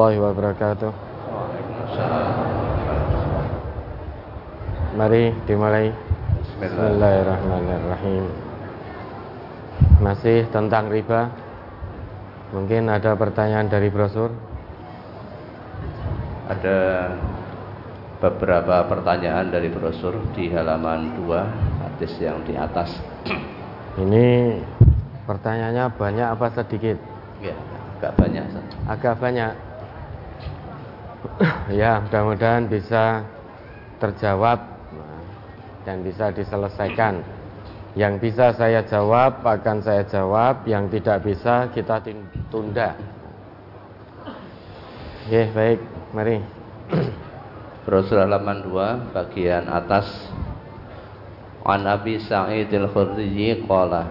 warahmatullahi wabarakatuh. Mari dimulai. Bismillahirrahmanirrahim. Masih tentang riba. Mungkin ada pertanyaan dari brosur. Ada beberapa pertanyaan dari brosur di halaman 2 hadis yang di atas. Ini pertanyaannya banyak apa sedikit? Ya, agak banyak. Agak banyak. ya, mudah-mudahan bisa terjawab dan bisa diselesaikan. Yang bisa saya jawab akan saya jawab, yang tidak bisa kita tunda. Oke, baik, mari. Brosur halaman 2 bagian atas An Abi Sa'id al-Khudri qala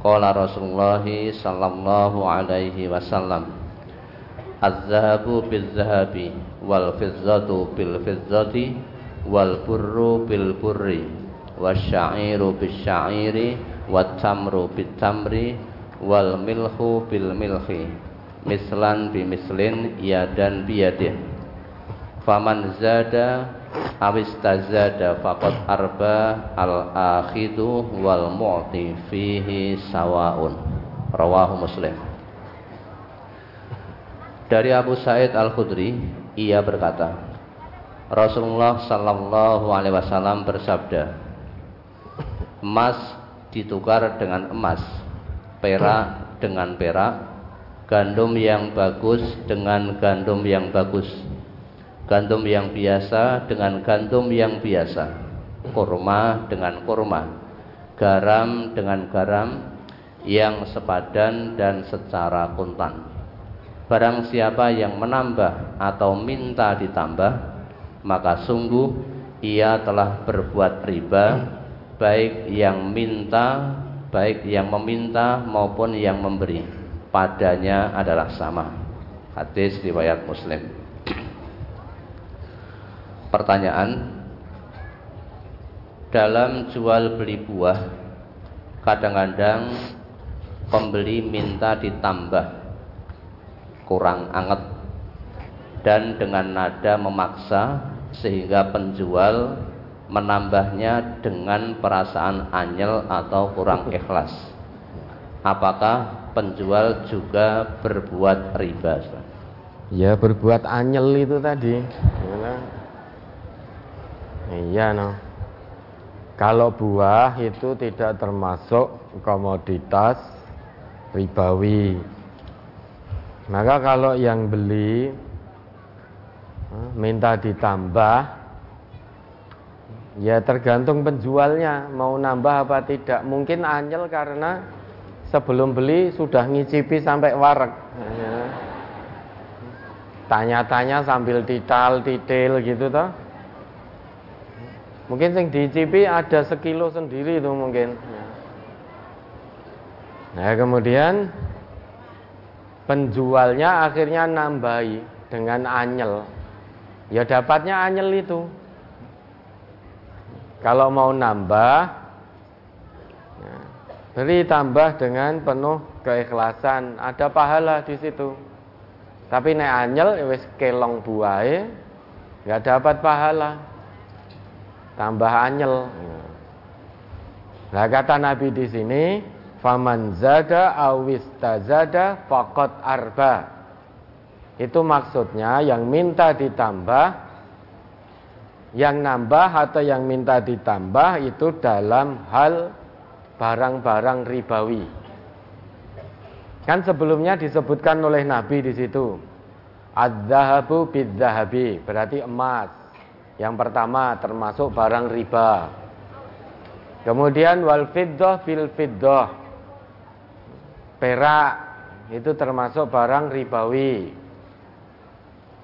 qala Rasulullah sallallahu alaihi wasallam Az-zahabu bil-zahabi wal fizzatu bil fizzati wal burru bil burri wasya'iru bil sya'iri wat tamru bil tamri wal milhu bil milhi mislan bi mislin yadan biyadih faman zada awis tazada faqad arba al akhidu wal mu'ti fihi sawaun rawahu muslim dari Abu Said Al Khudri ia berkata Rasulullah sallallahu alaihi wasallam bersabda emas ditukar dengan emas perak dengan perak gandum yang bagus dengan gandum yang bagus gandum yang biasa dengan gandum yang biasa, kurma dengan kurma, garam dengan garam yang sepadan dan secara kontan. Barang siapa yang menambah atau minta ditambah, maka sungguh ia telah berbuat riba, baik yang minta, baik yang meminta maupun yang memberi. Padanya adalah sama. Hadis riwayat Muslim. Pertanyaan Dalam jual beli buah Kadang-kadang Pembeli minta ditambah Kurang anget Dan dengan nada memaksa Sehingga penjual Menambahnya dengan perasaan anyel Atau kurang ikhlas Apakah penjual juga berbuat riba? Ya berbuat anyel itu tadi Iya no. Kalau buah itu tidak termasuk komoditas ribawi. Maka kalau yang beli eh, minta ditambah ya tergantung penjualnya mau nambah apa tidak. Mungkin anyel karena sebelum beli sudah ngicipi sampai warek. Ya. Tanya-tanya sambil tital, titil gitu toh Mungkin yang dicipi ada sekilo sendiri itu mungkin. Nah kemudian penjualnya akhirnya nambahi dengan anyel. Ya dapatnya anyel itu. Kalau mau nambah, ya, beri tambah dengan penuh keikhlasan. Ada pahala di situ. Tapi nek anyel ya wis kelong buahe nggak dapat pahala tambah anyel. Nah kata Nabi di sini, faman zada awis tazada fakot arba. Itu maksudnya yang minta ditambah, yang nambah atau yang minta ditambah itu dalam hal barang-barang ribawi. Kan sebelumnya disebutkan oleh Nabi di situ. Adzahabu bidzahabi, berarti emas. Yang pertama termasuk barang riba. Kemudian wal fiddah fil fiddah. Perak itu termasuk barang ribawi.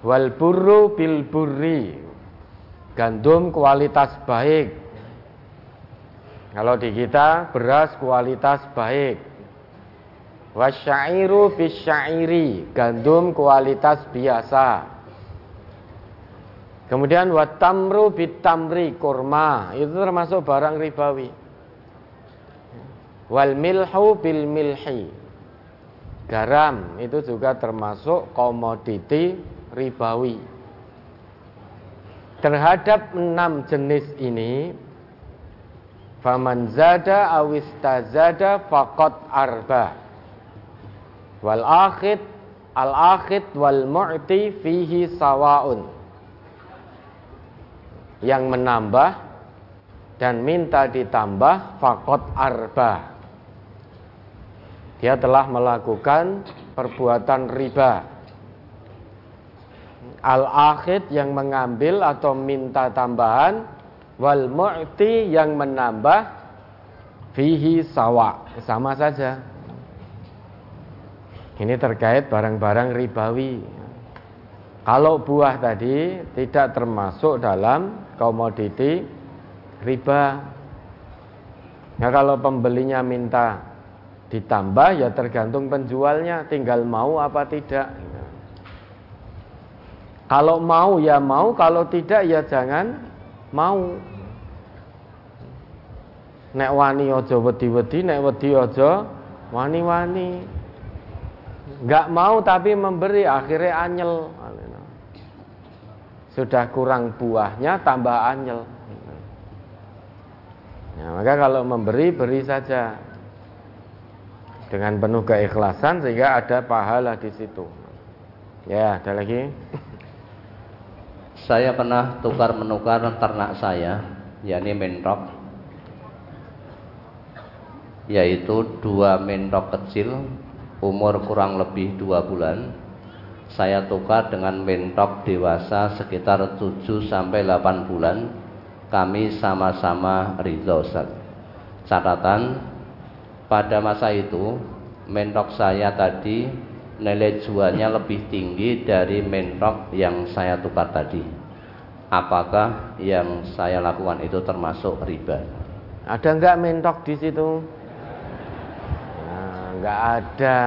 Wal burru bil burri. Gandum kualitas baik. Kalau di kita beras kualitas baik. Wasyairu bis syairi, gandum kualitas biasa. Kemudian watamru bitamri kurma itu termasuk barang ribawi. Wal milhu bil milhi. Garam itu juga termasuk komoditi ribawi. Terhadap enam jenis ini, faman zada awistazada fakot arba. Wal akhid al akhid wal mu'ti fihi sawaun. Yang menambah dan minta ditambah fakot arba dia telah melakukan perbuatan riba. Al-akhid yang mengambil atau minta tambahan wal mu'ti yang menambah fihi sawa sama saja. Ini terkait barang-barang ribawi. Kalau buah tadi tidak termasuk dalam komoditi riba. Nah kalau pembelinya minta Ditambah ya tergantung penjualnya, tinggal mau apa tidak. Kalau mau ya mau, kalau tidak ya jangan mau. Nek wani ojo wedi-wedi, nek wedi ojo wani-wani. Enggak mau tapi memberi akhirnya anyel. Sudah kurang buahnya tambah anyel. Ya, maka kalau memberi beri saja dengan penuh keikhlasan sehingga ada pahala di situ. Ya, ada lagi. Saya pernah tukar menukar ternak saya, yakni mentok, yaitu dua mentok kecil, umur kurang lebih dua bulan. Saya tukar dengan mentok dewasa sekitar 7 sampai 8 bulan. Kami sama-sama ridho Catatan pada masa itu mentok saya tadi nilai jualnya lebih tinggi dari mentok yang saya tukar tadi. Apakah yang saya lakukan itu termasuk riba? Ada enggak mentok di situ? Nah, enggak ada.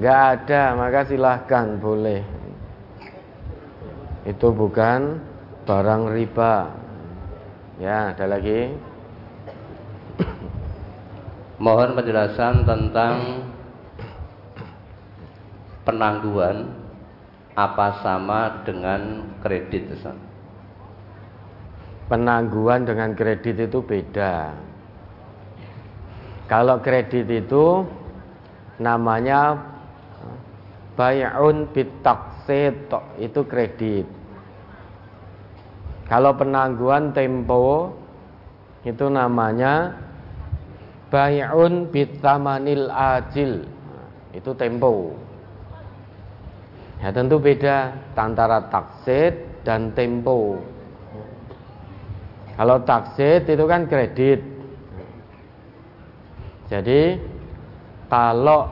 Enggak ada, maka silahkan boleh. Itu bukan barang riba. Ya, ada lagi. Mohon penjelasan tentang penangguhan apa sama dengan kredit Ustaz? Penangguhan dengan kredit itu beda. Kalau kredit itu namanya bay'un bitaksit itu kredit. Kalau penangguhan tempo itu namanya Bay'un bitamanil ajil. Itu tempo. Ya tentu beda Antara taksit dan tempo. Kalau taksit itu kan kredit. Jadi Kalau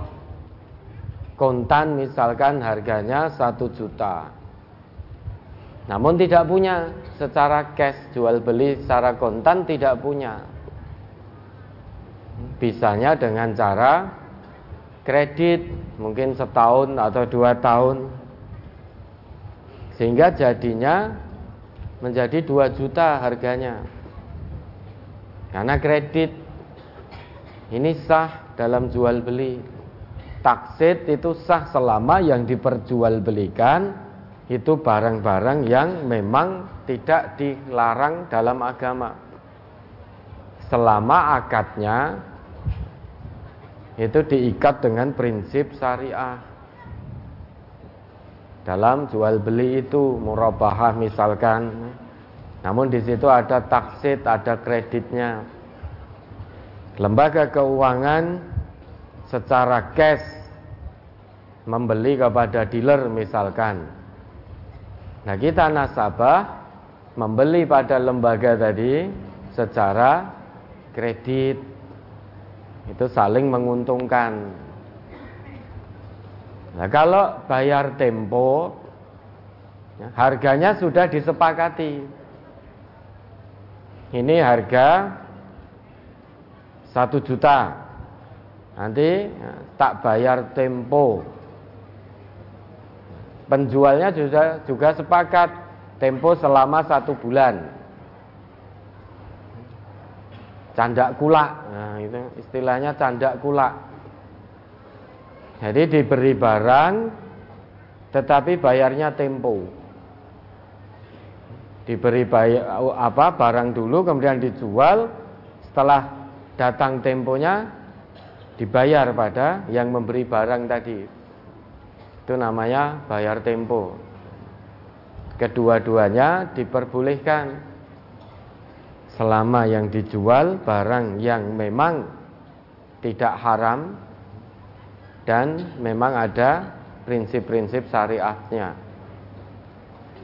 Kontan misalkan harganya satu juta Namun tidak punya Secara cash jual beli secara kontan tidak punya Bisanya dengan cara kredit mungkin setahun atau dua tahun. Sehingga jadinya menjadi dua juta harganya. Karena kredit ini sah dalam jual beli. Taksit itu sah selama yang diperjualbelikan itu barang-barang yang memang tidak dilarang dalam agama selama akadnya itu diikat dengan prinsip syariah. Dalam jual beli itu murabahah misalkan. Namun di situ ada taksit ada kreditnya. Lembaga keuangan secara cash membeli kepada dealer misalkan. Nah kita nasabah membeli pada lembaga tadi secara kredit itu saling menguntungkan. Nah, kalau bayar tempo, ya, harganya sudah disepakati. Ini harga satu juta. Nanti ya, tak bayar tempo. Penjualnya juga juga sepakat tempo selama satu bulan. Candak kulak. Nah, itu istilahnya candak kulak. Jadi diberi barang tetapi bayarnya tempo. Diberi bayar, apa barang dulu kemudian dijual setelah datang temponya dibayar pada yang memberi barang tadi. Itu namanya bayar tempo. Kedua-duanya diperbolehkan selama yang dijual barang yang memang tidak haram dan memang ada prinsip-prinsip syariatnya.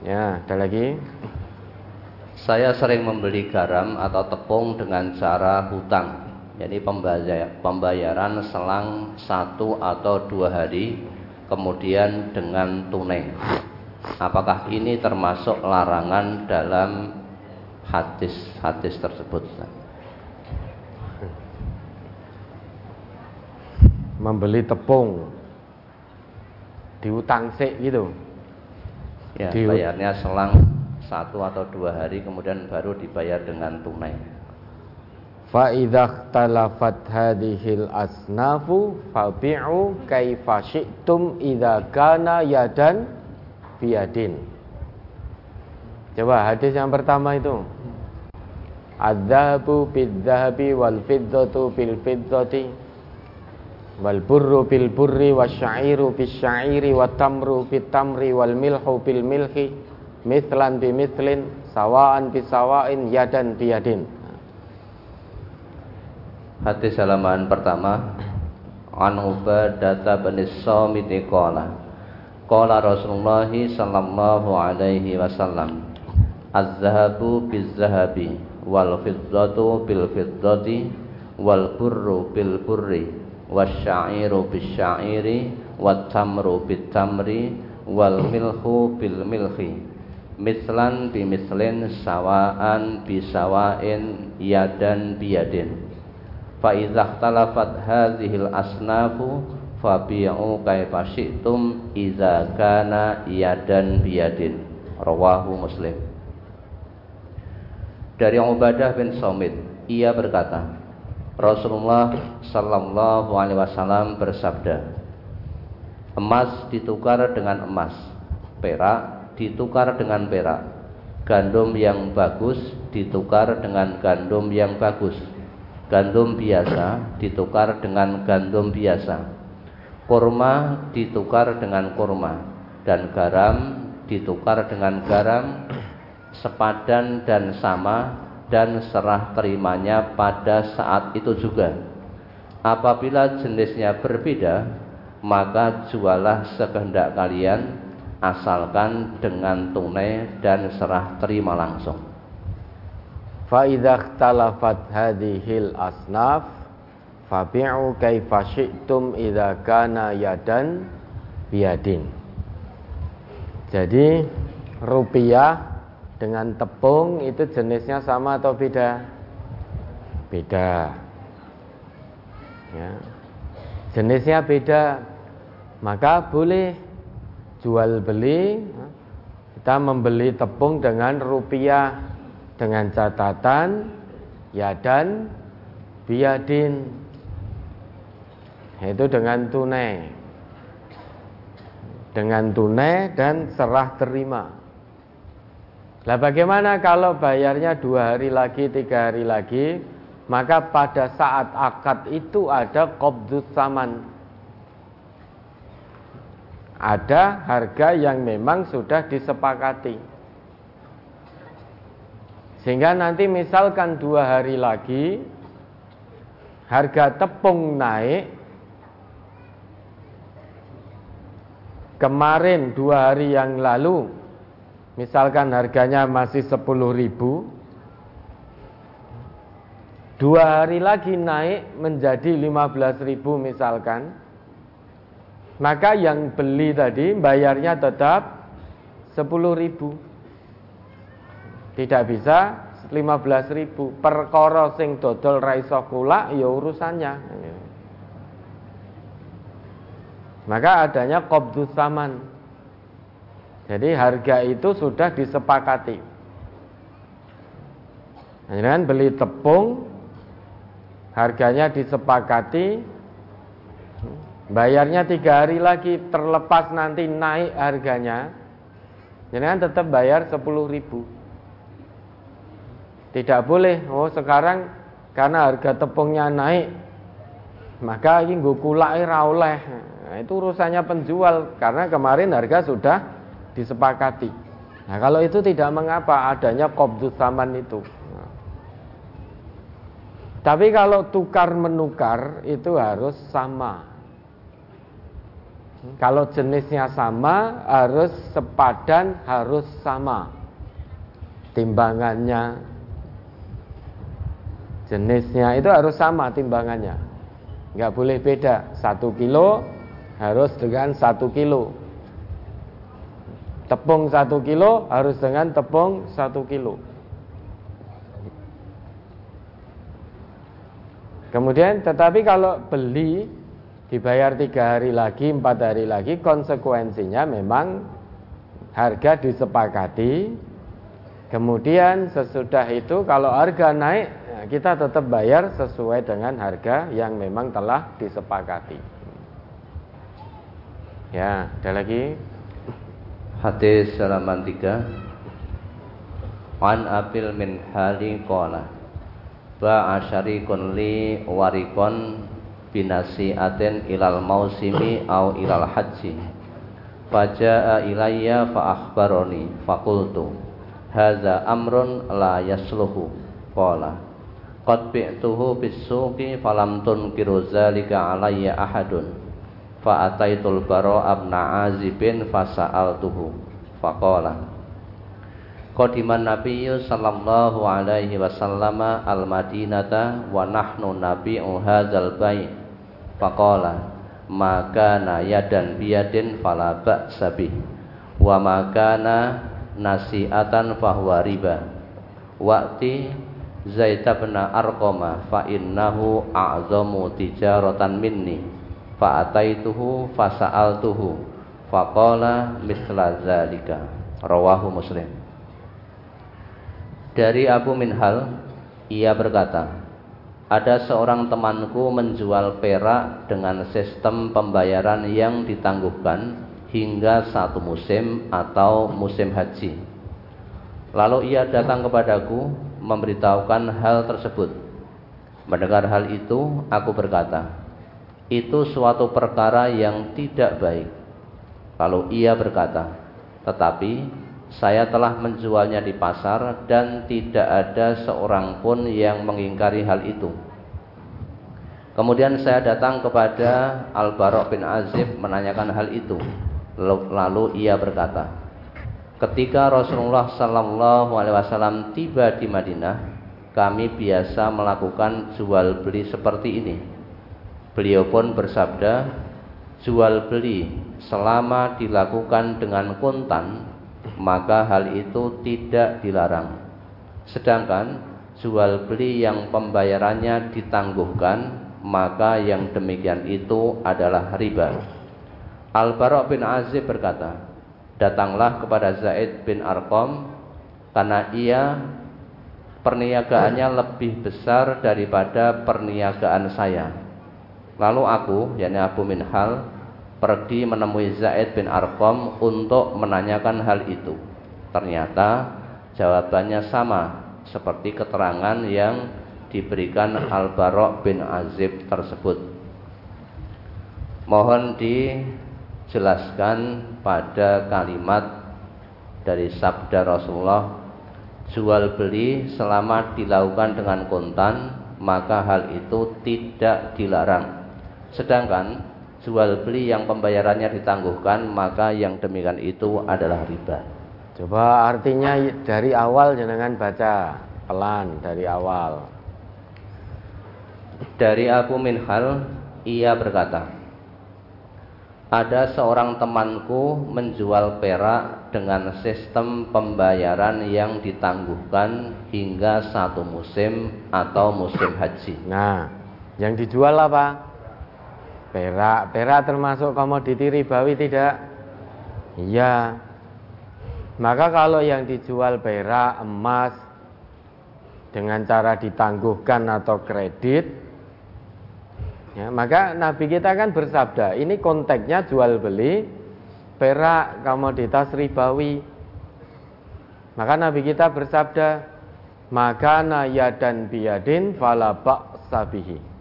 Ya, ada lagi. Saya sering membeli garam atau tepung dengan cara hutang. Jadi pembayaran selang satu atau dua hari, kemudian dengan tunai. Apakah ini termasuk larangan dalam hadis-hadis tersebut. Membeli tepung diutang sik gitu. Ya, Di... bayarnya selang satu atau dua hari kemudian baru dibayar dengan tunai. Fa idza talafat hadhil asnafu fabi'u kaifa syi'tum idza kana yadan biyadin. Coba hadis yang pertama itu. Adzahabu bidzahabi wal fiddatu bil fiddati wal burru bil burri wasyairu bis syairi wat tamru bit tamri wal milhu bil milhi mithlan bi mithlin sawaan bi sawain yadan bi yadin. Hadis halaman pertama An Ubadah bin Samit qala Qala Rasulullah sallallahu alaihi wasallam Az-zahabu biz-zahabi wal fiddatu bil fiddati wal burru bil burri wasyairu bis syairi wat tamru bit tamri wal milhu bil milhi mislan bi mislin sawaan bi sawain yadan biyadin. Fa idza ikhtalafat hadhil asnafu fabi'u kaifa syi'tum idza kana yadan biyadin. Rawahu muslim dari Ubadah bin Somit ia berkata Rasulullah Sallallahu Alaihi Wasallam bersabda emas ditukar dengan emas perak ditukar dengan perak gandum yang bagus ditukar dengan gandum yang bagus gandum biasa ditukar dengan gandum biasa kurma ditukar dengan kurma dan garam ditukar dengan garam sepadan dan sama dan serah terimanya pada saat itu juga. Apabila jenisnya berbeda, maka jualah sekehendak kalian asalkan dengan tunai dan serah terima langsung. Fa idza ikhtalafat hadhil asnaf fabi'u kaifa syi'tum idza kana yadan biyadin. Jadi rupiah dengan tepung itu jenisnya sama atau beda? Beda. Ya. Jenisnya beda. Maka boleh jual beli kita membeli tepung dengan rupiah dengan catatan ya dan biadin itu dengan tunai dengan tunai dan serah terima Nah bagaimana kalau bayarnya dua hari lagi, tiga hari lagi? Maka pada saat akad itu ada qobdus saman. Ada harga yang memang sudah disepakati. Sehingga nanti misalkan dua hari lagi Harga tepung naik Kemarin dua hari yang lalu misalkan harganya masih 10 ribu dua hari lagi naik menjadi 15 ribu misalkan maka yang beli tadi bayarnya tetap 10 ribu. Tidak bisa 15 ribu. Perkara sing dodol raiso kula ya urusannya. Maka adanya qabdus saman jadi harga itu sudah disepakati. Dengan beli tepung harganya disepakati, bayarnya tiga hari lagi terlepas nanti naik harganya, jangan tetap bayar sepuluh ribu. Tidak boleh, oh sekarang karena harga tepungnya naik, maka ini gue kulai oleh. Nah, itu urusannya penjual karena kemarin harga sudah disepakati. Nah kalau itu tidak mengapa adanya kobdus saman itu. Tapi kalau tukar menukar itu harus sama. Kalau jenisnya sama harus sepadan, harus sama. Timbangannya, jenisnya itu harus sama timbangannya. Nggak boleh beda. Satu kilo harus dengan satu kilo. Tepung satu kilo harus dengan tepung satu kilo. Kemudian tetapi kalau beli dibayar tiga hari lagi, empat hari lagi, konsekuensinya memang harga disepakati. Kemudian sesudah itu kalau harga naik, kita tetap bayar sesuai dengan harga yang memang telah disepakati. Ya, ada lagi. Hadis halaman 3 Wan apil min hali qala ba'a syarikun li warikon binasi aten ilal mausimi au ilal haji. Faja'a ilayya fa akhbaroni fakultu hadza amrun la yasluhu. Qala qad bi'tuhu bisuqi falam tunkiru zalika alayya ahadun fa ataitul bara abna azibin fasa'altuhu. Faqala. Qadiman Nabi sallallahu alaihi wasallam al-Madinata wa nahnu nabi'u hadzal bai' faqala. Maka na yadan biyadin fala ba'sa bih. Wa makana nasi'atan fahuwa riba. Waqti Zaid bin Arqama fa innahu a'zamu tijaratan minni fa ataituhu fa sa'altuhu faqala mithla zalika rawahu muslim dari Abu Minhal, ia berkata, ada seorang temanku menjual perak dengan sistem pembayaran yang ditangguhkan hingga satu musim atau musim haji. Lalu ia datang kepadaku memberitahukan hal tersebut. Mendengar hal itu, aku berkata, itu suatu perkara yang tidak baik. Lalu ia berkata, tetapi saya telah menjualnya di pasar dan tidak ada seorang pun yang mengingkari hal itu. Kemudian saya datang kepada Al-Bara' bin Azib menanyakan hal itu. Lalu ia berkata, ketika Rasulullah Sallallahu Alaihi Wasallam tiba di Madinah, kami biasa melakukan jual beli seperti ini. Beliau pun bersabda, jual beli selama dilakukan dengan kontan maka hal itu tidak dilarang. Sedangkan jual beli yang pembayarannya ditangguhkan, maka yang demikian itu adalah riba. Al-Bara' bin Azib berkata, Datanglah kepada Zaid bin Arqam karena ia perniagaannya lebih besar daripada perniagaan saya. Lalu aku, yakni Abu Minhal, pergi menemui Zaid bin Arqam untuk menanyakan hal itu. Ternyata jawabannya sama seperti keterangan yang diberikan Al-Bara' bin Azib tersebut. Mohon dijelaskan pada kalimat dari sabda Rasulullah jual beli selama dilakukan dengan kontan maka hal itu tidak dilarang. Sedangkan jual beli yang pembayarannya ditangguhkan maka yang demikian itu adalah riba. Coba artinya dari awal jangan baca pelan dari awal. Dari Abu Minhal ia berkata, ada seorang temanku menjual perak dengan sistem pembayaran yang ditangguhkan hingga satu musim atau musim haji. Nah, yang dijual apa? Perak, perak termasuk komoditi ribawi tidak? Iya. Maka kalau yang dijual perak, emas dengan cara ditangguhkan atau kredit, Ya, maka Nabi kita kan bersabda, ini konteksnya jual beli perak komoditas ribawi. Maka Nabi kita bersabda, maka yadan biyadin fala sabihi.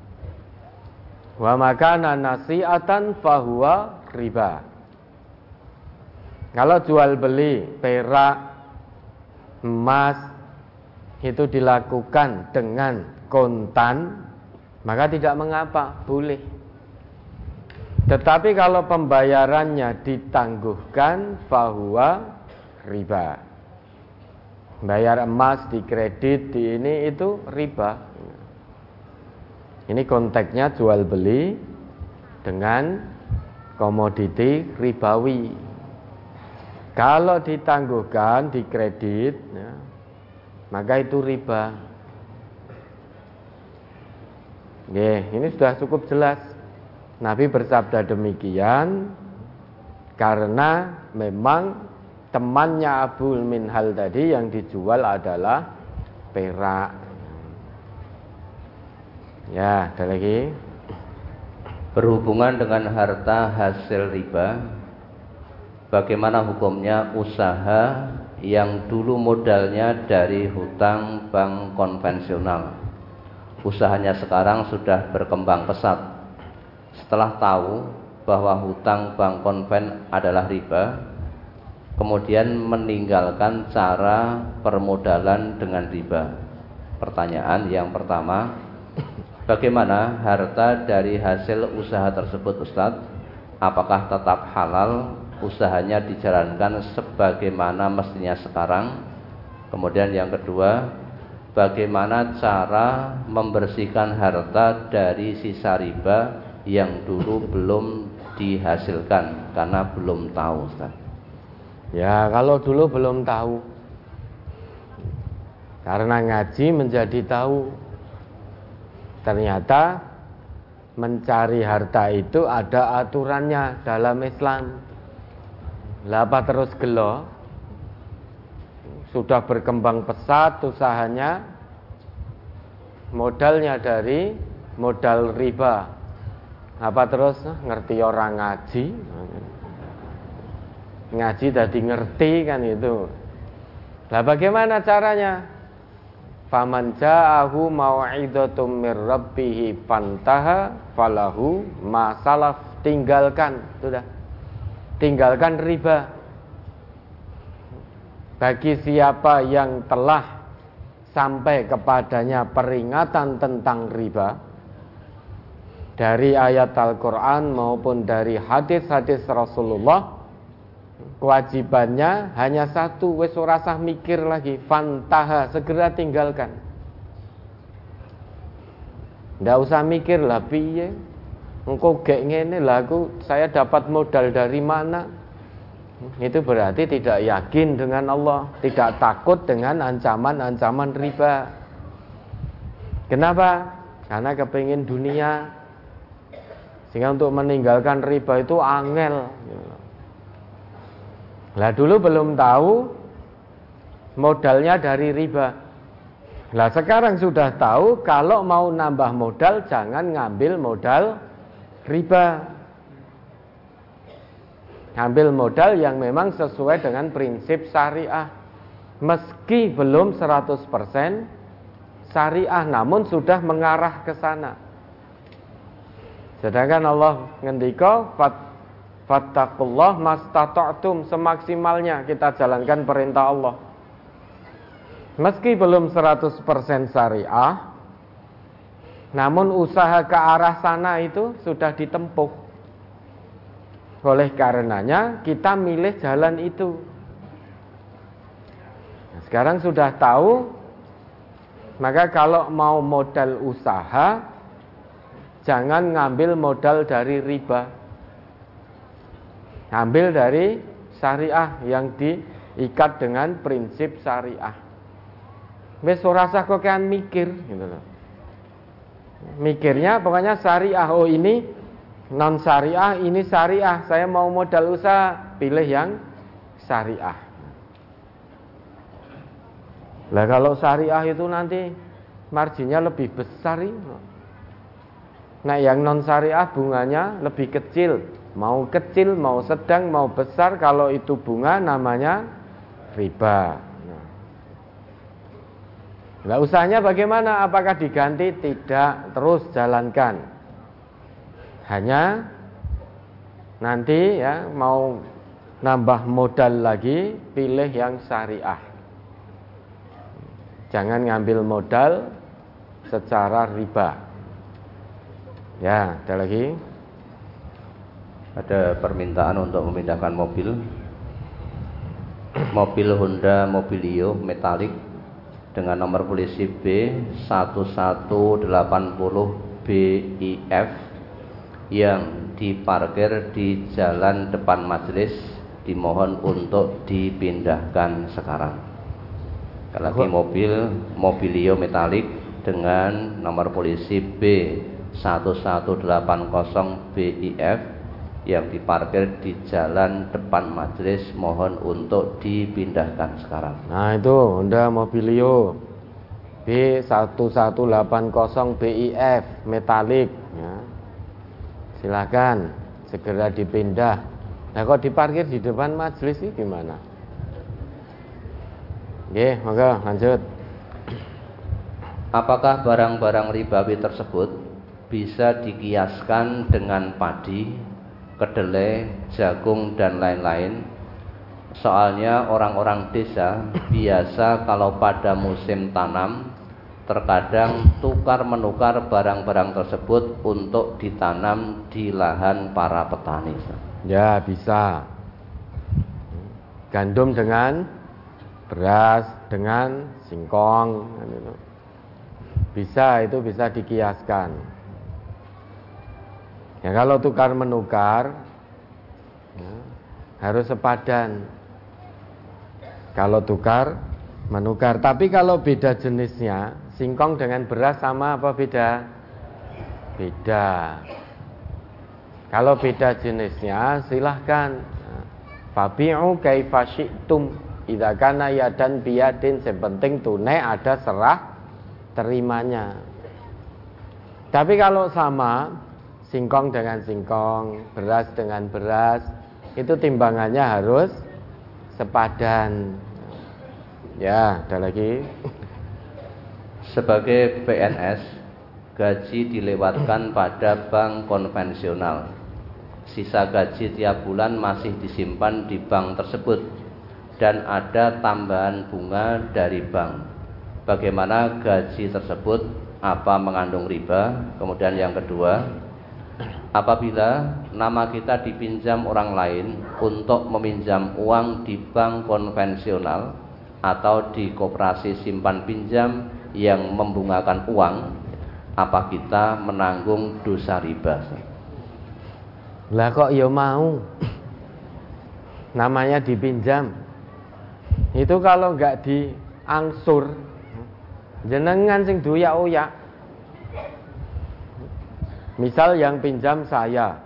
Wa makana nasi'atan fahuwa riba. Kalau jual beli perak, emas itu dilakukan dengan kontan, maka tidak mengapa, boleh. Tetapi kalau pembayarannya ditangguhkan, bahwa riba. Bayar emas di kredit di ini itu riba. Ini konteksnya jual beli dengan komoditi ribawi. Kalau ditangguhkan di kredit, ya, maka itu riba. Oke, ini sudah cukup jelas. Nabi bersabda demikian karena memang temannya Abu Minhal tadi yang dijual adalah perak. Ya, ada lagi. Berhubungan dengan harta hasil riba, bagaimana hukumnya usaha yang dulu modalnya dari hutang bank konvensional? usahanya sekarang sudah berkembang pesat. Setelah tahu bahwa hutang bank konven adalah riba, kemudian meninggalkan cara permodalan dengan riba. Pertanyaan yang pertama, bagaimana harta dari hasil usaha tersebut Ustadz? Apakah tetap halal usahanya dijalankan sebagaimana mestinya sekarang? Kemudian yang kedua, bagaimana cara membersihkan harta dari sisa riba yang dulu belum dihasilkan karena belum tahu Ustaz. Ya, kalau dulu belum tahu. Karena ngaji menjadi tahu. Ternyata mencari harta itu ada aturannya dalam Islam. Lapa terus gelo? sudah berkembang pesat usahanya. Modalnya dari modal riba. Apa terus? Ngerti orang ngaji? Ngaji tadi ngerti kan itu. Lah bagaimana caranya faman ja'ahu mau'idatum mir rabbih fantaha falahu masalaf tinggalkan sudah tinggalkan riba. Bagi siapa yang telah sampai kepadanya peringatan tentang riba dari ayat Al-Quran maupun dari hadis-hadis Rasulullah kewajibannya hanya satu wes rasah mikir lagi fantaha segera tinggalkan ndak usah mikir lah piye engkau gek ngene lah saya dapat modal dari mana itu berarti tidak yakin dengan Allah, tidak takut dengan ancaman-ancaman riba. Kenapa? Karena kepingin dunia. Sehingga untuk meninggalkan riba itu angel. Lah dulu belum tahu modalnya dari riba. Lah sekarang sudah tahu kalau mau nambah modal jangan ngambil modal riba. Ambil modal yang memang sesuai dengan prinsip syariah. Meski belum 100% syariah namun sudah mengarah ke sana. Sedangkan Allah ngendika fat fattaqullah mastata'tum semaksimalnya kita jalankan perintah Allah meski belum 100% syariah namun usaha ke arah sana itu sudah ditempuh oleh karenanya kita milih jalan itu. Nah, sekarang sudah tahu, maka kalau mau modal usaha, jangan ngambil modal dari riba. Ambil dari syariah yang diikat dengan prinsip syariah. Wes ora kan mikir gitu loh. Mikirnya pokoknya syariah oh ini non syariah ini syariah saya mau modal usaha pilih yang syariah lah kalau syariah itu nanti marginnya lebih besar Nah yang non syariah bunganya lebih kecil Mau kecil, mau sedang, mau besar Kalau itu bunga namanya riba nah. Usahanya bagaimana? Apakah diganti? Tidak, terus jalankan Hanya nanti ya mau nambah modal lagi Pilih yang syariah Jangan ngambil modal secara riba Ya, ada lagi. Ada permintaan untuk memindahkan mobil. Mobil Honda Mobilio metalik dengan nomor polisi B 1180 BIF yang diparkir di jalan depan majelis dimohon untuk dipindahkan sekarang. Lagi mobil Mobilio metalik dengan nomor polisi B 1180 BIF yang diparkir di jalan depan majelis mohon untuk dipindahkan sekarang. Nah itu Honda Mobilio B1180 BIF metalik ya. Silakan segera dipindah. Nah kok diparkir di depan majelis ini gimana? Oke, maka lanjut. Apakah barang-barang ribawi tersebut bisa dikiaskan dengan padi, kedelai, jagung dan lain-lain. Soalnya orang-orang desa biasa kalau pada musim tanam terkadang tukar menukar barang-barang tersebut untuk ditanam di lahan para petani. Ya, bisa. Gandum dengan beras dengan singkong bisa itu bisa dikiaskan Ya kalau tukar menukar ya, harus sepadan. Kalau tukar menukar, tapi kalau beda jenisnya, singkong dengan beras sama apa beda? Beda. Kalau beda jenisnya, silahkan. Fabi'u kaifa syi'tum Idza kana yadan biyadin Sepenting tunai ada serah terimanya Tapi kalau sama singkong dengan singkong, beras dengan beras, itu timbangannya harus sepadan. Ya, ada lagi. Sebagai PNS, gaji dilewatkan pada bank konvensional. Sisa gaji tiap bulan masih disimpan di bank tersebut dan ada tambahan bunga dari bank. Bagaimana gaji tersebut apa mengandung riba? Kemudian yang kedua, apabila nama kita dipinjam orang lain untuk meminjam uang di bank konvensional atau di koperasi simpan pinjam yang membungakan uang, apa kita menanggung dosa riba? Lah kok ya mau? Namanya dipinjam. Itu kalau nggak diangsur, jenengan sing doyak-oyak Misal yang pinjam saya,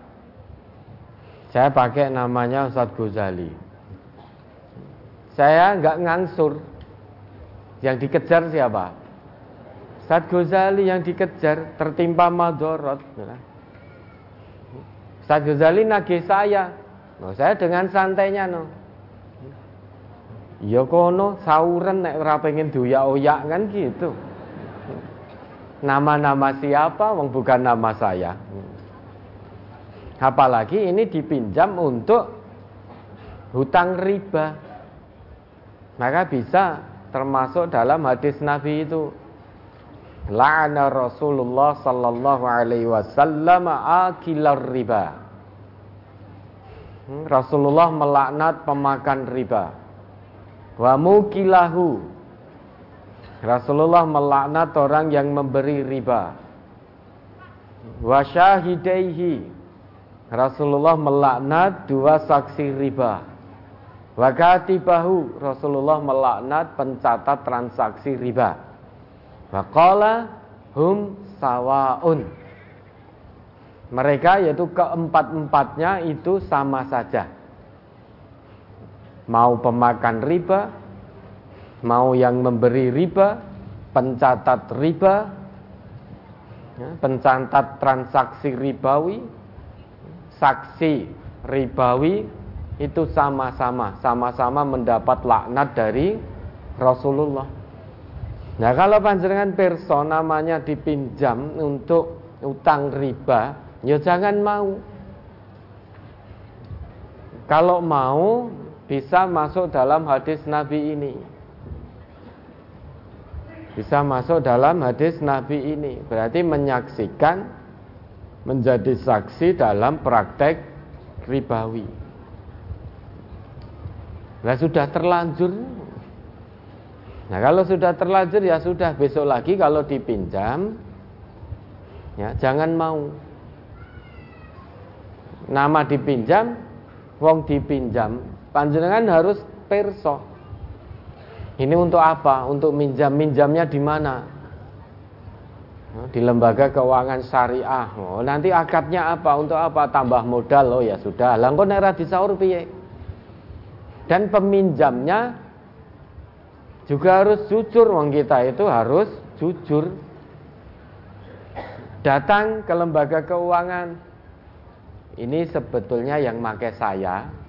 saya pakai namanya Ustadz Ghazali. Saya nggak ngangsur. Yang dikejar siapa? Ustadz Ghazali yang dikejar tertimpa madorot. Ustadz Ghazali nagih saya. No, saya dengan santainya no. Ya kono sauren nek ora pengen doyak-oyak kan gitu. Nama-nama siapa? Bukan nama saya. Apalagi ini dipinjam untuk hutang riba. Maka bisa termasuk dalam hadis Nabi itu. La'ana Rasulullah sallallahu alaihi wasallam akilar riba. Hmm, Rasulullah melaknat pemakan riba. Wa mukilahu Rasulullah melaknat orang yang memberi riba. Wa syahidaihi. Rasulullah melaknat dua saksi riba. Wa katibahu. Rasulullah melaknat pencatat transaksi riba. Wa qala hum sawaun. Mereka yaitu keempat-empatnya itu sama saja. Mau pemakan riba, mau yang memberi riba, pencatat riba, ya, pencatat transaksi ribawi, saksi ribawi itu sama-sama, sama-sama mendapat laknat dari Rasulullah. Nah kalau panjenengan perso namanya dipinjam untuk utang riba, ya jangan mau. Kalau mau bisa masuk dalam hadis Nabi ini. Bisa masuk dalam hadis Nabi ini. Berarti menyaksikan menjadi saksi dalam praktek ribawi. Nah sudah terlanjur. Nah kalau sudah terlanjur ya sudah besok lagi kalau dipinjam ya jangan mau. Nama dipinjam, wong dipinjam, panjenengan harus perso. Ini untuk apa? Untuk minjam. Minjamnya di mana? Di lembaga keuangan syariah. Oh, nanti akadnya apa? Untuk apa? Tambah modal. Oh ya sudah. Langkon era disaur piye? Dan peminjamnya juga harus jujur. Wong kita itu harus jujur. Datang ke lembaga keuangan. Ini sebetulnya yang make saya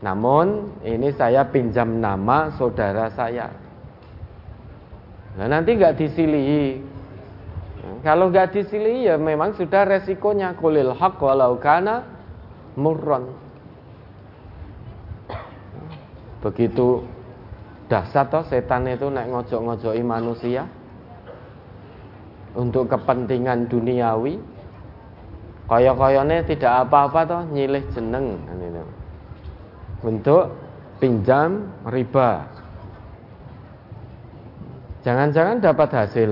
namun ini saya pinjam nama saudara saya. Nah nanti nggak disilihi. Kalau nggak disilihi ya memang sudah resikonya kulil hak walau kana murron. Begitu dahsyat toh setan itu naik ngojok-ngojoki manusia untuk kepentingan duniawi. Kaya-kayane tidak apa-apa toh nyilih jeneng untuk pinjam riba. Jangan-jangan dapat hasil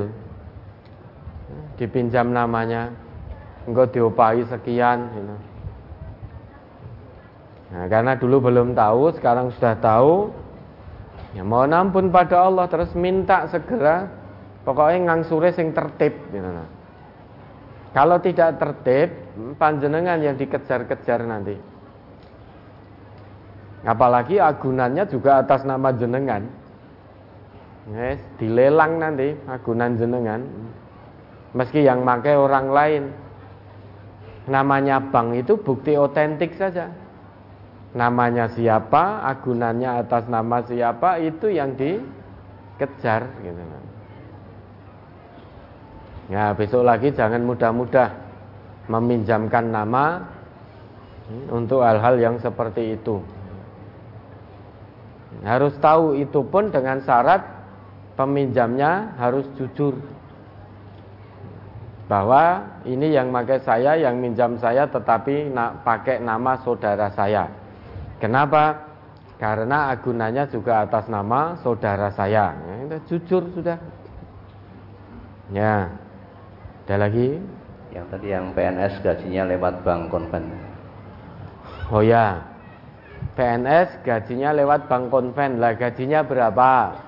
dipinjam namanya, enggak diopahi sekian. Gitu. Nah, karena dulu belum tahu, sekarang sudah tahu. Ya mohon ampun pada Allah terus minta segera pokoknya ngangsure sing tertib gitu. Kalau tidak tertib, panjenengan yang dikejar-kejar nanti. Apalagi agunannya juga atas nama jenengan. Yes, dilelang nanti agunan jenengan. Meski yang pakai orang lain. Namanya bank itu bukti otentik saja. Namanya siapa, agunannya atas nama siapa itu yang dikejar gitu. Ya, besok lagi jangan mudah-mudah meminjamkan nama hmm, untuk hal-hal yang seperti itu. Harus tahu itu pun dengan syarat peminjamnya harus jujur bahwa ini yang pakai saya, yang minjam saya tetapi nak pakai nama saudara saya. Kenapa? Karena agunannya juga atas nama saudara saya. Ya, jujur sudah. Ya. Ada lagi? Yang tadi yang PNS gajinya lewat bank konven. Oh ya, PNS gajinya lewat bank konven. Lah gajinya berapa?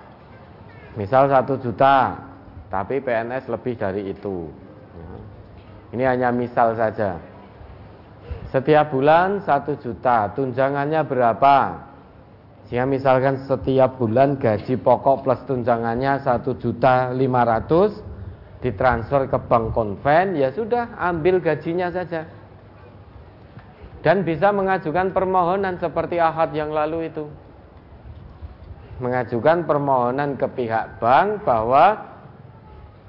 Misal satu juta. Tapi PNS lebih dari itu. Ini hanya misal saja. Setiap bulan satu juta. Tunjangannya berapa? Jika misalkan setiap bulan gaji pokok plus tunjangannya satu juta lima ratus ditransfer ke bank konven ya sudah ambil gajinya saja dan bisa mengajukan permohonan seperti ahad yang lalu itu. Mengajukan permohonan ke pihak bank bahwa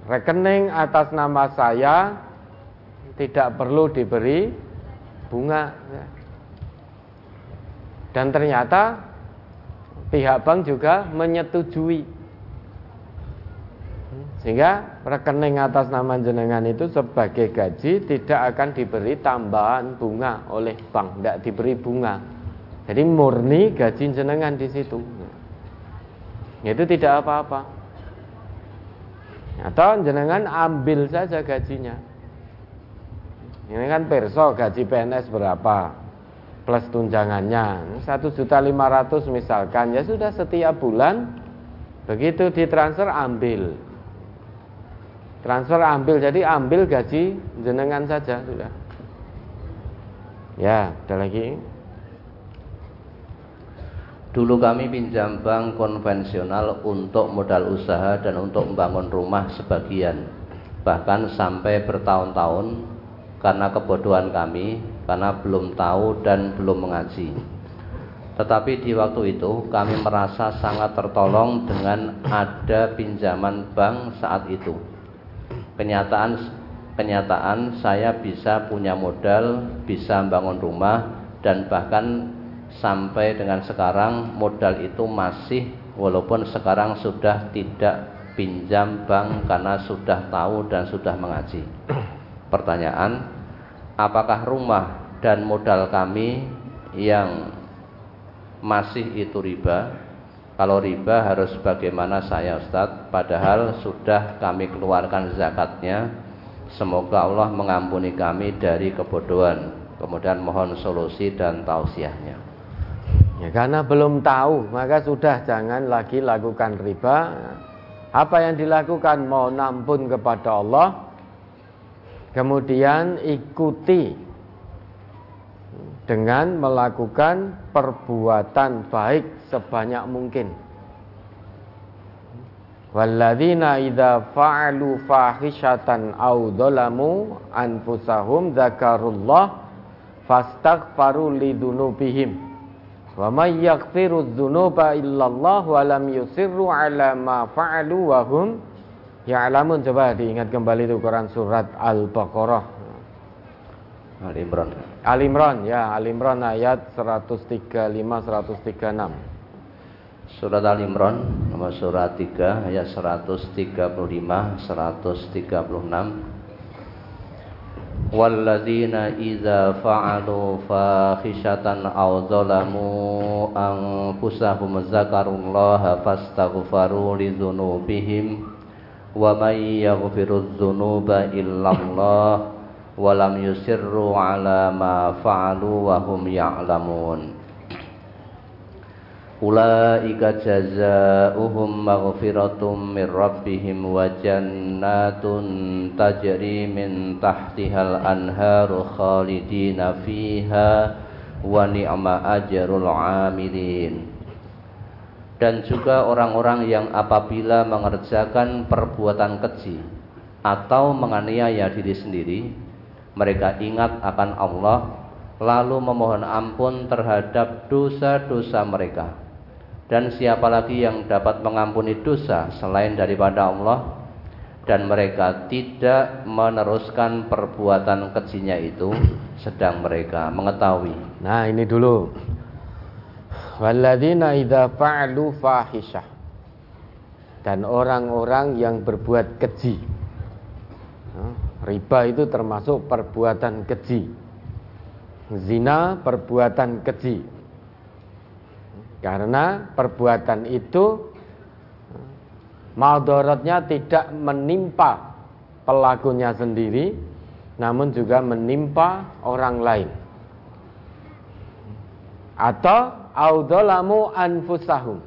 rekening atas nama saya tidak perlu diberi bunga dan ternyata pihak bank juga menyetujui sehingga rekening atas nama jenengan itu sebagai gaji tidak akan diberi tambahan bunga oleh bank, tidak diberi bunga. Jadi murni gaji jenengan di situ. Itu tidak apa-apa. Atau jenengan ambil saja gajinya. Ini kan perso gaji PNS berapa plus tunjangannya satu juta lima ratus misalkan ya sudah setiap bulan begitu ditransfer ambil transfer ambil jadi ambil gaji jenengan saja sudah ya ada lagi Dulu kami pinjam bank konvensional untuk modal usaha dan untuk membangun rumah sebagian. bahkan sampai bertahun-tahun karena kebodohan kami, karena belum tahu dan belum mengaji. Tetapi di waktu itu kami merasa sangat tertolong dengan ada pinjaman bank saat itu. Kenyataan kenyataan saya bisa punya modal, bisa bangun rumah dan bahkan sampai dengan sekarang modal itu masih walaupun sekarang sudah tidak pinjam bank karena sudah tahu dan sudah mengaji. Pertanyaan, apakah rumah dan modal kami yang masih itu riba? Kalau riba harus bagaimana saya Ustadz? Padahal sudah kami keluarkan zakatnya. Semoga Allah mengampuni kami dari kebodohan. Kemudian mohon solusi dan tausiahnya. Ya, karena belum tahu, maka sudah jangan lagi lakukan riba. Apa yang dilakukan mau nampun kepada Allah, kemudian ikuti dengan melakukan perbuatan baik sebanyak mungkin. Walladzina idza fa'alu fahishatan aw dzalamu anfusahum dzakarullah fastaghfaru lidzunubihim wa may yaghfiru dzunuba illallah wa lam yusirru ala ma fa'alu wa hum ya'lamun coba diingat kembali itu Quran surat Al-Baqarah Al Imran. Al Imran ya, Al Imran ayat 135 136. Surat Al Imran nomor surat 3 ayat 135 136 Walladzina idza fa'alu fakhishatan aw zalamu anfusahum zakarullaha fastaghfaru lidzunubihim wa may yaghfiru dzunuba illallah walam yusirru ala ma fa'alu wa hum ya'lamun. Ulaika jazaohum maghfiratum min rabbihim wa jannatun tajri min tahtihal anharu khalidina fiha wa ni'ma ajrul amilin. Dan juga orang-orang yang apabila mengerjakan perbuatan keji atau menganiaya diri sendiri mereka ingat akan Allah lalu memohon ampun terhadap dosa-dosa mereka. Dan siapa lagi yang dapat mengampuni dosa selain daripada Allah dan mereka tidak meneruskan perbuatan kejinya itu sedang mereka mengetahui. Nah, ini dulu. Walladzina idza fa'alu fahisyah. Dan orang-orang yang berbuat keji Riba itu termasuk perbuatan keji. Zina perbuatan keji. Karena perbuatan itu Maldorotnya tidak menimpa pelakunya sendiri Namun juga menimpa orang lain Atau Audolamu anfusahum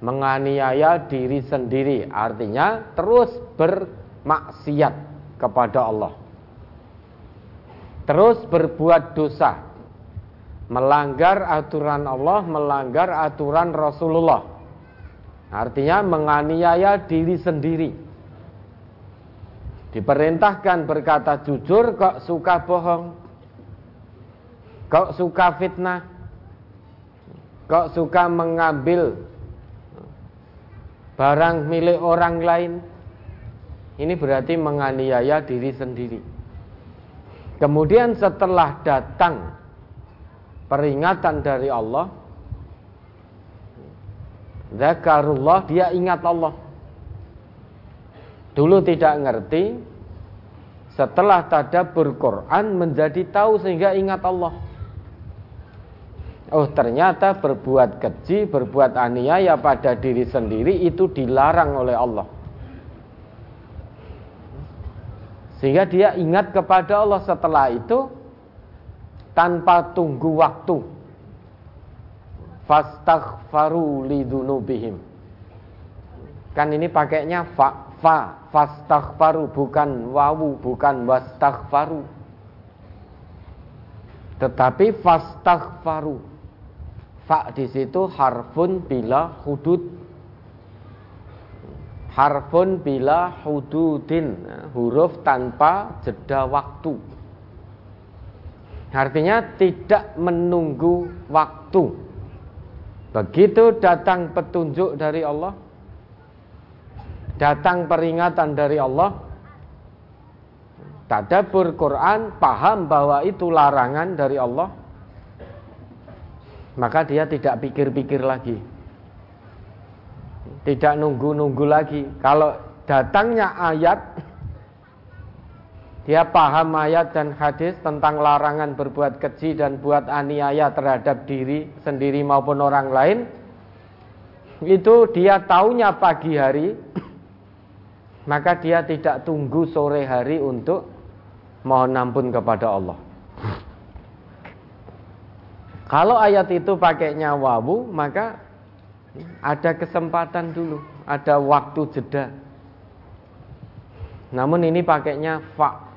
Menganiaya diri sendiri Artinya terus bermaksiat kepada Allah. Terus berbuat dosa, melanggar aturan Allah, melanggar aturan Rasulullah. Artinya menganiaya diri sendiri. Diperintahkan berkata jujur kok suka bohong. Kok suka fitnah. Kok suka mengambil barang milik orang lain. Ini berarti menganiaya diri sendiri. Kemudian setelah datang peringatan dari Allah, Zakarullah dia ingat Allah. Dulu tidak ngerti, setelah tadabur Quran menjadi tahu sehingga ingat Allah. Oh ternyata berbuat keji, berbuat aniaya pada diri sendiri itu dilarang oleh Allah. Sehingga dia ingat kepada Allah setelah itu tanpa tunggu waktu. Fastaghfaru lidunubihim. Kan ini pakainya fa, fa, fastaghfaru bukan wawu, bukan wastaghfaru. Tetapi fastaghfaru. Fa di situ harfun bila hudud harfun bila hududin huruf tanpa jeda waktu. Artinya tidak menunggu waktu. Begitu datang petunjuk dari Allah datang peringatan dari Allah tadabur Quran paham bahwa itu larangan dari Allah maka dia tidak pikir-pikir lagi tidak nunggu-nunggu lagi. Kalau datangnya ayat, dia paham ayat dan hadis tentang larangan berbuat keji dan buat aniaya terhadap diri sendiri maupun orang lain. Itu dia taunya pagi hari, maka dia tidak tunggu sore hari untuk mohon ampun kepada Allah. Kalau ayat itu pakainya wawu, maka ada kesempatan dulu, ada waktu jeda. Namun ini pakainya fa.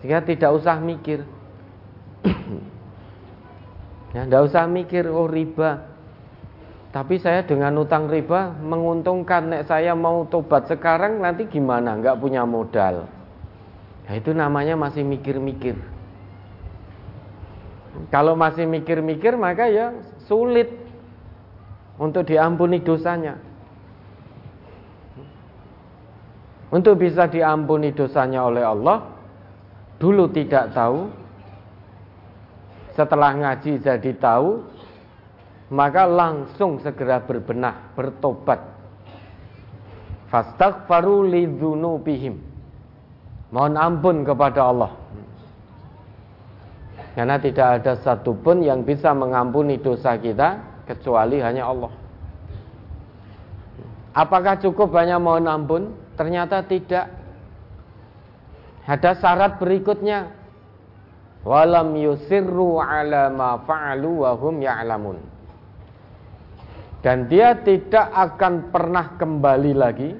Sehingga tidak usah mikir. ya, tidak usah mikir oh riba. Tapi saya dengan utang riba menguntungkan nek saya mau tobat sekarang nanti gimana? Enggak punya modal. Ya, itu namanya masih mikir-mikir. Kalau masih mikir-mikir maka ya sulit untuk diampuni dosanya. Untuk bisa diampuni dosanya oleh Allah, dulu tidak tahu, setelah ngaji jadi tahu, maka langsung segera berbenah, bertobat. Fastaghfaru lidzunubihim. Mohon ampun kepada Allah. Karena tidak ada satupun yang bisa mengampuni dosa kita kecuali hanya Allah. Apakah cukup hanya mohon ampun? Ternyata tidak. Ada syarat berikutnya. Walam yusirru ala ma fa'alu wa hum ya'lamun. Dan dia tidak akan pernah kembali lagi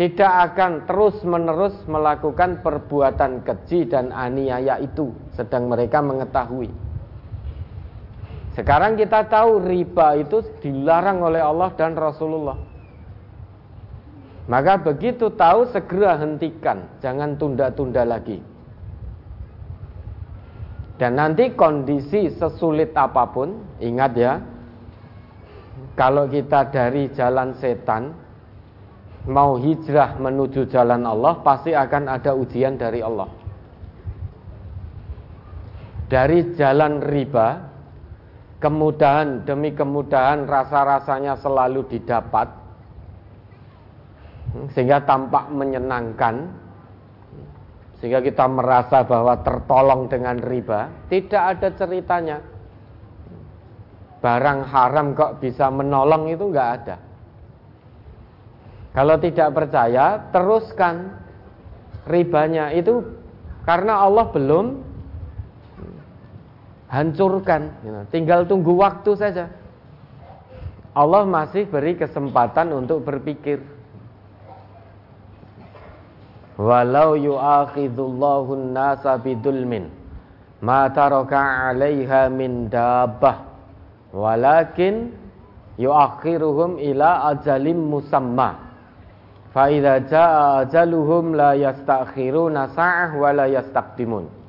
tidak akan terus-menerus melakukan perbuatan keji dan aniaya itu sedang mereka mengetahui. Sekarang kita tahu riba itu dilarang oleh Allah dan Rasulullah. Maka begitu tahu segera hentikan, jangan tunda-tunda lagi. Dan nanti kondisi sesulit apa pun, ingat ya, kalau kita dari jalan setan mau hijrah menuju jalan Allah, pasti akan ada ujian dari Allah. Dari jalan riba, kemudahan demi kemudahan rasa-rasanya selalu didapat. Sehingga tampak menyenangkan. Sehingga kita merasa bahwa tertolong dengan riba. Tidak ada ceritanya. Barang haram kok bisa menolong itu enggak ada. Kalau tidak percaya teruskan ribanya. Itu karena Allah belum hancurkan. Ya, tinggal tunggu waktu saja. Allah masih beri kesempatan untuk berpikir. Walau yu'akhidullahu nasa bidulmin ma taraka 'alaiha min dabbah walakin yu'akhiruhum ila ajalim musamma fa idza jaa ajaluhum la yastakhiruna sa'ah wa la yastaqdimun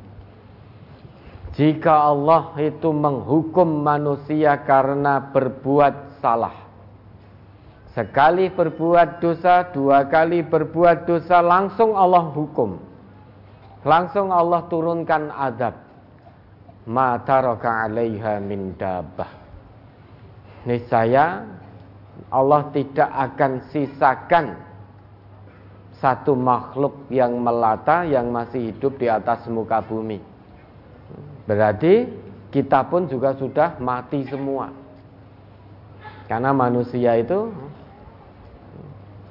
jika Allah itu menghukum manusia karena berbuat salah. Sekali berbuat dosa, dua kali berbuat dosa, langsung Allah hukum. Langsung Allah turunkan adab. Ma taraka alaiha min dabah. Niscaya Allah tidak akan sisakan satu makhluk yang melata yang masih hidup di atas muka bumi Berarti kita pun juga sudah mati semua. Karena manusia itu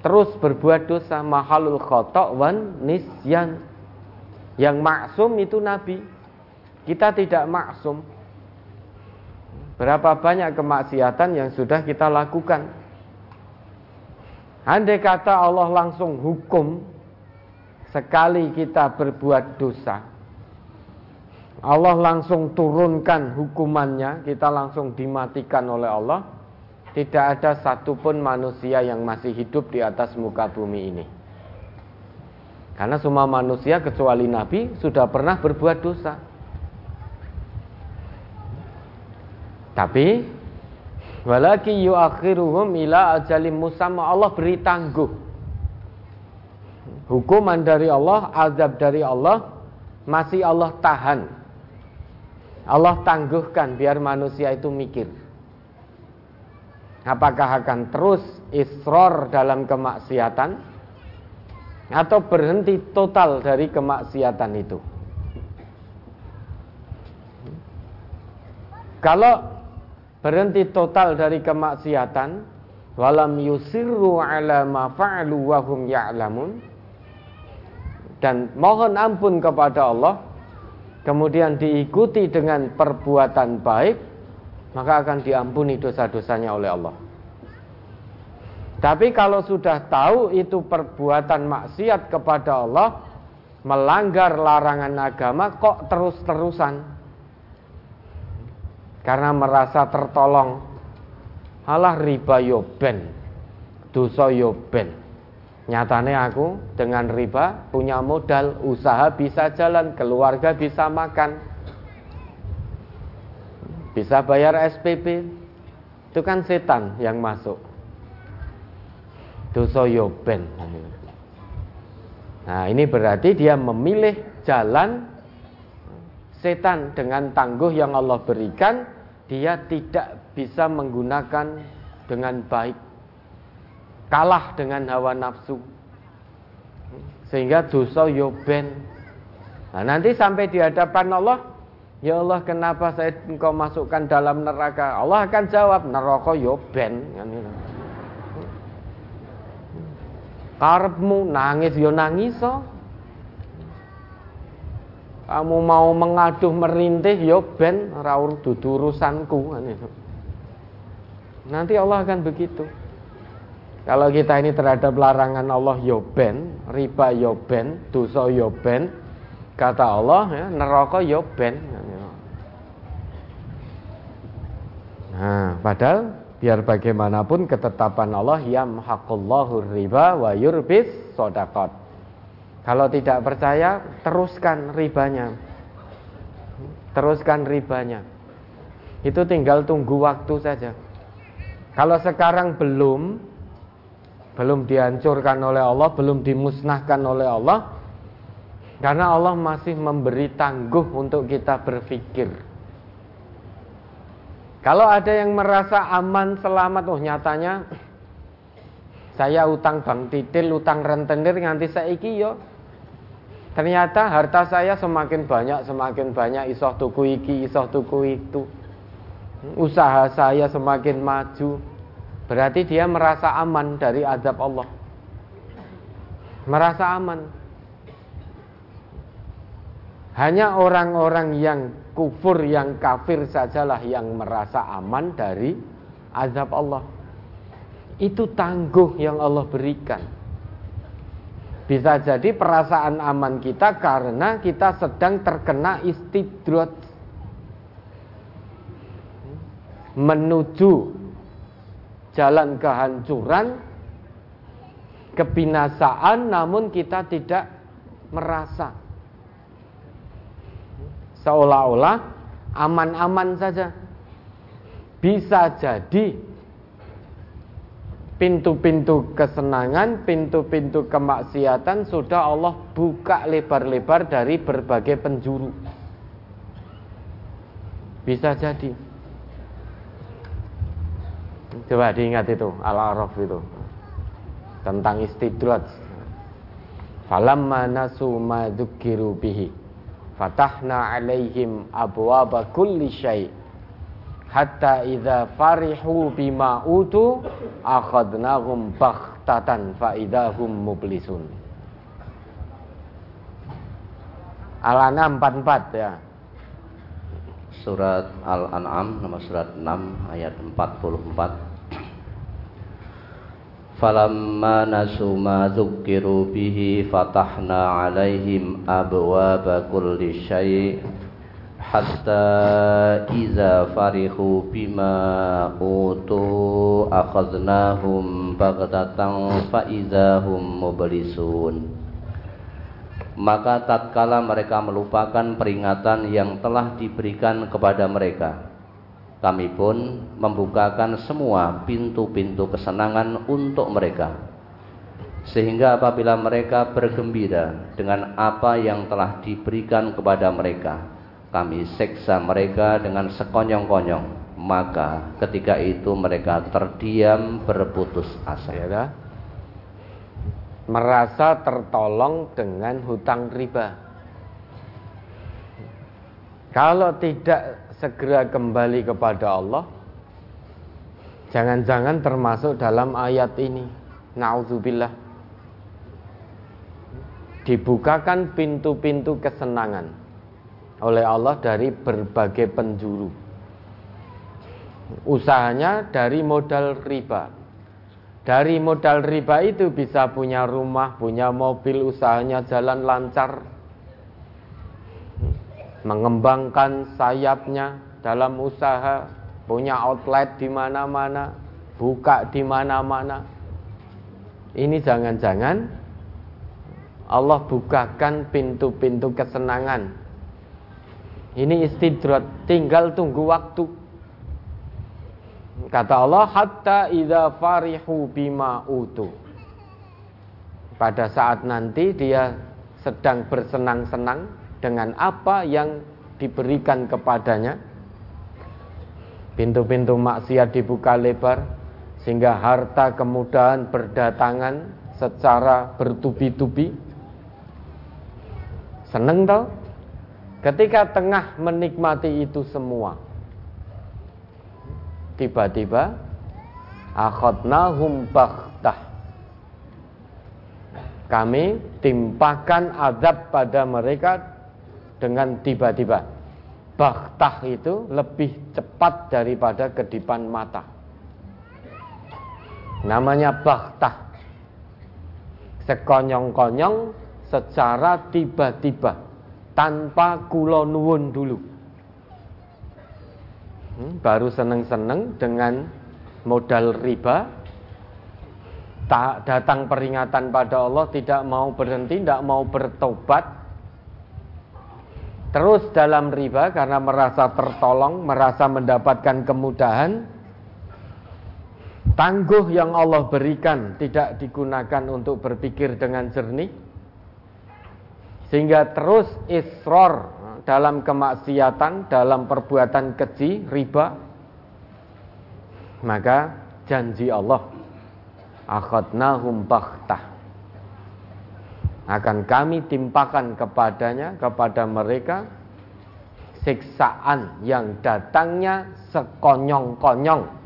terus berbuat dosa mahalul khotok wan nisyan. Yang maksum itu nabi. Kita tidak maksum. Berapa banyak kemaksiatan yang sudah kita lakukan. Andai kata Allah langsung hukum sekali kita berbuat dosa, Allah langsung turunkan hukumannya, kita langsung dimatikan oleh Allah. tidak ada satupun manusia yang masih hidup di atas muka bumi ini. Karena semua manusia kecuali Nabi sudah pernah berbuat dosa. Tapi walaki yuakhiruhum ila ajalim musamma Allah beri tangguh. Hukuman dari Allah, azab dari Allah masih Allah tahan. Allah tangguhkan biar manusia itu mikir. Apakah akan terus isror dalam kemaksiatan atau berhenti total dari kemaksiatan itu? Kalau berhenti total dari kemaksiatan, walam yusirru ala ma fa'alu wa hum ya'lamun dan mohon ampun kepada Allah kemudian diikuti dengan perbuatan baik maka akan diampuni dosa-dosanya oleh Allah. Tapi kalau sudah tahu itu perbuatan maksiat kepada Allah, melanggar larangan agama kok terus-terusan? Karena merasa tertolong. Alah riba yo ben. Dosa yo ben. Nyatane aku dengan riba punya modal, usaha bisa jalan, keluarga bisa makan bisa bayar SPP itu kan setan yang masuk. Dosa yoben nah ini berarti dia memilih jalan setan dengan tangguh yang Allah berikan dia tidak bisa menggunakan dengan baik kalah dengan hawa nafsu sehingga dosa yoben nah nanti sampai di hadapan Allah Ya Allah kenapa saya engkau masukkan dalam neraka Allah akan jawab neraka yo ben kan gitu. Nangis yo nangis so. Kamu mau mengaduh merintih yo ben raur dudu urusanku kan itu. Nanti Allah akan begitu. Kalau kita ini terhadap larangan Allah yo ben, riba yo ben, dosa yo ben, kata Allah ya, neraka yo ben. Nah, padahal biar bagaimanapun ketetapan Allah yang hakullahu riba wa yurbis sodakot. Kalau tidak percaya, teruskan ribanya. Teruskan ribanya. Itu tinggal tunggu waktu saja. Kalau sekarang belum, belum dihancurkan oleh Allah, belum dimusnahkan oleh Allah, karena Allah masih memberi tangguh untuk kita berpikir. Kalau ada yang merasa aman, selamat, oh nyatanya saya utang bank titil, utang rentenir nganti saiki yo. Ternyata harta saya semakin banyak, semakin banyak isoh tuku iki, isoh tuku itu. Usaha saya semakin maju. Berarti dia merasa aman dari azab Allah. Merasa aman. Hanya orang-orang yang kufur yang kafir sajalah yang merasa aman dari azab Allah. Itu tangguh yang Allah berikan. Bisa jadi perasaan aman kita karena kita sedang terkena istidrat menuju jalan kehancuran, kebinasaan namun kita tidak merasa seolah-olah aman-aman saja. Bisa jadi pintu-pintu kesenangan, pintu-pintu kemaksiatan sudah Allah buka lebar-lebar dari berbagai penjuru. Bisa jadi. Coba diingat itu Al-Araf itu. Tentang istidrat. Falamma nasu ma bihi fatahna alaihim abwaba kulli syai. Hatta idza farihu bima utu akhadnahum baghtatan fa idahum mublisun. Al-An'am 44 ya surat Al-An'am nomor surat 6 ayat 44 Falamma nasu ma dzukkiru bihi fatahna 'alaihim abwaaba kulli syai' hatta iza farihu bima utu akhadnahum baghtatan fa iza mublisun maka tatkala mereka melupakan peringatan yang telah diberikan kepada mereka. Kami pun membukakan semua pintu-pintu kesenangan untuk mereka. Sehingga apabila mereka bergembira dengan apa yang telah diberikan kepada mereka kami seksa mereka dengan sekonyong-konyong. Maka ketika itu mereka terdiam berputus asa. Ya, merasa tertolong dengan hutang riba kalau tidak segera kembali kepada Allah jangan-jangan termasuk dalam ayat ini naudzubillah dibukakan pintu-pintu kesenangan oleh Allah dari berbagai penjuru. Usahanya dari modal riba. Dari modal riba itu bisa punya rumah, punya mobil, usahanya jalan lancar. Mengembangkan sayapnya dalam usaha, punya outlet di mana-mana, buka di mana-mana. Ini jangan-jangan Allah bukakan pintu-pintu kesenangan ini istidrat, tinggal tunggu waktu. Kata Allah, hatta idza farihu bima utu. Pada saat nanti dia sedang bersenang-senang dengan apa yang diberikan kepadanya. Pintu-pintu maksiat dibuka lebar sehingga harta kemudahan berdatangan secara bertubi-tubi. Seneng tau? Ketika tengah menikmati itu semua, tiba-tiba akhadnahum baghtah. Kami timpakan azab pada mereka dengan tiba-tiba. Baghtah itu lebih cepat daripada kedipan mata. Namanya baghtah. Sekonyong-konyong secara tiba-tiba tanpa kulo nuwun dulu. Baru seneng-seneng dengan modal riba, tak datang peringatan pada Allah, tidak mau berhenti, tidak mau bertobat, terus dalam riba karena merasa tertolong, merasa mendapatkan kemudahan, tangguh yang Allah berikan tidak digunakan untuk berpikir dengan jernih, sehingga terus isror dalam kemaksiatan, dalam perbuatan keji, riba, maka janji Allah akhadnahum baghtah akan kami timpakan kepadanya kepada mereka siksaan yang datangnya sekonyong-konyong.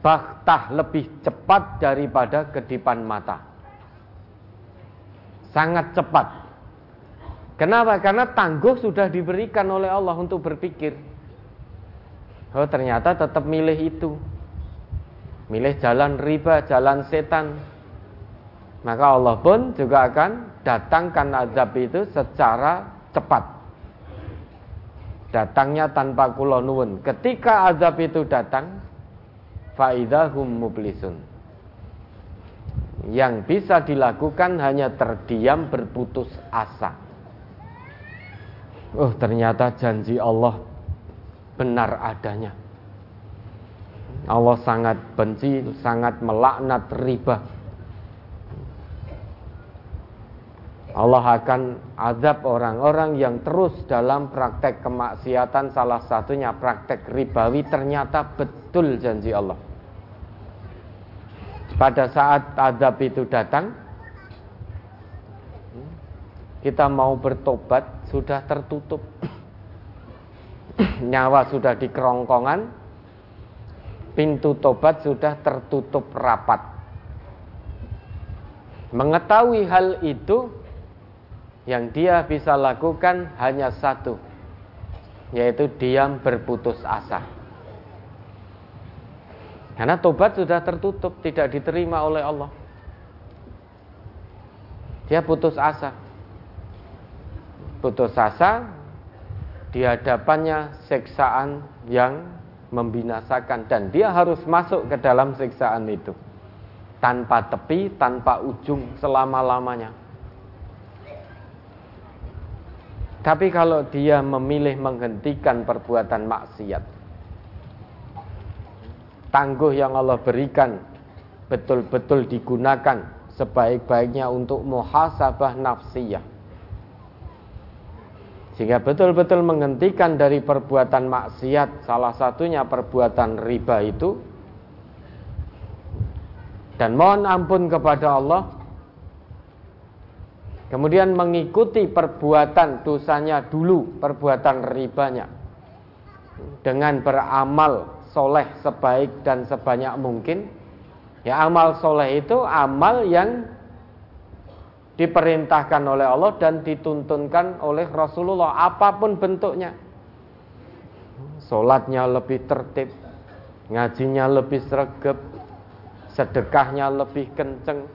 Baktah lebih cepat daripada kedipan mata. Sangat cepat Kenapa? Karena tangguh sudah diberikan oleh Allah untuk berpikir. Oh ternyata tetap milih itu. Milih jalan riba, jalan setan. Maka Allah pun juga akan datangkan azab itu secara cepat. Datangnya tanpa kulonun. Ketika azab itu datang, faidahum mublisun. Yang bisa dilakukan hanya terdiam berputus asa. Oh ternyata janji Allah benar adanya. Allah sangat benci, sangat melaknat riba. Allah akan azab orang-orang yang terus dalam praktek kemaksiatan salah satunya praktek ribawi ternyata betul janji Allah. Pada saat azab itu datang, kita mau bertobat sudah tertutup. Nyawa sudah di kerongkongan, pintu tobat sudah tertutup rapat. Mengetahui hal itu, yang dia bisa lakukan hanya satu, yaitu diam berputus asa. Karena tobat sudah tertutup, tidak diterima oleh Allah. Dia putus asa putus asa di hadapannya siksaan yang membinasakan dan dia harus masuk ke dalam siksaan itu tanpa tepi, tanpa ujung selama-lamanya. Tapi kalau dia memilih menghentikan perbuatan maksiat, tangguh yang Allah berikan betul-betul digunakan sebaik-baiknya untuk muhasabah nafsiyah. Sehingga betul-betul menghentikan dari perbuatan maksiat, salah satunya perbuatan riba itu, dan mohon ampun kepada Allah Kemudian mengikuti perbuatan dosanya dulu, perbuatan ribanya. Dengan beramal soleh sebaik dan sebanyak mungkin. Ya amal soleh itu amal yang diperintahkan oleh Allah dan dituntunkan oleh Rasulullah apa pun bentuknya. Solatnya lebih tertib, ngajinya lebih sregep, sedekahnya lebih kenceng,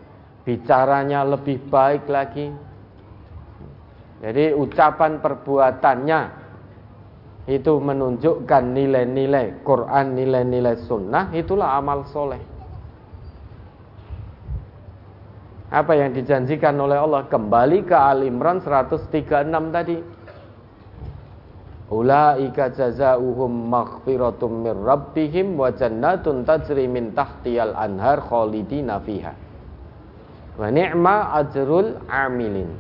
bicaranya lebih baik lagi. Jadi ucapan perbuatannya itu menunjukkan nilai-nilai Quran, nilai-nilai sunnah, itulah amal soleh. Apa yang dijanjikan oleh Allah kembali ke Al Imran 136 tadi. Ulaika jazaohum maghfiratum mir rabbihim wa jannatun tajri min tahtiyal anhar khalidina fiha. Wa ni'ma ajrul amilin.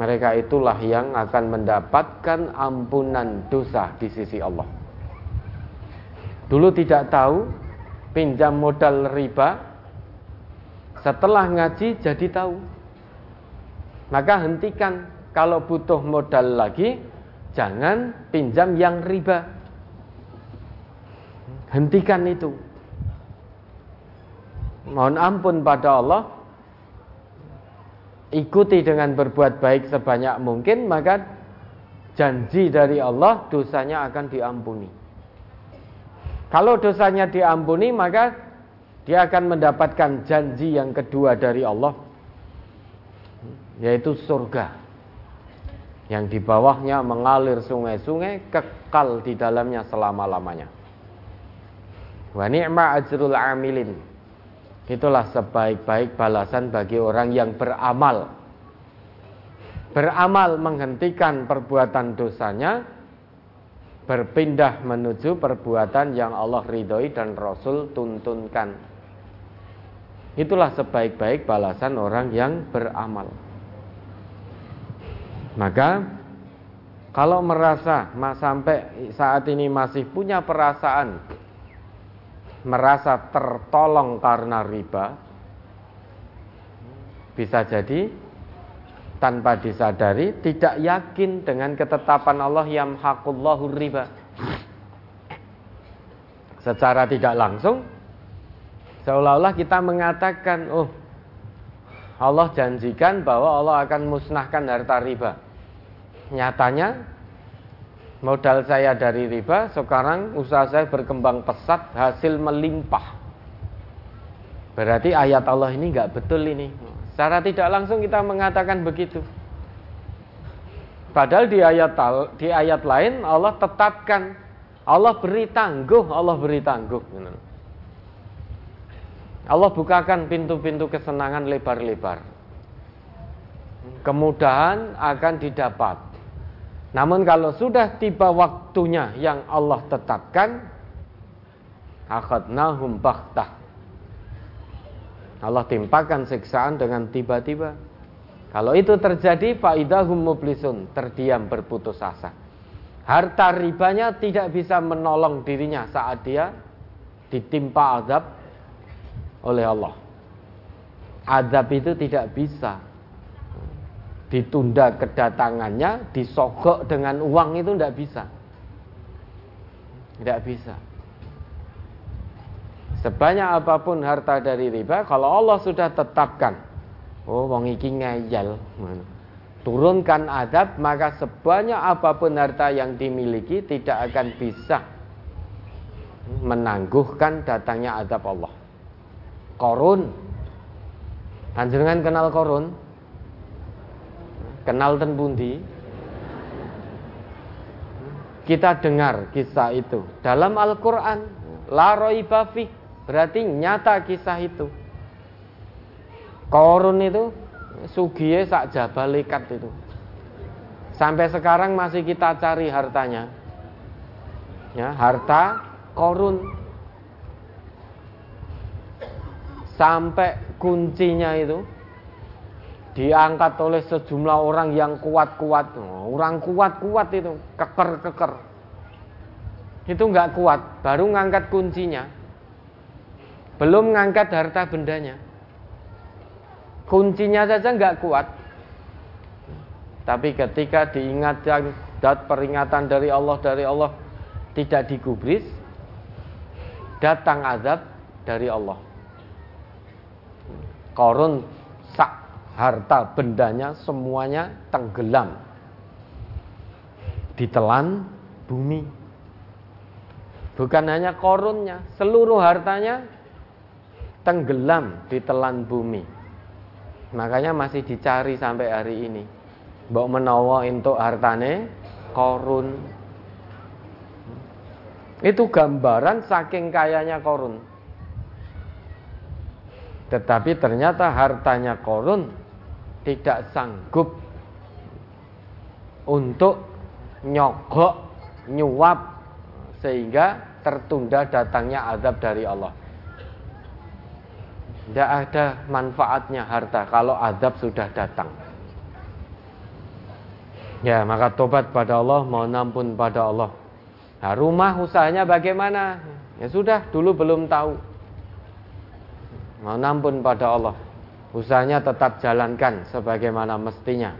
Mereka itulah yang akan mendapatkan ampunan dosa di sisi Allah. Dulu tidak tahu pinjam modal riba, setelah ngaji jadi tahu. Maka hentikan kalau butuh modal lagi, jangan pinjam yang riba. Hentikan itu. Mohon ampun pada Allah, ikuti dengan berbuat baik sebanyak mungkin, maka janji dari Allah dosanya akan diampuni. Kalau dosanya diampuni, maka dia akan mendapatkan janji yang kedua dari Allah, yaitu surga. Yang di bawahnya mengalir sungai-sungai, kekal di dalamnya selama-lamanya. Wa ni'ma ajrul amilin Itulah sebaik-baik balasan bagi orang yang beramal. Beramal menghentikan perbuatan dosanya, berpindah menuju perbuatan yang Allah ridhoi dan Rasul tuntunkan. Itulah sebaik-baik balasan orang yang beramal. Maka kalau merasa sampai saat ini masih punya perasaan merasa tertolong karena riba bisa jadi tanpa disadari tidak yakin dengan ketetapan Allah yang hakullahu riba secara tidak langsung seolah-olah kita mengatakan oh Allah janjikan bahwa Allah akan musnahkan harta riba nyatanya modal saya dari riba, sekarang usaha saya berkembang pesat, hasil melimpah. Berarti ayat Allah ini nggak betul ini. Secara tidak langsung kita mengatakan begitu. Padahal di ayat di ayat lain Allah tetapkan, Allah beri tangguh, Allah beri tangguh. Allah bukakan pintu-pintu kesenangan lebar-lebar. Kemudahan akan didapat namun kalau sudah tiba waktunya yang Allah tetapkan, akhadnahum baktah. Allah timpakan siksaan dengan tiba-tiba. Kalau itu terjadi, faidahum mublisun, terdiam berputus asa. Harta ribanya tidak bisa menolong dirinya saat dia ditimpa azab oleh Allah. Azab itu tidak bisa ditunda kedatangannya, disogok dengan uang itu tidak bisa. Tidak bisa. Sebanyak apa pun harta dari riba, kalau Allah sudah tetapkan, oh wong iki ngeyel, turunkan adab, maka sebanyak apa pun harta yang dimiliki tidak akan bisa menangguhkan datangnya adab Allah. Korun, Panjenengan kenal korun? Kenal ten pundi? kita dengar kisah itu dalam Al-Qur'an. La raiba berarti nyata kisah itu. Korun itu sugiye sak jabalikat itu. Sampai sekarang masih kita cari hartanya. Ya, harta korun. Sampai kuncinya itu diangkat oleh sejumlah orang yang kuat-kuat. Orang kuat-kuat itu, keker-keker. Itu nggak kuat, baru ngangkat kuncinya. Belum ngangkat harta bendanya. Kuncinya saja nggak kuat. Tapi ketika diingatkan dat peringatan dari Allah dari Allah tidak digubris, datang azab dari Allah. Korun sak harta bendanya semuanya tenggelam. Ditelan bumi. Bukan hanya korunnya seluruh hartanya tenggelam ditelan bumi. Makanya masih dicari sampai hari ini. Mbok menawa untuk hartane korun. Itu gambaran saking kayanya korun tetapi ternyata hartanya korun tidak sanggup untuk nyogok, nyuap sehingga tertunda datangnya azab dari Allah. Tidak ada manfaatnya harta kalau azab sudah datang. Ya, maka tobat pada Allah, mohon ampun pada Allah. Nah, rumah usahanya bagaimana? Ya sudah, dulu belum tahu. Mohon ampun pada Allah usahanya tetap jalankan sebagaimana mestinya.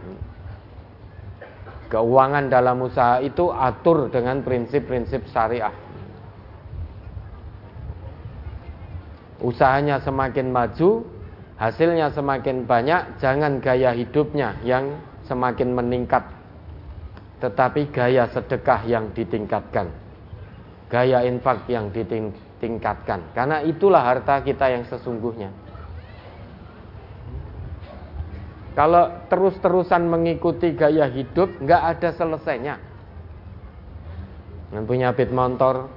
Keuangan dalam usaha itu atur dengan prinsip-prinsip syariah. Usahanya semakin maju, hasilnya semakin banyak, jangan gaya hidupnya yang semakin meningkat, tetapi gaya sedekah yang ditingkatkan, gaya infak yang ditingkatkan, karena itulah harta kita yang sesungguhnya. Kalau terus-terusan mengikuti gaya hidup, nggak ada selesainya. Punya pit motor,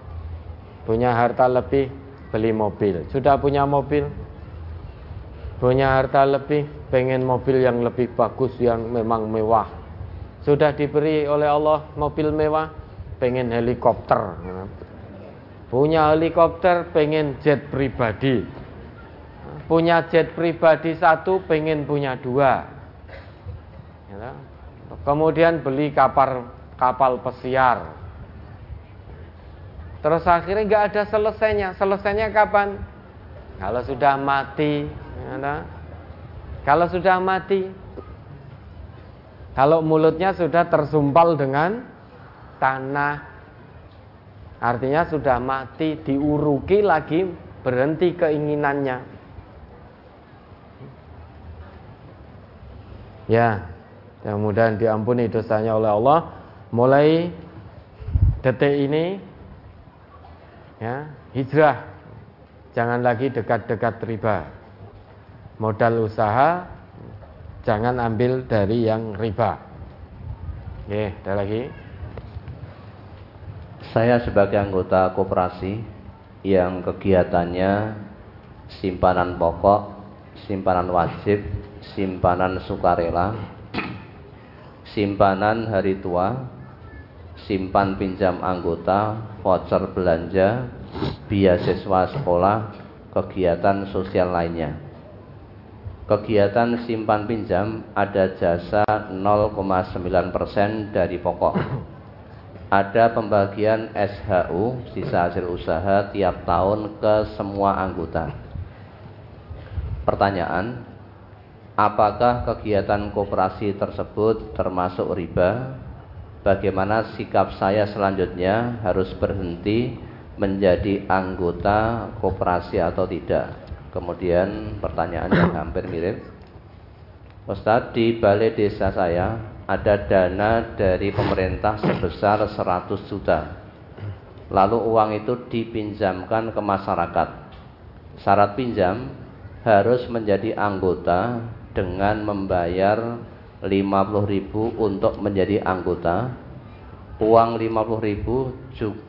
punya harta lebih, beli mobil. Sudah punya mobil, punya harta lebih, pengen mobil yang lebih bagus, yang memang mewah. Sudah diberi oleh Allah mobil mewah, pengen helikopter. Punya helikopter, pengen jet pribadi. Punya jet pribadi satu pengen punya dua. Ya, kemudian beli kapal kapal pesiar. Terus akhirnya nggak ada selesainya. Selesainya kapan? Kalau sudah mati ya, kalau sudah mati kalau mulutnya sudah tersumpal dengan tanah artinya sudah mati diuruki lagi berhenti keinginannya Ya, mudah-mudahan diampuni dosanya oleh Allah. Mulai detik ini ya, hijrah. Jangan lagi dekat-dekat riba. Modal usaha jangan ambil dari yang riba. Oke, ada lagi. Saya sebagai anggota koperasi yang kegiatannya simpanan pokok, simpanan wajib, simpanan sukarela, simpanan hari tua, simpan pinjam anggota, voucher belanja, beasiswa sekolah, kegiatan sosial lainnya. Kegiatan simpan pinjam ada jasa 0,9% dari pokok. Ada pembagian SHU, sisa hasil usaha tiap tahun ke semua anggota. Pertanyaan, Apakah kegiatan koperasi tersebut termasuk riba? Bagaimana sikap saya selanjutnya harus berhenti menjadi anggota koperasi atau tidak? Kemudian pertanyaan yang hampir mirip. Ustadz, di balai desa saya ada dana dari pemerintah sebesar 100 juta. Lalu uang itu dipinjamkan ke masyarakat. Syarat pinjam harus menjadi anggota dengan membayar 50.000 untuk menjadi anggota uang 50 ribu juga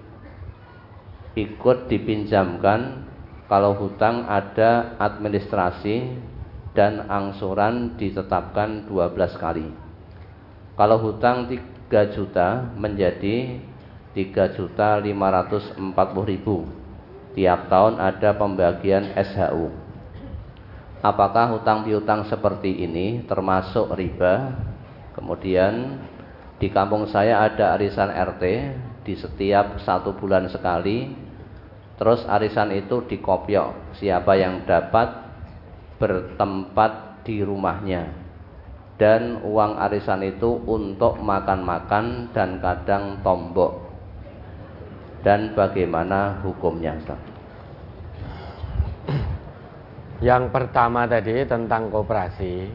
ikut dipinjamkan kalau hutang ada administrasi dan angsuran ditetapkan 12 kali. Kalau hutang 3 juta menjadi 3 juta 540 ribu. Tiap tahun ada pembagian SHU. Apakah hutang piutang seperti ini termasuk riba? Kemudian di kampung saya ada arisan RT di setiap satu bulan sekali terus arisan itu dikopiok siapa yang dapat bertempat di rumahnya dan uang arisan itu untuk makan-makan dan kadang tombok. Dan bagaimana hukumnya Ustaz? Yang pertama tadi tentang koperasi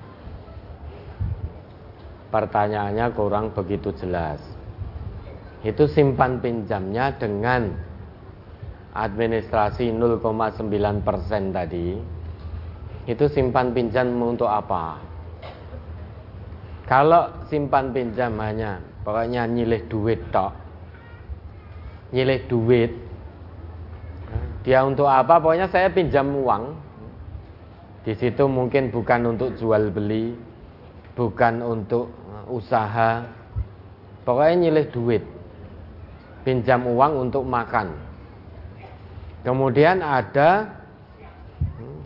Pertanyaannya kurang begitu jelas. Itu simpan pinjamnya dengan administrasi 0,9% tadi. Itu simpan pinjam untuk apa kalau simpan pinjam hanya pokoknya nyilih duit tok. Nyilih duit. Dia untuk apa? Pokoknya saya pinjam uang. Di situ mungkin bukan untuk jual beli bukan untuk usaha. Pokoknya nyilih duit. Pinjam uang untuk makan. Kemudian ada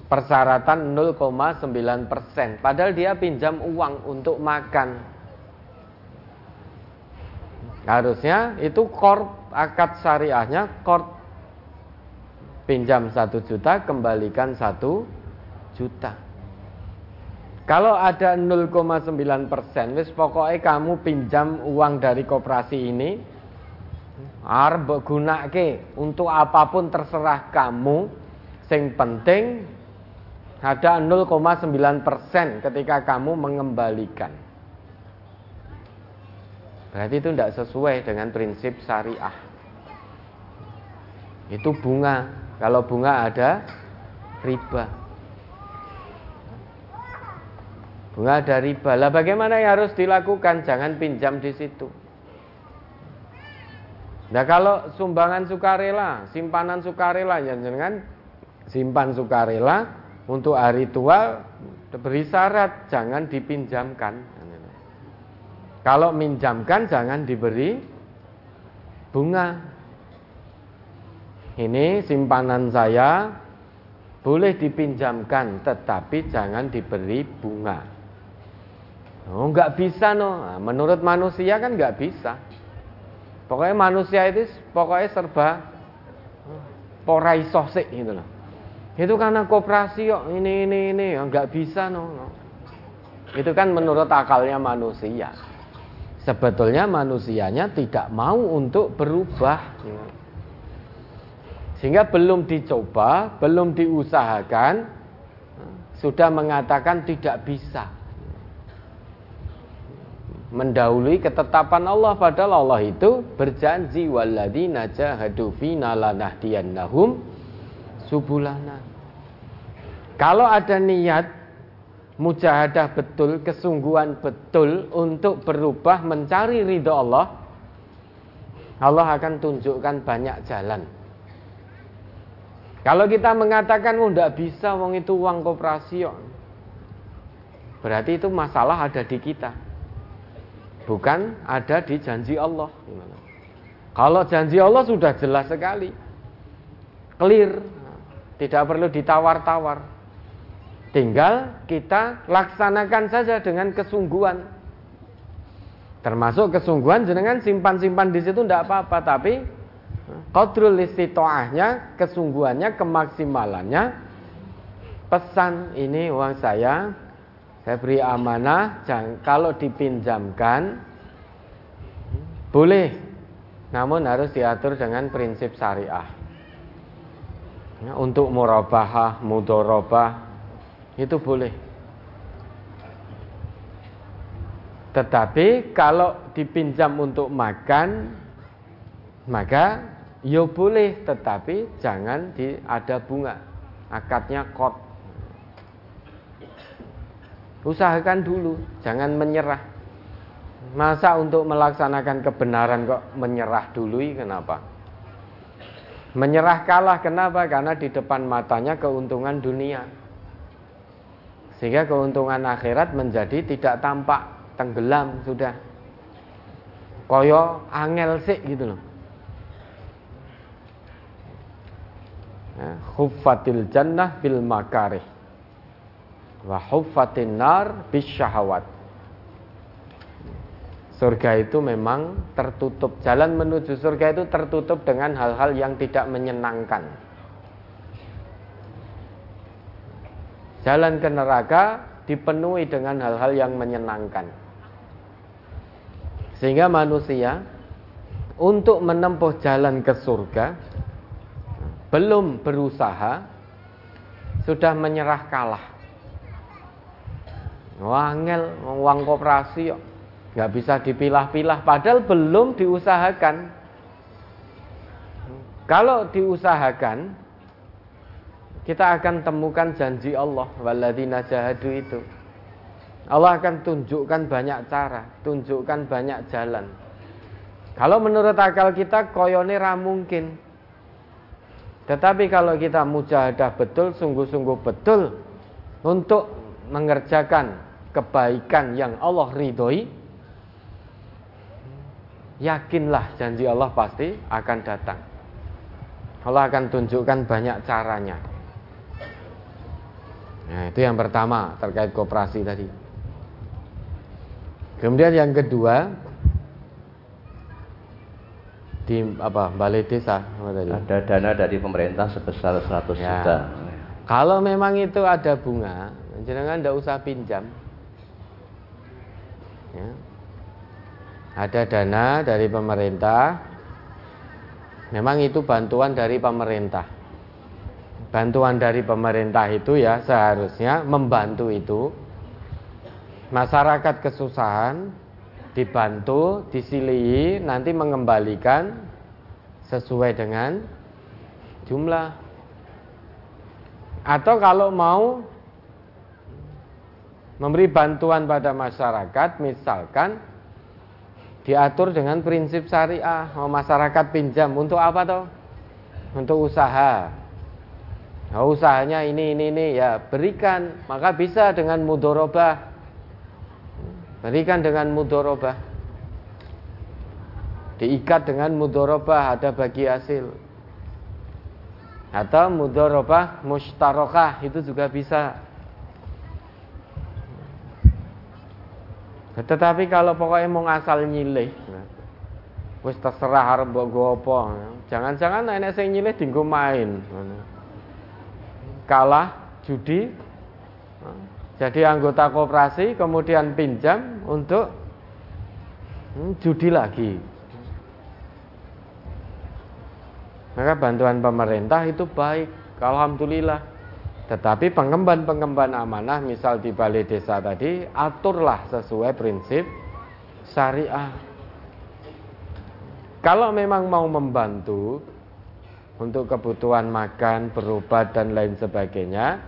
persyaratan 0,9 persen. Padahal dia pinjam uang untuk makan. Harusnya itu kor akad syariahnya kor pinjam satu juta kembalikan satu juta. Kalau ada 0,9 persen, wis pokoknya kamu pinjam uang dari koperasi ini, arep gunake untuk apa pun terserah kamu sing penting ada 0,9% ketika kamu mengembalikan. Berarti itu tidak sesuai dengan prinsip syariah. Itu bunga. Kalau bunga ada riba. Bunga ada riba. Lah bagaimana yang harus dilakukan? Jangan pinjam di situ. Nah kalau sumbangan sukarela, simpanan sukarela ya jangan simpan sukarela untuk hari tua beri syarat jangan dipinjamkan. Kalau minjamkan jangan diberi bunga. Ini simpanan saya boleh dipinjamkan tetapi jangan diberi bunga. Oh nggak bisa no. Nah, menurut manusia kan nggak bisa. Pokoknya manusia itu pokoknya serba porai sosik gitu loh. Itu karena kooperasi kok ini ini ini nggak bisa no, no. Itu kan menurut akalnya manusia. Sebetulnya manusianya tidak mau untuk berubah. Sehingga belum dicoba, belum diusahakan, sudah mengatakan tidak bisa mendahului ketetapan Allah padahal Allah itu berjanji walladzina jahadu fina lanahdiyannahum subulana. Kalau ada niat mujahadah betul, kesungguhan betul untuk berubah mencari ridho Allah, Allah akan tunjukkan banyak jalan. Kalau kita mengatakan, oh bisa, wong itu uang koperasi, berarti itu masalah ada di kita bukan ada di janji Allah. Kalau janji Allah sudah jelas sekali, clear, tidak perlu ditawar-tawar. Tinggal kita laksanakan saja dengan kesungguhan. Termasuk kesungguhan jenengan simpan-simpan di situ tidak apa-apa, tapi qadrul istitoahnya, kesungguhannya, kemaksimalannya pesan ini uang saya saya beri amanah, jangan, kalau dipinjamkan boleh, namun harus diatur dengan prinsip syariah. Ya, untuk murabahah, mudorobah itu boleh. Tetapi kalau dipinjam untuk makan, maka ya boleh, tetapi jangan di, ada bunga. Akadnya kot Usahakan dulu, jangan menyerah. Masa untuk melaksanakan kebenaran kok menyerah dulu kenapa? Menyerah kalah kenapa? Karena di depan matanya keuntungan dunia. Sehingga keuntungan akhirat menjadi tidak tampak, tenggelam sudah. Koyo angel sih gitu loh. Ya, huffatil jannah bil makarih wa huffatin nar bis syahawat Surga itu memang tertutup. Jalan menuju surga itu tertutup dengan hal-hal yang tidak menyenangkan. Jalan ke neraka dipenuhi dengan hal-hal yang menyenangkan. Sehingga manusia untuk menempuh jalan ke surga belum berusaha sudah menyerah kalah. Wangel, uang koperasi nggak bisa dipilah-pilah padahal belum diusahakan. Kalau diusahakan kita akan temukan janji Allah waladina jahadu itu. Allah akan tunjukkan banyak cara tunjukkan banyak jalan. Kalau menurut akal kita koyone ra mungkin. Tetapi kalau kita mujahadah betul sungguh-sungguh betul untuk mengerjakan kebaikan yang Allah ridhoi yakinlah janji Allah pasti akan datang. Allah akan tunjukkan banyak caranya. Nah, itu yang pertama terkait kooperasi tadi. Kemudian yang kedua di apa balai desa apa tadi? Ada dana dari pemerintah sebesar 100 ya. juta. Kalau memang itu ada bunga, jangan tidak usah pinjam. Ya, ada dana dari pemerintah. Memang itu bantuan dari pemerintah. Bantuan dari pemerintah itu ya seharusnya membantu itu. Masyarakat kesusahan dibantu disilihi nanti mengembalikan sesuai dengan jumlah. Atau kalau mau memberi bantuan pada masyarakat misalkan diatur dengan prinsip syariah. Oh, masyarakat pinjam untuk apa toh? Untuk usaha. Oh, usahanya ini ini ini ya berikan. Maka bisa dengan mudorobah. Berikan dengan mudorobah. Diikat dengan mudorobah ada bagi hasil. Atau mudorobah mustarokah itu juga bisa Tetapi kalau pokoknya mau ngasal nyilih, wis terserah arep mbok go apa. Jangan-jangan nenek sing nyilih dinggo main. Kalah judi jadi anggota koperasi kemudian pinjam untuk hmm, judi lagi. Maka bantuan pemerintah itu baik. Alhamdulillah. Tetapi pengemban-pengemban amanah misal di balai desa tadi aturlah sesuai prinsip syariah. Kalau memang mau membantu untuk kebutuhan makan, berobat dan lain sebagainya,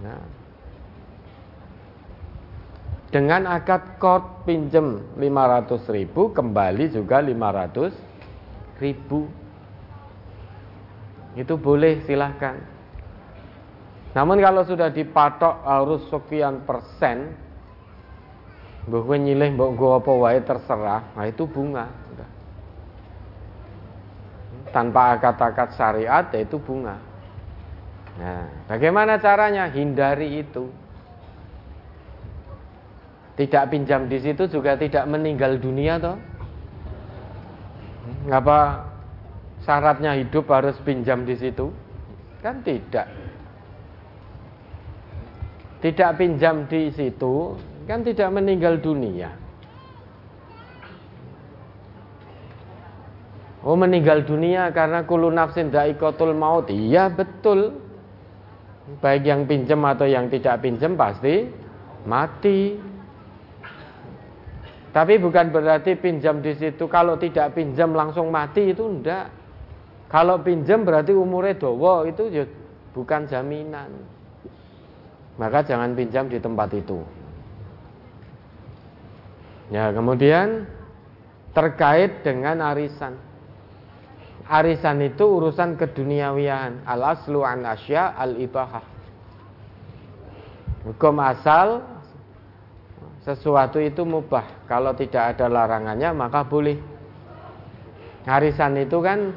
nah, dengan akad kod pinjem 500 ribu kembali juga 500 ribu itu boleh silahkan namun kalau sudah dipatok harus sekian persen, mbok nyilih mbok go apa wae terserah, nah itu bunga. Tanpa akad-akad syariat itu bunga. Nah, bagaimana caranya? Hindari itu. Tidak pinjam di situ juga tidak meninggal dunia toh. Ngapa syaratnya hidup harus pinjam di situ? Kan tidak tidak pinjam di situ kan tidak meninggal dunia. Oh meninggal dunia karena kulu nafsin daikotul maut. Iya betul. Baik yang pinjam atau yang tidak pinjam pasti mati. Tapi bukan berarti pinjam di situ kalau tidak pinjam langsung mati itu enggak. Kalau pinjam berarti umurnya dowo itu ya bukan jaminan maka jangan pinjam di tempat itu. Ya, kemudian terkait dengan arisan. Arisan itu urusan keduniawian. Al aslu an asya al ibahah. Hukum asal sesuatu itu mubah. Kalau tidak ada larangannya maka boleh. Arisan itu kan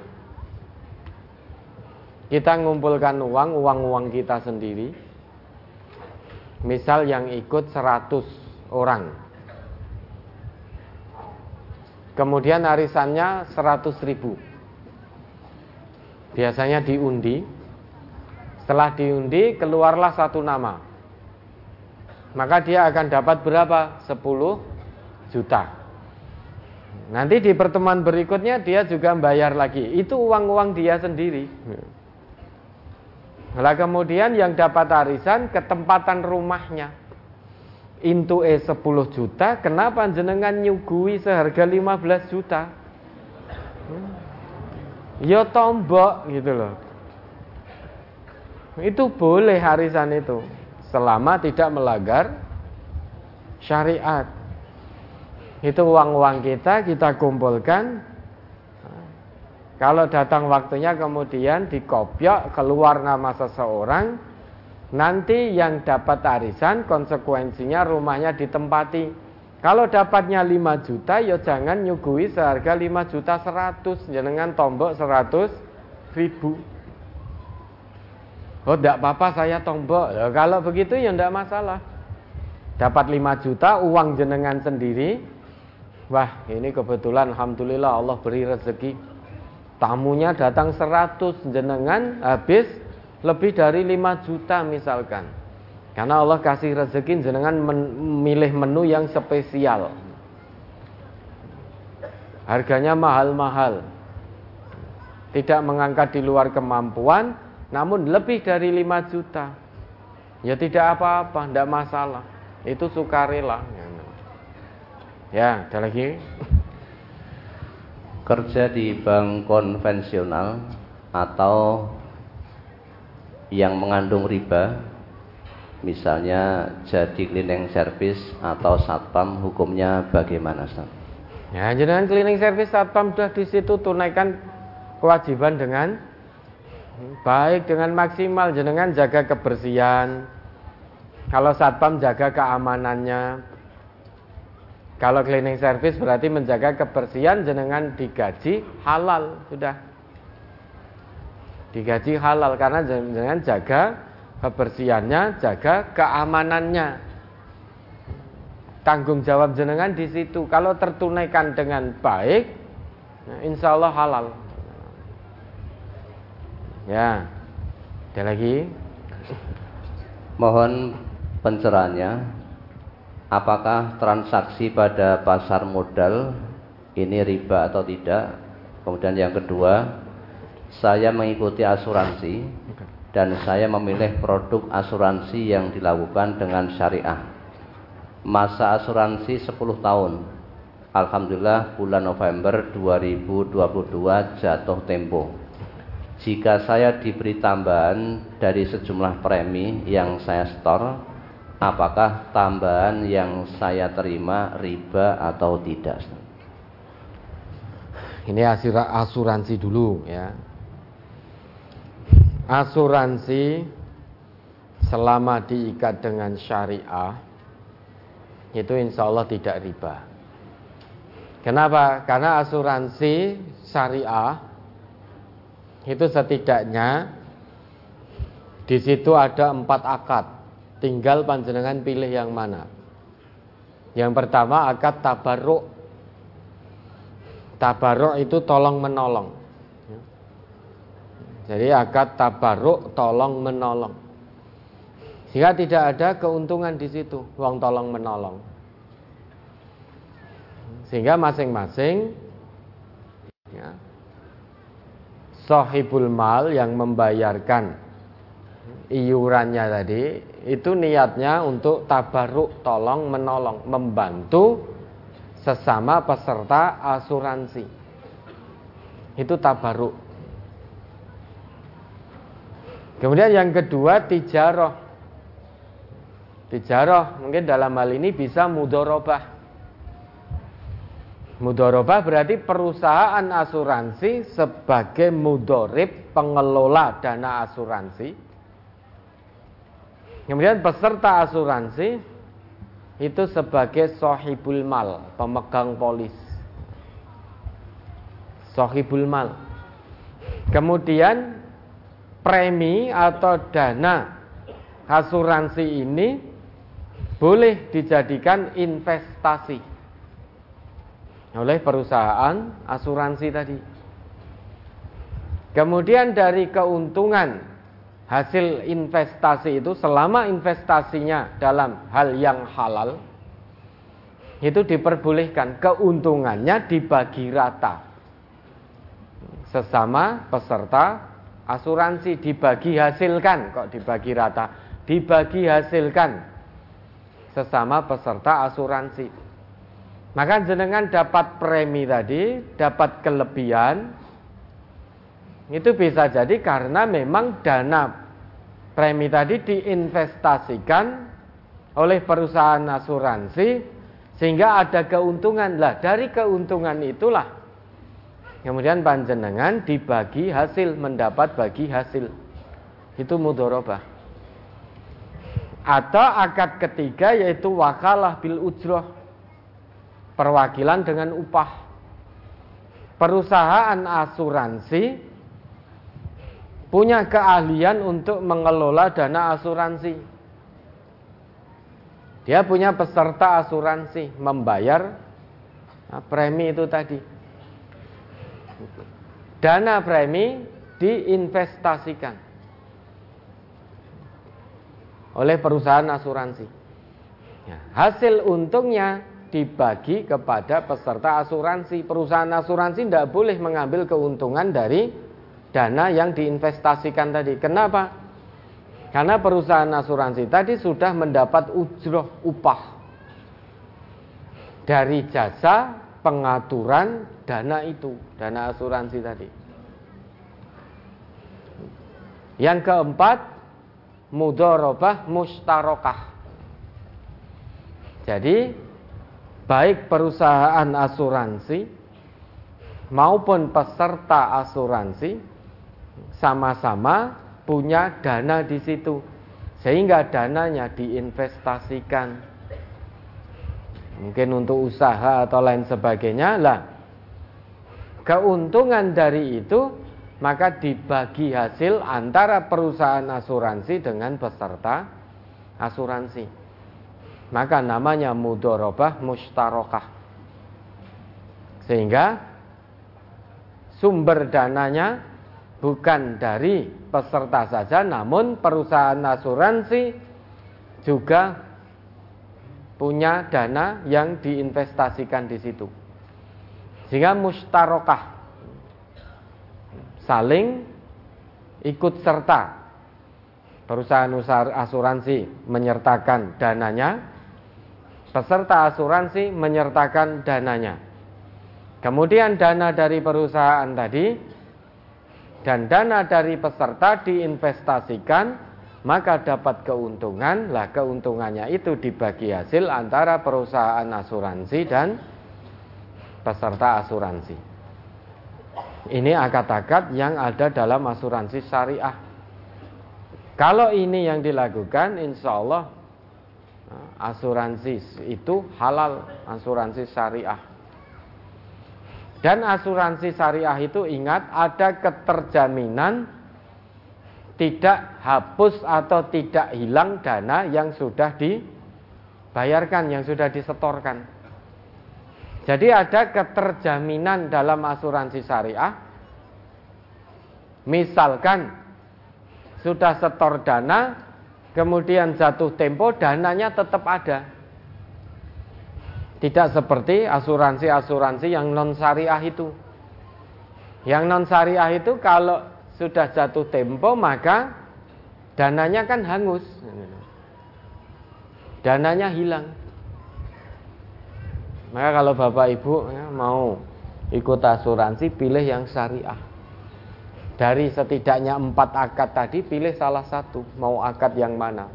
kita ngumpulkan uang, uang-uang kita sendiri. Misal yang ikut 100 orang. Kemudian arisannya 100 ribu. Biasanya diundi. Setelah diundi keluarlah satu nama. Maka dia akan dapat berapa? 10 juta. Nanti di pertemuan berikutnya dia juga bayar lagi. Itu uang-uang dia sendiri. Lah kemudian yang dapat arisan ketempatan rumahnya. Intu E 10 juta, kenapa jenengan nyugui seharga 15 juta? Hmm. Ya tombok gitu loh. Itu boleh arisan itu selama tidak melanggar syariat. Itu uang-uang kita kita kumpulkan kalau datang waktunya kemudian dikopiok keluar nama seseorang, nanti yang dapat arisan konsekuensinya rumahnya ditempati. Kalau dapatnya 5 juta, ya jangan nyugui seharga 5 juta 100, jangan tombok 100 ribu. Oh, tidak apa-apa saya tombok. Ya, kalau begitu ya tidak masalah. Dapat 5 juta, uang jenengan sendiri. Wah, ini kebetulan Alhamdulillah Allah beri rezeki tamunya datang 100 jenengan habis lebih dari 5 juta misalkan. Karena Allah kasih rezeki jenengan memilih menu yang spesial. Harganya mahal-mahal. Tidak mengangkat di luar kemampuan namun lebih dari 5 juta. Ya tidak apa-apa tidak masalah. Itu sukarela. Ya ada lagi kerja di bank konvensional atau yang mengandung riba misalnya jadi cleaning service atau satpam hukumnya bagaimana Ustaz? Ya, jenengan cleaning service satpam sudah di situ tunaikan kewajiban dengan baik dengan maksimal jenengan jaga kebersihan. Kalau satpam jaga keamanannya, kalau cleaning service berarti menjaga kebersihan jenengan digaji halal sudah. Digaji halal karena jenengan jaga kebersihannya, jaga keamanannya. Tanggung jawab jenengan di situ. Kalau tertunaikan dengan baik, nah insya Allah halal. Ya, ada lagi. Mohon pencerahannya apakah transaksi pada pasar modal ini riba atau tidak. Kemudian yang kedua, saya mengikuti asuransi dan saya memilih produk asuransi yang dilakukan dengan syariah. Masa asuransi 10 tahun. Alhamdulillah bulan November 2022 jatuh tempo. Jika saya diberi tambahan dari sejumlah premi yang saya store, apakah tambahan yang saya terima riba atau tidak? Ini asuransi dulu ya. Asuransi selama diikat dengan syariah itu insya Allah tidak riba. Kenapa? karena asuransi syariah itu setidaknya di situ ada empat akad Tinggal panjenengan pilih yang mana. Yang pertama akad tabaruk. Tabaruk itu tolong menolong. Jadi akad tabaruk tolong menolong. Sehingga tidak ada keuntungan di situ, uang tolong menolong. Sehingga masing-masing ya, sohibul mal yang membayarkan iurannya tadi itu niatnya untuk tabaruk tolong menolong membantu sesama peserta asuransi. Itu tabaruk kemudian yang kedua tijaroh tijaroh mungkin dalam hal ini bisa mudorobah Mudorobah berarti perusahaan asuransi sebagai mudorib pengelola dana asuransi. Kemudian peserta asuransi itu sebagai sohibul mal, pemegang polis. Sohibul mal. Kemudian premi atau dana asuransi ini boleh dijadikan investasi oleh perusahaan asuransi tadi. Kemudian dari keuntungan hasil investasi itu selama investasinya dalam hal yang halal itu diperbolehkan. Keuntungannya dibagi rata. Sesama peserta asuransi dibagi hasilkan. Kok dibagi rata? Dibagi hasilkan. Sesama peserta asuransi. Maka jenengan dapat premi tadi, dapat kelebihan. Itu bisa jadi karena memang dana premi tadi diinvestasikan oleh perusahaan asuransi sehingga ada keuntungan lah. Dari keuntungan itulah kemudian panjenengan dibagi hasil, mendapat bagi hasil. Itu mudorobah. Atau akad ketiga yaitu wakalah bil ujroh perwakilan dengan upah. Perusahaan asuransi punya keahlian untuk mengelola dana asuransi. Dia punya peserta asuransi membayar nah, premi itu tadi. Dana premi diinvestasikan oleh perusahaan asuransi. Ya, hasil untungnya dibagi kepada peserta asuransi. Perusahaan asuransi tidak boleh mengambil keuntungan dari dana yang diinvestasikan tadi. Kenapa? Karena perusahaan asuransi tadi sudah mendapat ujroh upah dari jasa pengaturan dana itu, dana asuransi tadi. Yang keempat, mudorobah mustarokah. Jadi baik perusahaan asuransi maupun peserta asuransi sama-sama punya dana di situ sehingga dananya diinvestasikan. Mungkin untuk usaha atau lain sebagainya lah. Keuntungan dari itu maka dibagi hasil antara perusahaan asuransi dengan peserta asuransi. Maka namanya mudorobah mustarokah sehingga sumber dananya bukan dari peserta saja namun perusahaan asuransi juga punya dana yang diinvestasikan di situ sehingga mustarokah saling ikut serta perusahaan asuransi menyertakan dananya peserta asuransi menyertakan dananya. Kemudian dana dari perusahaan tadi dan dana dari peserta diinvestasikan maka dapat keuntungan lah keuntungannya itu dibagi hasil antara perusahaan asuransi dan peserta asuransi. Ini akad-akad yang ada dalam asuransi syariah. Kalau ini yang dilakukan, insya Allah asuransi itu halal, asuransi syariah. Dan asuransi syariah itu ingat ada keterjaminan tidak hapus atau tidak hilang dana yang sudah dibayarkan, yang sudah disetorkan. Jadi ada keterjaminan dalam asuransi syariah. Misalkan sudah setor dana, kemudian jatuh tempo dananya tetap ada. Tidak seperti asuransi-asuransi yang non syariah itu. Yang non syariah itu kalau sudah jatuh tempo maka dananya kan hangus. Dananya hilang. Maka kalau Bapak Ibu ya, mau ikut asuransi pilih yang syariah. Dari setidaknya empat akad tadi pilih salah satu, mau akad yang mana.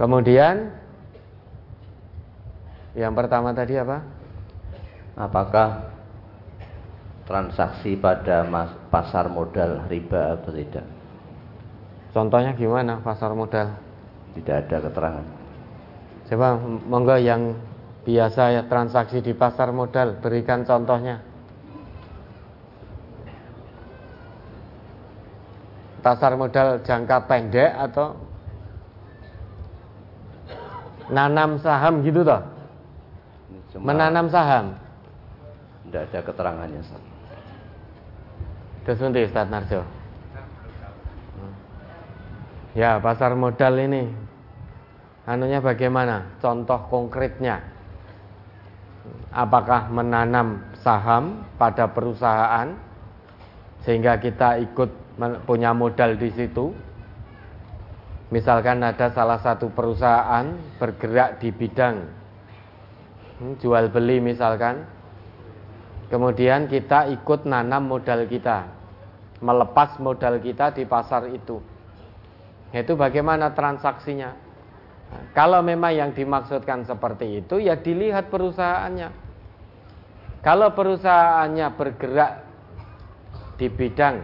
Kemudian Yang pertama tadi apa? Apakah transaksi pada pasar modal riba atau tidak? Contohnya gimana pasar modal? Tidak ada keterangan. Coba monggo yang biasa ya transaksi di pasar modal berikan contohnya. Pasar modal jangka pendek atau nanam saham gitu toh? Menanam saham. Tidak ada keterangannya. Terus nanti Ustaz Narjo. Ya, pasar modal ini anunya bagaimana? Contoh konkretnya. Apakah menanam saham pada perusahaan sehingga kita ikut punya modal di situ? Misalkan ada salah satu perusahaan bergerak di bidang jual beli misalkan, kemudian kita ikut nanam modal kita melepas modal kita di pasar itu. Itu bagaimana transaksinya? Nah, kalau memang yang dimaksudkan seperti itu, ya dilihat perusahaannya. Kalau perusahaannya bergerak di bidang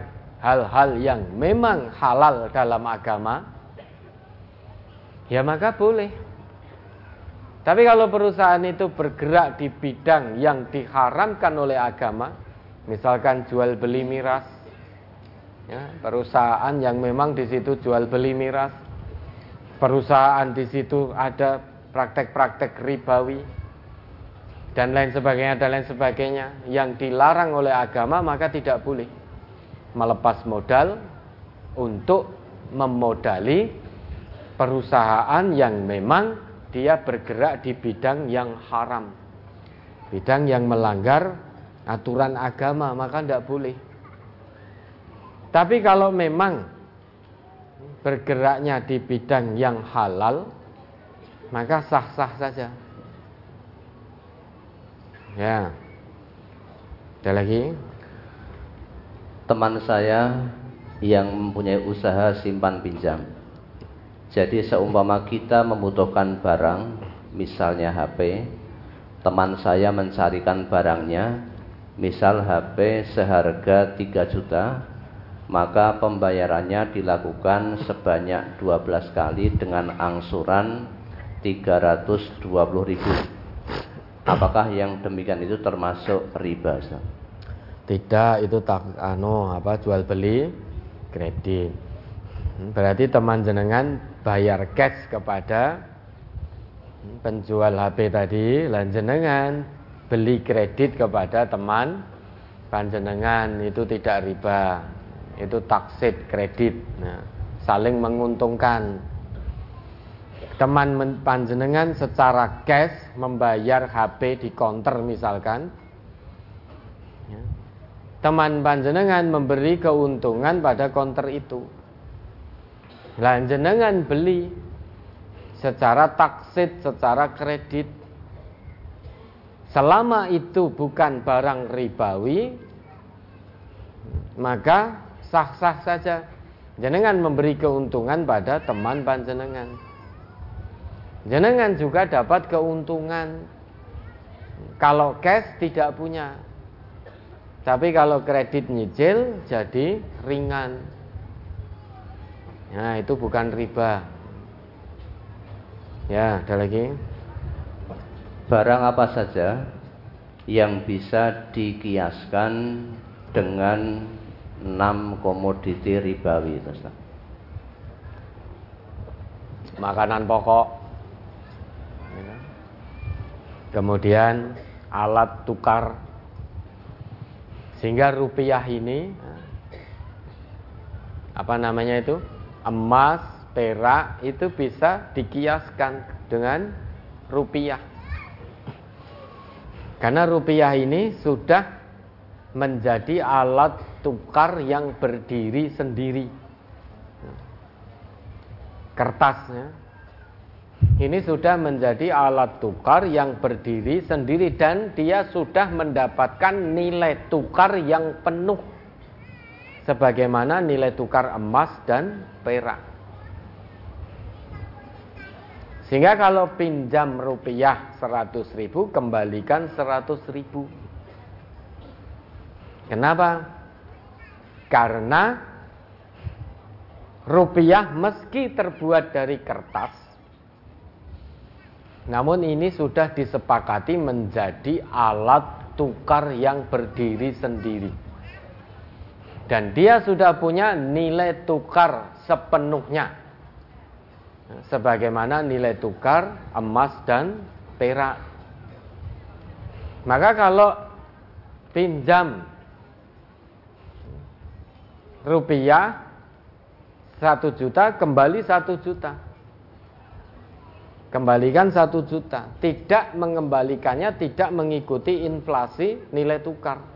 hal-hal yang memang halal dalam agama, ya maka boleh. Tapi kalau perusahaan itu bergerak di bidang yang diharamkan oleh agama, misalkan jual beli miras, ya, perusahaan yang memang di situ jual beli miras, perusahaan di situ ada praktek-praktek ribawi dan lain sebagainya dan lain sebagainya yang dilarang oleh agama maka tidak boleh melepas modal untuk memodali perusahaan yang memang dia bergerak di bidang yang haram bidang yang melanggar aturan agama maka tidak boleh tapi kalau memang bergeraknya di bidang yang halal, maka sah-sah saja. Ya. Ada lagi? Teman saya yang mempunyai usaha simpan pinjam. Jadi seumpama kita membutuhkan barang, misalnya HP, teman saya mencarikan barangnya, misal HP seharga 3 juta, maka pembayarannya dilakukan sebanyak 12 kali dengan angsuran 320 ribu. Apakah yang demikian itu termasuk riba? Tidak, itu tak anu apa jual beli kredit. Hmm, berarti teman jenengan bayar cash kepada penjual HP tadi, lan jenengan beli kredit kepada teman panjenengan itu tidak riba. Itu taksit kredit. Nah, saling menguntungkan. Teman panjenengan secara cash membayar HP di counter misalkan. Ya. teman panjenengan memberi keuntungan pada counter itu lanjenengan beli secara taksit secara kredit selama itu bukan barang ribawi maka sah-sah saja. Jenengan memberi keuntungan pada teman panjenengan. Jenengan juga dapat keuntungan. Kalau cash tidak punya. Tapi kalau kredit nyicil jadi ringan. Nah, itu bukan riba. Ya, ada lagi. Barang apa saja yang bisa dikiaskan dengan enam komoditi ribawi Ustaz. Makanan pokok. Kemudian alat tukar sehingga rupiah ini apa namanya itu? Emas, perak itu bisa dikiaskan dengan rupiah. Karena rupiah ini sudah menjadi alat tukar yang berdiri sendiri. Kertasnya ini sudah menjadi alat tukar yang berdiri sendiri dan dia sudah mendapatkan nilai tukar yang penuh sebagaimana nilai tukar emas dan perak. Sehingga kalau pinjam rupiah 100 ribu, kembalikan 100 ribu. Kenapa? Karena rupiah meski terbuat dari kertas, namun ini sudah disepakati menjadi alat tukar yang berdiri sendiri. Dan dia sudah punya nilai tukar sepenuhnya. Sebagaimana nilai tukar emas dan perak. Maka kalau pinjam rupiah satu juta kembali satu juta kembalikan satu juta tidak mengembalikannya tidak mengikuti inflasi nilai tukar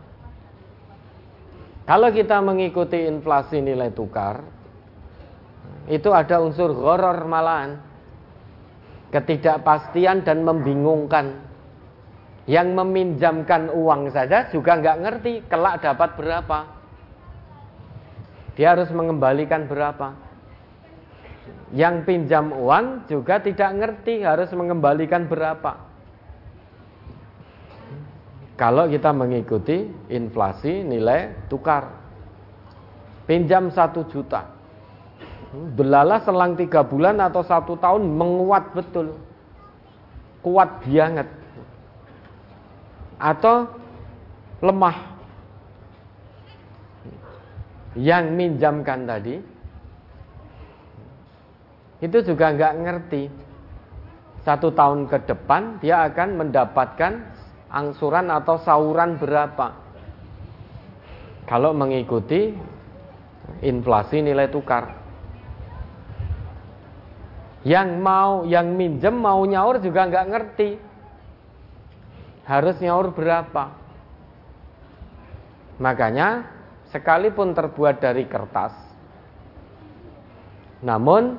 kalau kita mengikuti inflasi nilai tukar itu ada unsur horor malahan ketidakpastian dan membingungkan yang meminjamkan uang saja juga nggak ngerti kelak dapat berapa dia harus mengembalikan berapa. Yang pinjam uang juga tidak ngerti harus mengembalikan berapa. Kalau kita mengikuti inflasi nilai tukar. Pinjam satu juta. Belala selang tiga bulan atau satu tahun menguat betul. Kuat banget. Atau lemah yang minjamkan tadi itu juga nggak ngerti satu tahun ke depan dia akan mendapatkan angsuran atau sauran berapa? Kalau mengikuti inflasi nilai tukar. Yang mau yang minjem mau nyaur juga nggak ngerti. Harus nyaur berapa? Makanya sekalipun terbuat dari kertas. Namun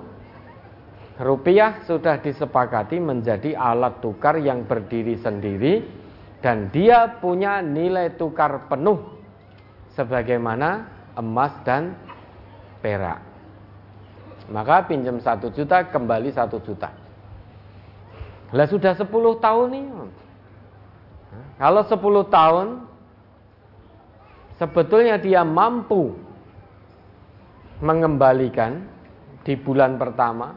rupiah sudah disepakati menjadi alat tukar yang berdiri sendiri dan dia punya nilai tukar penuh sebagaimana emas dan perak. Maka pinjam satu juta kembali satu juta. Lah sudah 10 tahun nih. Kalau 10 tahun sebetulnya dia mampu mengembalikan di bulan pertama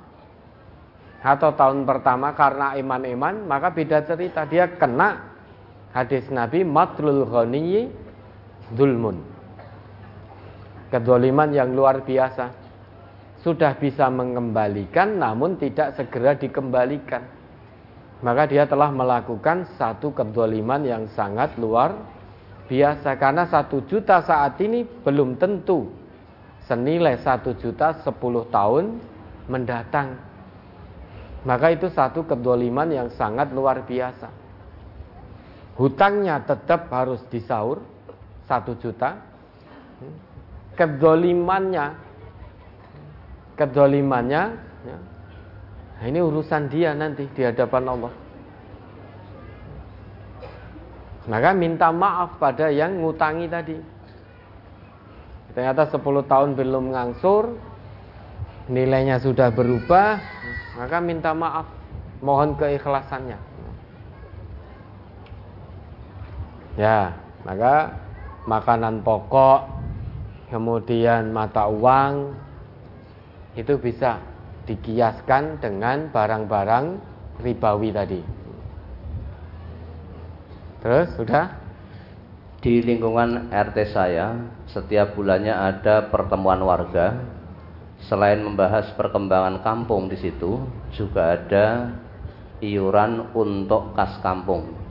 atau tahun pertama karena iman-iman maka beda cerita dia kena hadis Nabi matlul ghaniyi zulmun kedoliman yang luar biasa sudah bisa mengembalikan namun tidak segera dikembalikan maka dia telah melakukan satu kedoliman yang sangat luar biasa karena satu juta saat ini belum tentu senilai satu juta sepuluh tahun mendatang. Maka itu satu kedoliman yang sangat luar biasa. Hutangnya tetap harus disaur satu juta. Kedolimannya, kedolimannya, ya, ini urusan dia nanti di hadapan Allah. Maka minta maaf pada yang ngutangi tadi. Ternyata 10 tahun belum ngangsur, nilainya sudah berubah, maka minta maaf, mohon keikhlasannya. Ya, maka makanan pokok, kemudian mata uang itu bisa dikiaskan dengan barang-barang ribawi tadi. Terus sudah? Di lingkungan RT saya, setiap bulannya ada pertemuan warga. Selain membahas perkembangan kampung di situ, juga ada iuran untuk kas kampung.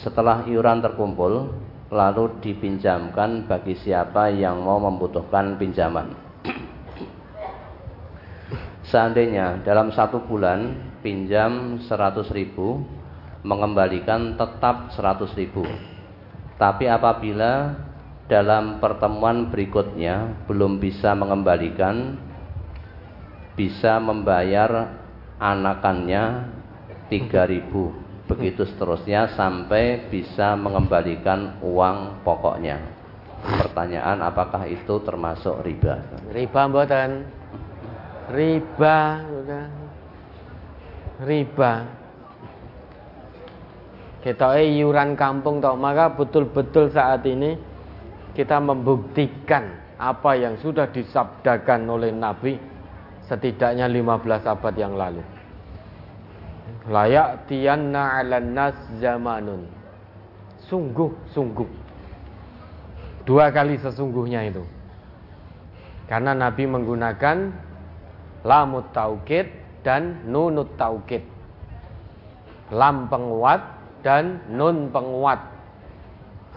Setelah iuran terkumpul, lalu dipinjamkan bagi siapa yang mau membutuhkan pinjaman. Seandainya dalam satu bulan pinjam 100 ribu mengembalikan tetap 100 ribu tapi apabila dalam pertemuan berikutnya belum bisa mengembalikan bisa membayar anakannya 3000 begitu seterusnya sampai bisa mengembalikan uang pokoknya. Pertanyaan apakah itu termasuk riba? Riba mboten. Riba riba. Kita iuran kampung toh, maka betul-betul saat ini kita membuktikan apa yang sudah disabdakan oleh Nabi setidaknya 15 abad yang lalu. Layak tianna 'alan nas zamanun. Sungguh-sungguh. Dua kali sesungguhnya itu. Karena Nabi menggunakan lamut taukid dan nunut taukid. Lam penguat dan nun penguat.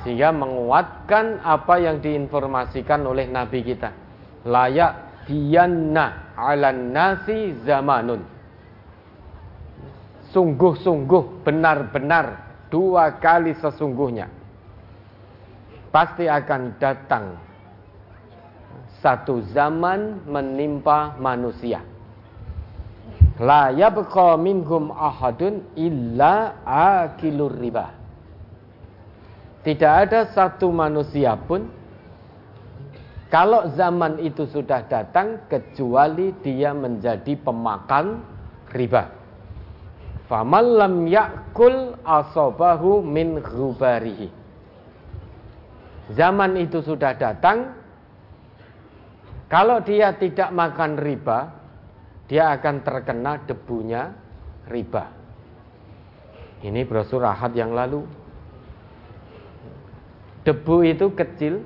Sehingga menguatkan apa yang diinformasikan oleh Nabi kita. Layak dianna 'alan nasi zamanun sungguh-sungguh benar-benar dua kali sesungguhnya pasti akan datang satu zaman menimpa manusia. La yabqa minhum ahadun illa akilur riba. Tidak ada satu manusia pun kalau zaman itu sudah datang kecuali dia menjadi pemakan riba Faman lam yakul asobahu min ghubarihi. Zaman itu sudah datang. Kalau dia tidak makan riba, dia akan terkena debunya riba. Ini brosur ahad yang lalu. Debu itu kecil,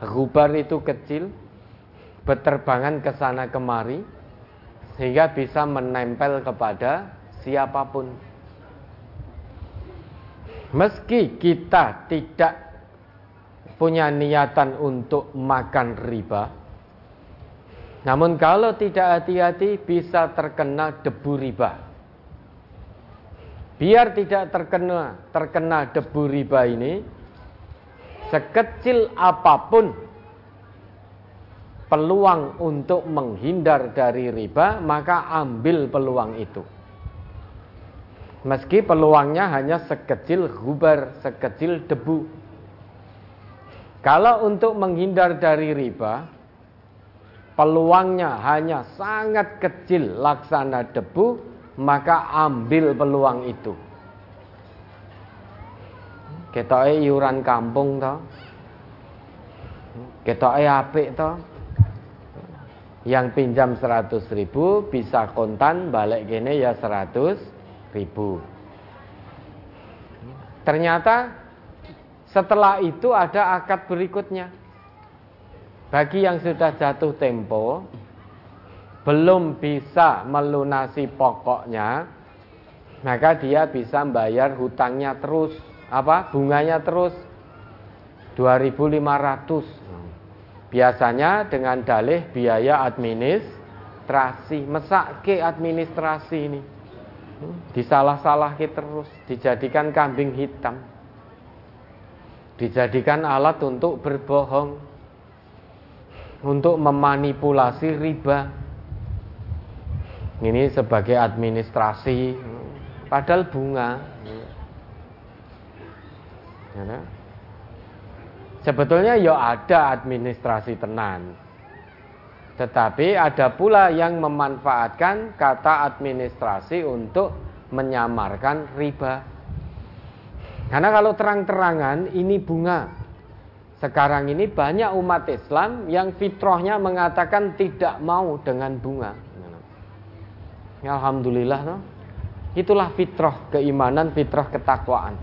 gubar itu kecil, berterbangan ke sana kemari, sehingga bisa menempel kepada siapa pun. Meski kita tidak punya niatan untuk makan riba, namun kalau tidak hati-hati bisa terkena debu riba. Biar tidak terkena terkena debu riba ini, sekecil apa pun peluang untuk menghindar dari riba, maka ambil peluang itu. Meski peluangnya hanya sekecil gubar, sekecil debu. Kalau untuk menghindar dari riba, peluangnya hanya sangat kecil laksana debu, maka ambil peluang itu. Kita iuran kampung toh. Kita apik toh. Yang pinjam 100 ribu bisa kontan balik gini ya 100 ribu. Ternyata setelah itu ada akad berikutnya. Bagi yang sudah jatuh tempo, belum bisa melunasi pokoknya, maka dia bisa bayar hutangnya terus, apa bunganya terus 2.500. Biasanya dengan dalih biaya administrasi, mesake administrasi ini disalah-salah terus, dijadikan kambing hitam, dijadikan alat untuk berbohong, untuk memanipulasi riba. Ini sebagai administrasi, padahal bunga. Ya, Sebetulnya ya ada administrasi tenan. Tetapi ada pula yang memanfaatkan kata administrasi untuk menyamarkan riba. Karena kalau terang-terangan ini bunga. Sekarang ini banyak umat Islam yang fitrahnya mengatakan tidak mau dengan bunga. Alhamdulillah no? Itulah fitrah keimanan, fitrah ketakwaan.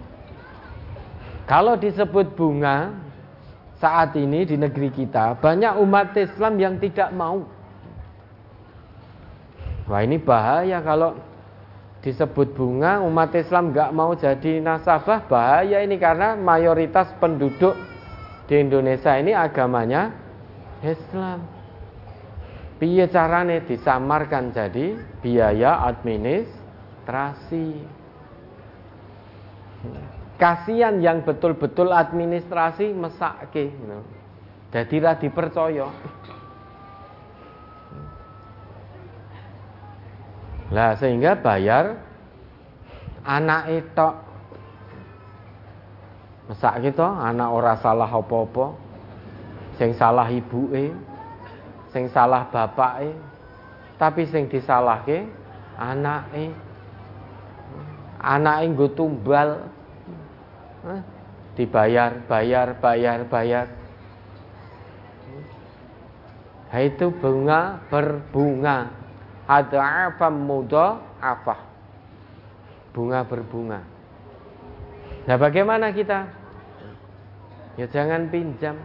Kalau disebut bunga, saat ini di negeri kita banyak umat Islam yang tidak mau. Wah ini bahaya kalau disebut bunga umat Islam nggak mau jadi nasabah bahaya ini karena mayoritas penduduk di Indonesia ini agamanya Islam. Piye carane disamarkan jadi biaya administrasi kasihan yang betul-betul administrasi mesake gitu. Jadi ra dipercaya. Lah sehingga bayar anak itu Mesak gitu, anak ora salah apa-apa. Sing salah ibuke, sing salah bapake, tapi sing disalahke anake. anak nggo tumbal dibayar, bayar, bayar, bayar. Itu bunga berbunga. Ada apa muda apa? Bunga berbunga. Nah bagaimana kita? Ya jangan pinjam.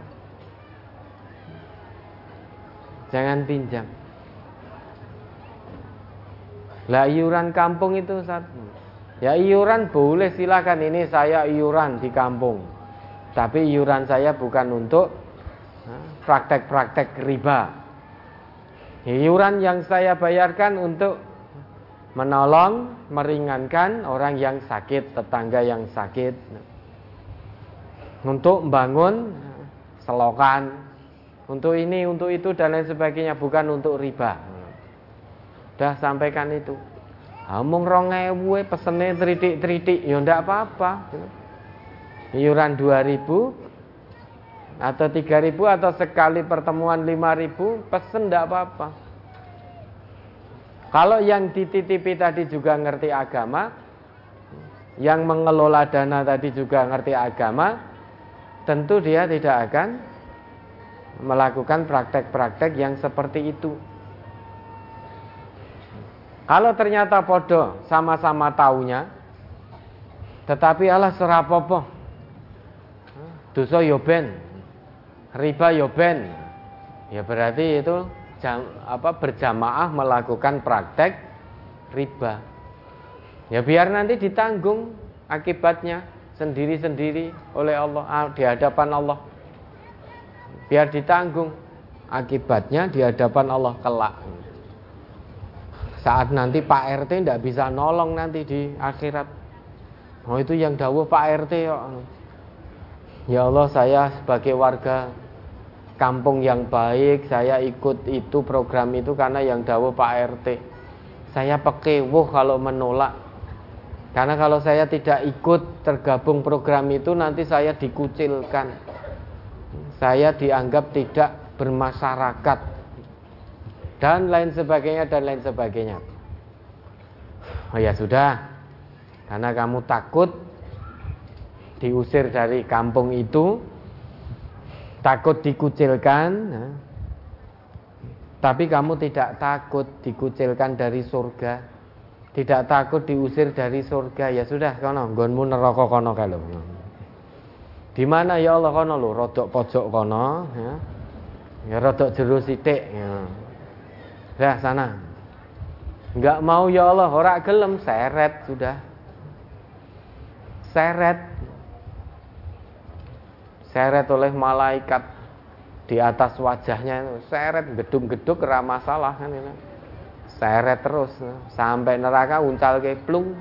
Jangan pinjam. Lah iuran kampung itu satu. Ya iuran boleh silakan ini saya iuran di kampung. Tapi iuran saya bukan untuk praktek-praktek riba. Iuran yang saya bayarkan untuk menolong, meringankan orang yang sakit, tetangga yang sakit. Untuk membangun selokan, untuk ini, untuk itu dan lain sebagainya, bukan untuk riba. Sudah sampaikan itu. Omong rong ewu pesene tritik-tritik ya ndak apa-apa. Iuran 2000 atau 3000 atau sekali pertemuan 5000 pesen ndak apa-apa. Kalau yang dititipi tadi juga ngerti agama, yang mengelola dana tadi juga ngerti agama, tentu dia tidak akan melakukan praktek-praktek yang seperti itu. Kalau ternyata podo sama-sama taunya, tetapi Allah serapopo, dosa yoben, riba yoben, ya berarti itu jam, apa berjamaah melakukan praktek riba. Ya biar nanti ditanggung akibatnya sendiri-sendiri oleh Allah ah, di hadapan Allah. Biar ditanggung akibatnya di hadapan Allah kelak saat nanti Pak RT tidak bisa nolong nanti di akhirat. Oh itu yang dawuh Pak RT ya ya Allah saya sebagai warga kampung yang baik saya ikut itu program itu karena yang dawuh Pak RT saya pekewuh kalau menolak. Karena kalau saya tidak ikut tergabung program itu nanti saya dikucilkan. Saya dianggap tidak bermasyarakat dan lain sebagainya dan lain sebagainya. Oh ya sudah, karena kamu takut diusir dari kampung itu, takut dikucilkan, nah, tapi kamu tidak takut dikucilkan dari surga, tidak takut diusir dari surga. Ya sudah, kono, gonmu neraka kono kalau. Di mana ya Allah kono lo, rodok pojok kono, ya, ya rodok jeru sitik. Ya. Dah sana. Enggak mau ya Allah, ora gelem seret sudah. Seret. Seret oleh malaikat di atas wajahnya seret gedung-gedung ora masalah kan ini. Seret terus sampai neraka uncal ke plung.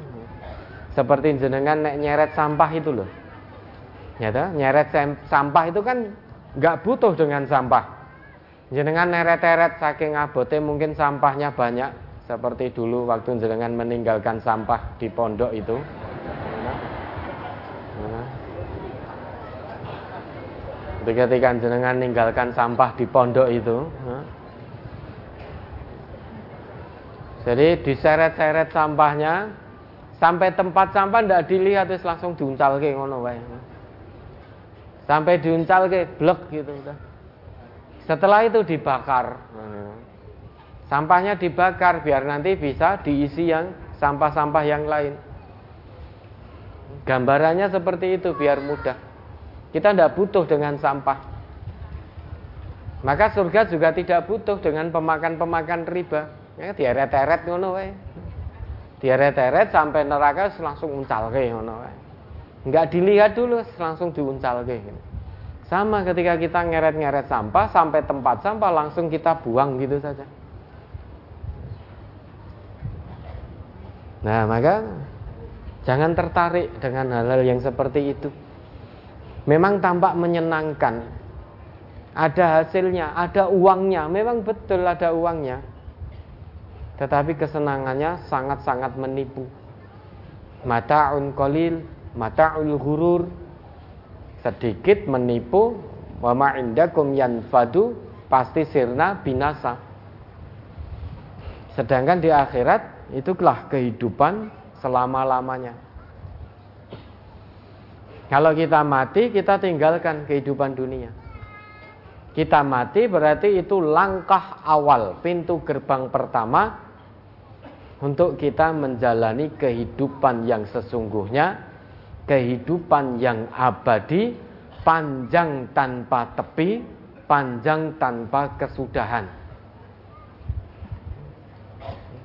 Seperti jenengan nek nyeret sampah itu loh. Ya nyeret sampah itu kan nggak butuh dengan sampah jenengan neret-eret saking abote mungkin sampahnya banyak seperti dulu waktu jenengan meninggalkan sampah di pondok itu. Ketika jenengan meninggalkan sampah di pondok itu jadi diseret-seret sampahnya sampai tempat sampah tidak dilihat terus langsung diuncal ke ngono wae sampai diuncal ke blek gitu udah setelah itu dibakar. Sampahnya dibakar biar nanti bisa diisi yang sampah-sampah yang lain. Gambarannya seperti itu biar mudah. Kita tidak butuh dengan sampah. Maka surga juga tidak butuh dengan pemakan-pemakan riba. Ya dieret-eret ngono wae. Dieret-eret sampai neraka langsung uncal ngono wae. Enggak dilihat dulu langsung diuncal ke. Sama ketika kita ngeret-ngeret sampah sampai tempat sampah langsung kita buang gitu saja. Nah, maka jangan tertarik dengan hal-hal yang seperti itu. Memang tampak menyenangkan. Ada hasilnya, ada uangnya, memang betul ada uangnya. Tetapi kesenangannya sangat-sangat menipu. Mata'un qalil, mata'ul ghurur, sedikit menipu wa ma yanfadu pasti sirna binasa sedangkan di akhirat itulah kehidupan selama-lamanya. Kalau kita mati, kita tinggalkan kehidupan dunia. Kita mati berarti itu langkah awal, pintu gerbang pertama untuk kita menjalani kehidupan yang sesungguhnya, kehidupan yang abadi, panjang tanpa tepi, panjang tanpa kesudahan.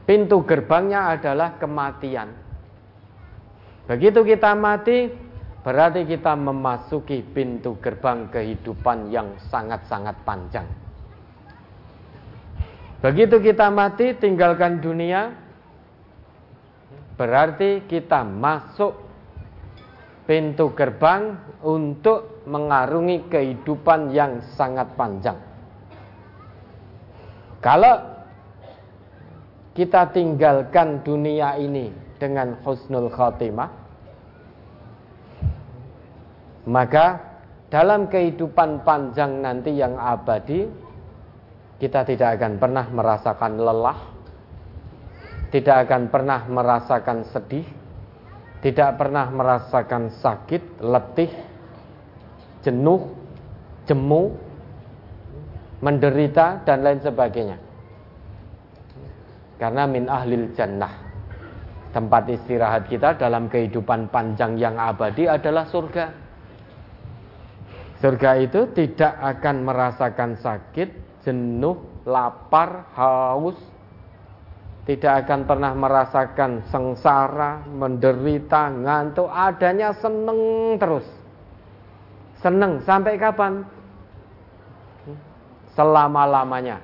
Pintu gerbangnya adalah kematian. Begitu kita mati, berarti kita memasuki pintu gerbang kehidupan yang sangat-sangat panjang. Begitu kita mati, tinggalkan dunia, berarti kita masuk pintu gerbang untuk mengarungi kehidupan yang sangat panjang. Kalau kita tinggalkan dunia ini dengan husnul khotimah maka dalam kehidupan panjang nanti yang abadi kita tidak akan pernah merasakan lelah tidak akan pernah merasakan sedih tidak pernah merasakan sakit, letih, jenuh, jemu, menderita dan lain sebagainya karena min ahlil jannah. Tempat istirahat kita dalam kehidupan panjang yang abadi adalah surga. Surga itu tidak akan merasakan sakit, jenuh, lapar, haus, tidak akan pernah merasakan sengsara, menderita, ngantuk, adanya seneng terus. Seneng. Sampai kapan? Selama-lamanya.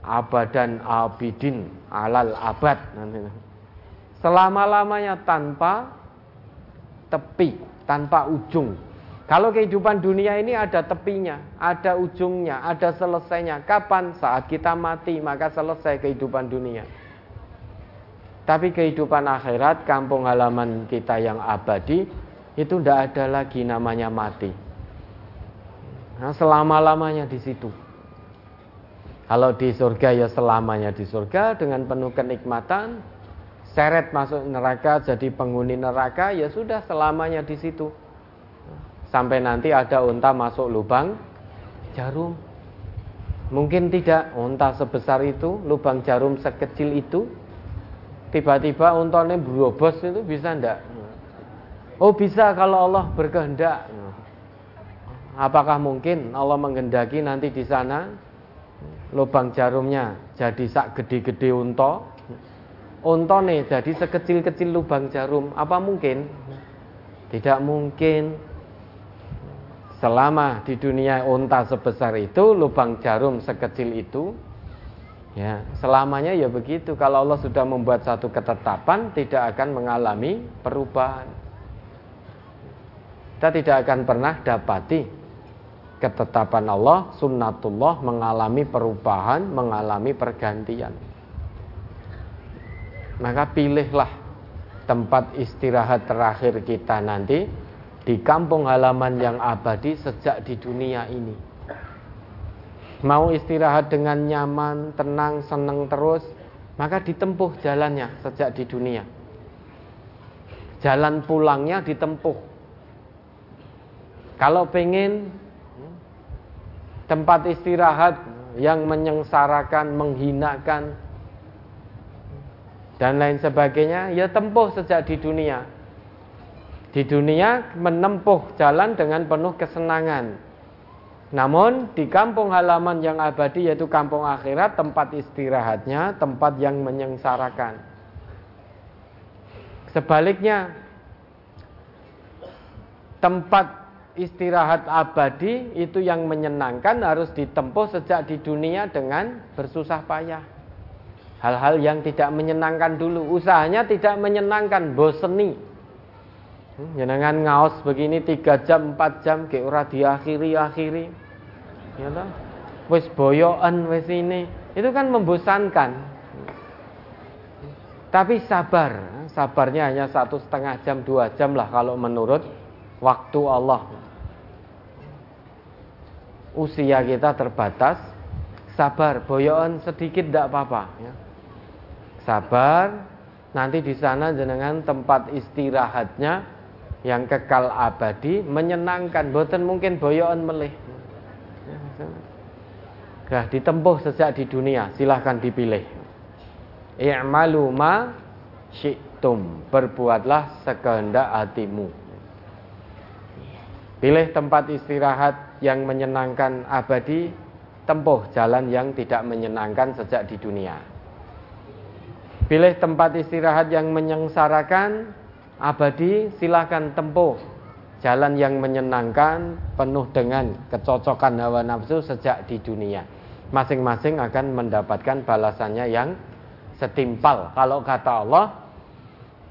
Abadan abidin alal abad. Selama-lamanya tanpa tepi tanpa ujung kalau kehidupan dunia ini ada tepinya ada ujungnya ada selesainya kapan saat kita mati maka selesai kehidupan dunia tapi kehidupan akhirat kampung halaman kita yang abadi itu tidak ada lagi namanya mati nah, selama-lamanya di situ kalau di surga ya selamanya di surga dengan penuh kenikmatan. Seret masuk neraka jadi penghuni neraka ya sudah selamanya di situ. Sampai nanti ada unta masuk lubang jarum. Mungkin tidak unta sebesar itu, lubang jarum sekecil itu. Tiba-tiba untanya berobos itu bisa ndak? Oh bisa kalau Allah berkehendak. Apakah mungkin Allah menghendaki nanti di sana lubang jarumnya jadi sak gede-gede unta nih jadi sekecil-kecil lubang jarum apa mungkin tidak mungkin selama di dunia unta sebesar itu lubang jarum sekecil itu ya selamanya ya begitu kalau Allah sudah membuat satu ketetapan tidak akan mengalami perubahan kita tidak akan pernah dapati ketetapan Allah, sunnatullah mengalami perubahan, mengalami pergantian. Maka pilihlah tempat istirahat terakhir kita nanti di kampung halaman yang abadi sejak di dunia ini. Mau istirahat dengan nyaman, tenang, senang terus, maka ditempuh jalannya sejak di dunia. Jalan pulangnya ditempuh. Kalau pengen tempat istirahat yang menyengsarakan, menghinakan dan lain sebagainya, ya tempuh sejak di dunia. Di dunia menempuh jalan dengan penuh kesenangan. Namun di kampung halaman yang abadi yaitu kampung akhirat tempat istirahatnya, tempat yang menyengsarakan. Sebaliknya tempat istirahat abadi itu yang menyenangkan harus ditempuh sejak di dunia dengan bersusah payah. Hal-hal yang tidak menyenangkan dulu, usahanya tidak menyenangkan, boseni. Jenengan ngaos begini tiga jam, empat jam, kayak ora diakhiri akhiri, ya toh? Wis boyoan wis ini, itu kan membosankan. Tapi sabar, sabarnya hanya satu setengah jam, dua jam lah kalau menurut waktu Allah usia kita terbatas, sabar, boyoan sedikit tidak apa-apa. Ya. Sabar, nanti di sana jenengan tempat istirahatnya yang kekal abadi menyenangkan boten mungkin boyoan melih Nah, ditempuh sejak di dunia, silahkan dipilih. I'malu ma syi'tum. Berbuatlah sekehendak hatimu. Pilih tempat istirahat yang menyenangkan abadi, tempuh jalan yang tidak menyenangkan sejak di dunia. Pilih tempat istirahat yang menyengsarakan abadi, silahkan tempuh jalan yang menyenangkan penuh dengan kecocokan hawa nafsu sejak di dunia. Masing-masing akan mendapatkan balasannya yang setimpal. Kalau kata Allah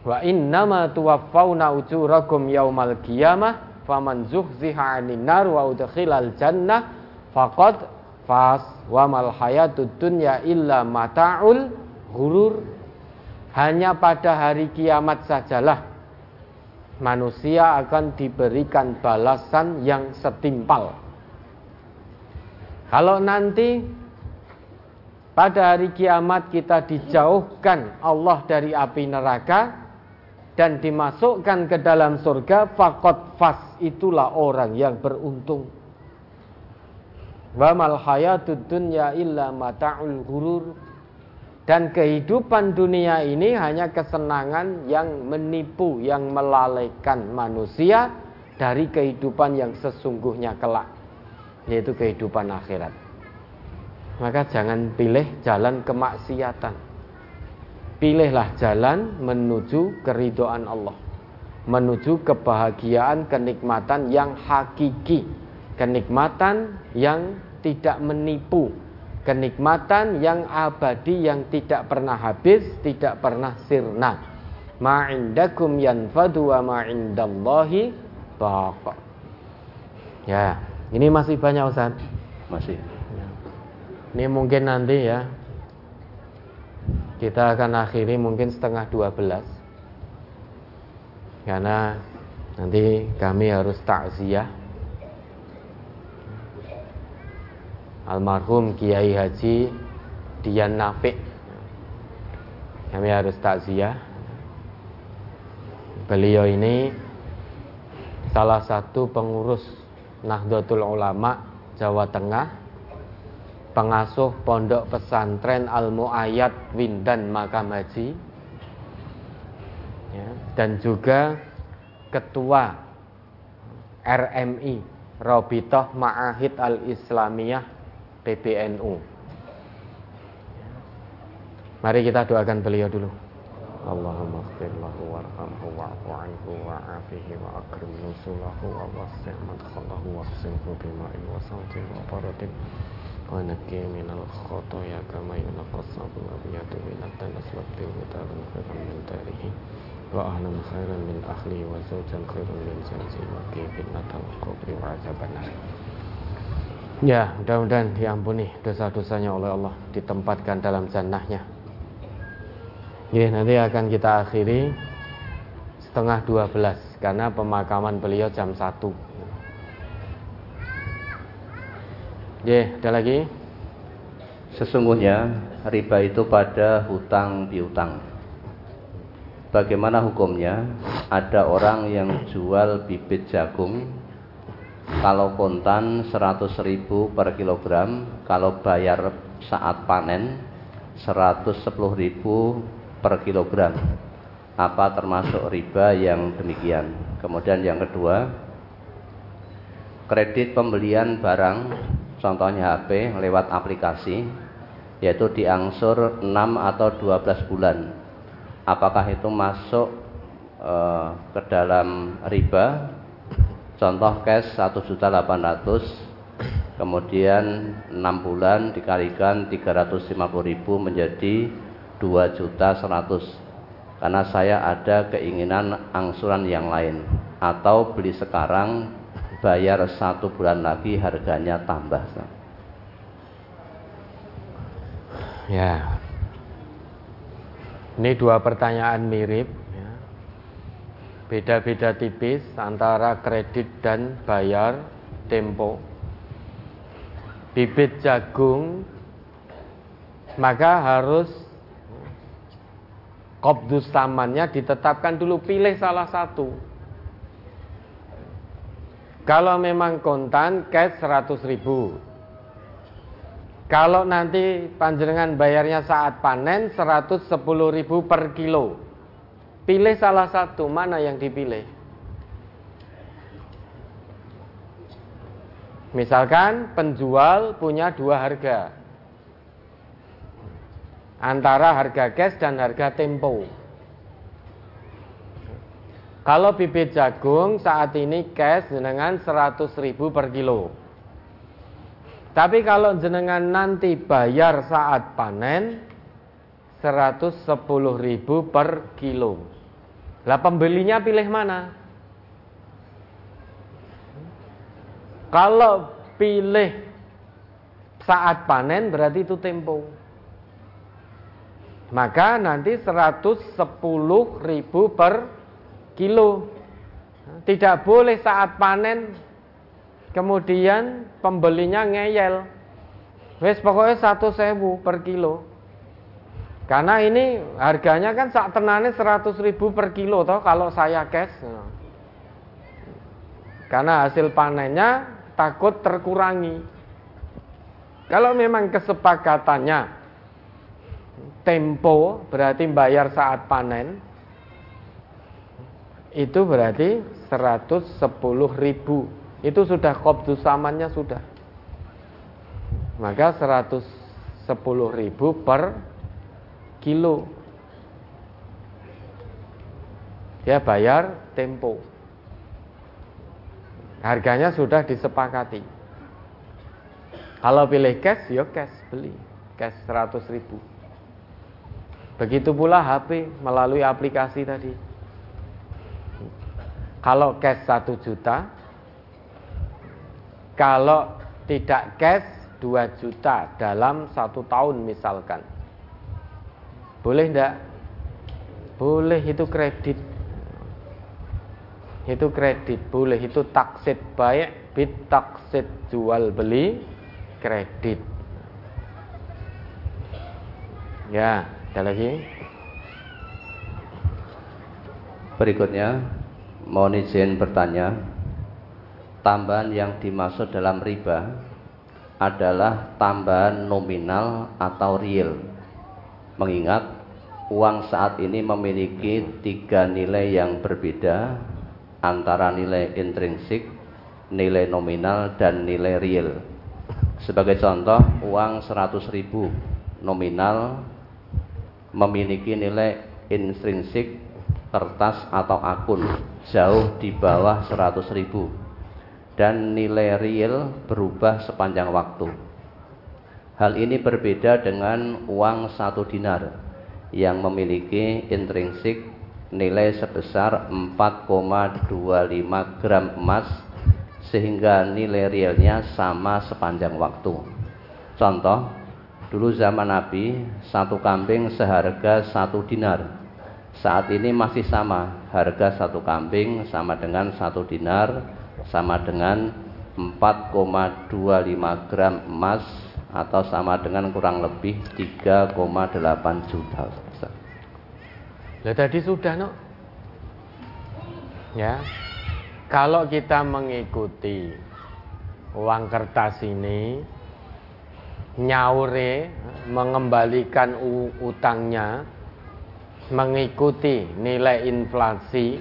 wa innama tuwaffawna ujurakum yaumal qiyamah faman zuhziha 'anil nar wa udkhilal jannah faqad fas wa mal hayatud dunya illa mata'ul ghurur. Hanya pada hari kiamat sajalah manusia akan diberikan balasan yang setimpal kalau nanti pada hari kiamat kita dijauhkan Allah dari api neraka dan dimasukkan ke dalam surga, fakot fas itulah orang yang beruntung. Wa mal hayatud dunya illa mata'ul gurur. Dan kehidupan dunia ini hanya kesenangan yang menipu, yang melalaikan manusia dari kehidupan yang sesungguhnya kelak yaitu kehidupan akhirat. Maka jangan pilih jalan kemaksiatan. Pilihlah jalan menuju keridoan Allah. Menuju kebahagiaan, kenikmatan yang hakiki. Kenikmatan yang tidak menipu. Kenikmatan yang abadi, yang tidak pernah habis, tidak pernah sirna. Ma'indakum yanfadu wa ma'indallahi baqa. Ya, ini masih banyak Ustaz? Masih. Ini mungkin nanti ya kita akan akhiri mungkin setengah dua belas karena nanti kami harus takziah almarhum Kiai Haji Dian Nafik kami harus takziah. Beliau ini salah satu pengurus Nahdlatul Ulama Jawa Tengah pengasuh pondok pesantren Al Muayyad Windan Makam Haji ya, dan juga ketua RMI Robitoh Ma'ahid Al Islamiyah PBNU Mari kita doakan beliau dulu. Allahumma ighfir lahu warhamhu wa'fu anhu wa'afihi wa akrim nusulahu wa wasi' madkhalahu wa ahsinhu bima'in wa sawtin wa baradin wa nakki minal khotoya kama yunaqqa sabul abiyatu minat danas wa qtilhu daran khairan min darihi wa ahlan khairan min ahli wa zawjan khairan min zawji wa kifin natal qabri wa azabanah Ya, mudah-mudahan diampuni dosa-dosanya oleh Allah Ditempatkan dalam jannahnya Ya, nanti akan kita akhiri setengah dua belas karena pemakaman beliau jam satu. Ya, ada lagi? Sesungguhnya riba itu pada hutang piutang. Bagaimana hukumnya? Ada orang yang jual bibit jagung kalau kontan 100 ribu per kilogram, kalau bayar saat panen 110 ribu per kilogram. Apa termasuk riba yang demikian? Kemudian yang kedua, kredit pembelian barang, contohnya HP lewat aplikasi, yaitu diangsur 6 atau 12 bulan. Apakah itu masuk uh, ke dalam riba? Contoh cash 1.800 kemudian 6 bulan dikalikan 350.000 menjadi 2 juta 100 karena saya ada keinginan angsuran yang lain atau beli sekarang bayar satu bulan lagi harganya tambah ya. Ini dua pertanyaan mirip. Beda-beda tipis antara kredit dan bayar tempo. Bibit jagung maka harus Qabdus tamannya ditetapkan dulu pilih salah satu. Kalau memang kontan cash 100 ribu. Kalau nanti panjenengan bayarnya saat panen 110 ribu per kilo Pilih salah satu, mana yang dipilih? Misalkan penjual punya dua harga. Antara harga cash dan harga tempo. Kalau bibit jagung saat ini cash dengan 100 ribu per kilo. Tapi kalau jenengan nanti bayar saat panen 110 ribu per kilo lah pembelinya pilih mana? Kalau pilih saat panen berarti itu tempo. Maka nanti 110 ribu per kilo. Tidak boleh saat panen kemudian pembelinya ngeyel. Wes pokoknya satu sewu per kilo. Karena ini harganya kan saat tenane 100 ribu per kilo toh kalau saya cash. Karena hasil panennya takut terkurangi. Kalau memang kesepakatannya tempo berarti bayar saat panen itu berarti 110 ribu itu sudah kopdu samannya sudah maka 110 ribu per kilo. Dia bayar tempo. Harganya sudah disepakati. Kalau pilih cash, ya cash beli. Cash 100 ribu. Begitu pula HP melalui aplikasi tadi. Kalau cash 1 juta, kalau tidak cash 2 juta dalam satu tahun misalkan. Boleh enggak? Boleh itu kredit. Itu kredit, boleh itu taksit baik, bit taksit jual beli kredit. Ya, ada lagi? Berikutnya, mohon izin bertanya, tambahan yang dimaksud dalam riba adalah tambahan nominal atau real. Mengingat uang saat ini memiliki tiga nilai yang berbeda antara nilai intrinsik, nilai nominal, dan nilai real. Sebagai contoh, uang 100 ribu nominal memiliki nilai intrinsik kertas atau akun jauh di bawah 100 ribu dan nilai real berubah sepanjang waktu. Hal ini berbeda dengan uang satu dinar yang memiliki intrinsik nilai sebesar 4,25 gram emas sehingga nilai realnya sama sepanjang waktu. Contoh, dulu zaman Nabi satu kambing seharga satu dinar. Saat ini masih sama, harga satu kambing sama dengan satu dinar sama dengan 4,25 gram emas atau sama dengan kurang lebih 3,8 juta. Lah tadi sudah no. Ya. Kalau kita mengikuti uang kertas ini nyaure mengembalikan utangnya mengikuti nilai inflasi